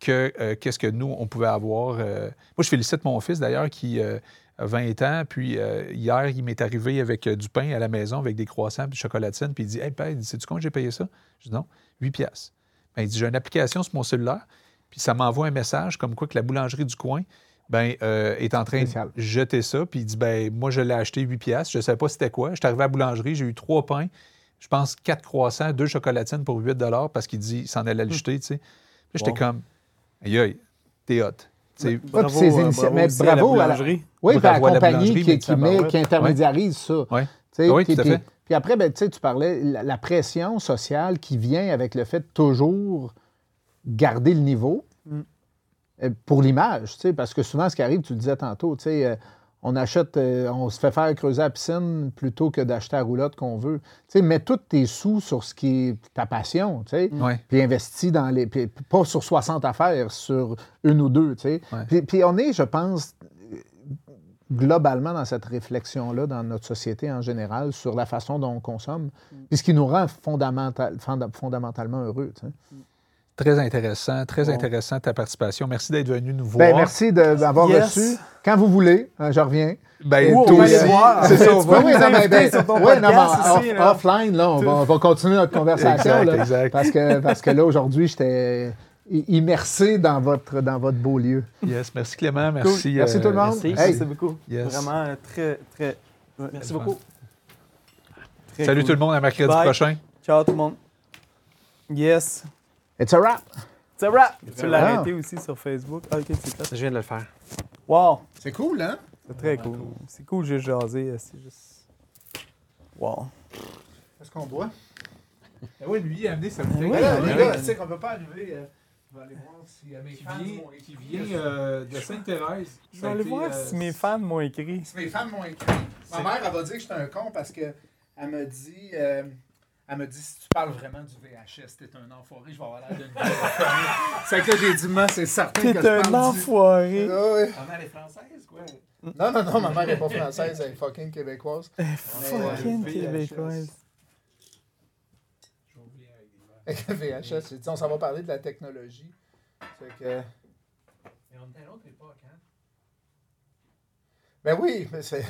que euh, qu'est-ce que nous, on pouvait avoir. euh. Moi, je félicite mon fils, d'ailleurs, qui euh, a 20 ans, puis hier, il m'est arrivé avec du pain à la maison, avec des croissants, puis chocolatine, puis il dit Hey, père, sais-tu combien j'ai payé ça Je dis Non, 8 piastres. Ben, il dit J'ai une application sur mon cellulaire, puis ça m'envoie un message comme quoi que la boulangerie du coin ben, euh, est en train Spécial. de jeter ça. Puis il dit ben, Moi, je l'ai acheté 8 piastres. Je ne savais pas c'était quoi. Je suis arrivé à la boulangerie, j'ai eu trois pains, je pense quatre croissants, deux chocolatines pour 8 parce qu'il dit il s'en allait le jeter. tu sais. J'étais Wow. comme Aïe, aïe, t'es hot. Ces euh, initia- mais aussi à la bravo à la- boulangerie. Oui, puis à la Bravo compagnie qui, met, qui intermédiarise ça. Ouais. Tu sais, Oui, puis, tout à puis- fait. puis après, ben, tu sais, tu parlais, la, la pression sociale qui vient avec le fait de toujours garder le niveau Mm. euh, pour l'image, parce que souvent, ce qui arrive, tu le disais tantôt, euh, on achète, euh, on se fait faire creuser la piscine plutôt que d'acheter la roulotte qu'on veut. Mets tous tes sous sur ce qui est ta passion, puis investis dans les... pas sur 60 affaires, sur une ou deux. Puis, on est, je pense, globalement dans cette réflexion-là dans notre société en général sur la façon dont on consomme, puis ce qui nous rend fondamental- fonda- fondamentalement heureux, sais. Très intéressant, très Bon. intéressant ta participation. Merci d'être venu nous voir. Ben, merci de- d'avoir Yes. reçu. Quand vous voulez, hein, je reviens. Ben, on toi va aussi. voir. C'est ça. Oui, nous oui, non, ben, offline, là, on, va, on va continuer notre conversation. Exact, là, exact. Parce, que, parce que là, aujourd'hui, j'étais immersé dans votre, dans votre beau lieu. Yes, merci Clément, merci. Merci tout le monde. Merci, Hey. merci beaucoup. Yes. Vraiment euh, très, très. Merci beaucoup. très Salut cool. tout le monde, à mercredi Bye. prochain. Ciao tout le monde. Yes. It's a wrap. C'est vrai. Tu peux Ah. l'arrêter aussi sur Facebook. Ah, ok, c'est ça. Je viens de le faire. Wow. C'est cool, hein? C'est très cool. C'est cool, j'ai jasé. euh, C'est juste. Wow. Est-ce qu'on boit? oui, lui, il a amené sa bouteille. bouteille. Les gars, tu sais qu'on peut pas arriver. euh, on va aller voir si mes Qui fans vient, m'ont qui écrit. vient euh, de Sainte-Thérèse. Je vais aller voir si mes fans m'ont écrit. Si mes fans m'ont écrit. Ma mère, elle va dire que j'étais un con parce que elle me dit. euh, elle me dit si tu parles vraiment du VHS, t'es un enfoiré, je vais avoir l'air d'une. C'est que là, j'ai dit, moi, c'est certain que je T'es un du- enfoiré. Ah ouais. Ma mère est française, quoi. Non, non, non, ma mère n'est pas française, elle est fucking québécoise. Fucking VHS. québécoise. Avec le VHS, j'ai dit, on s'en va parler de la technologie. C'est que. Mais on était à une autre époque, hein? Ben oui, mais c'est.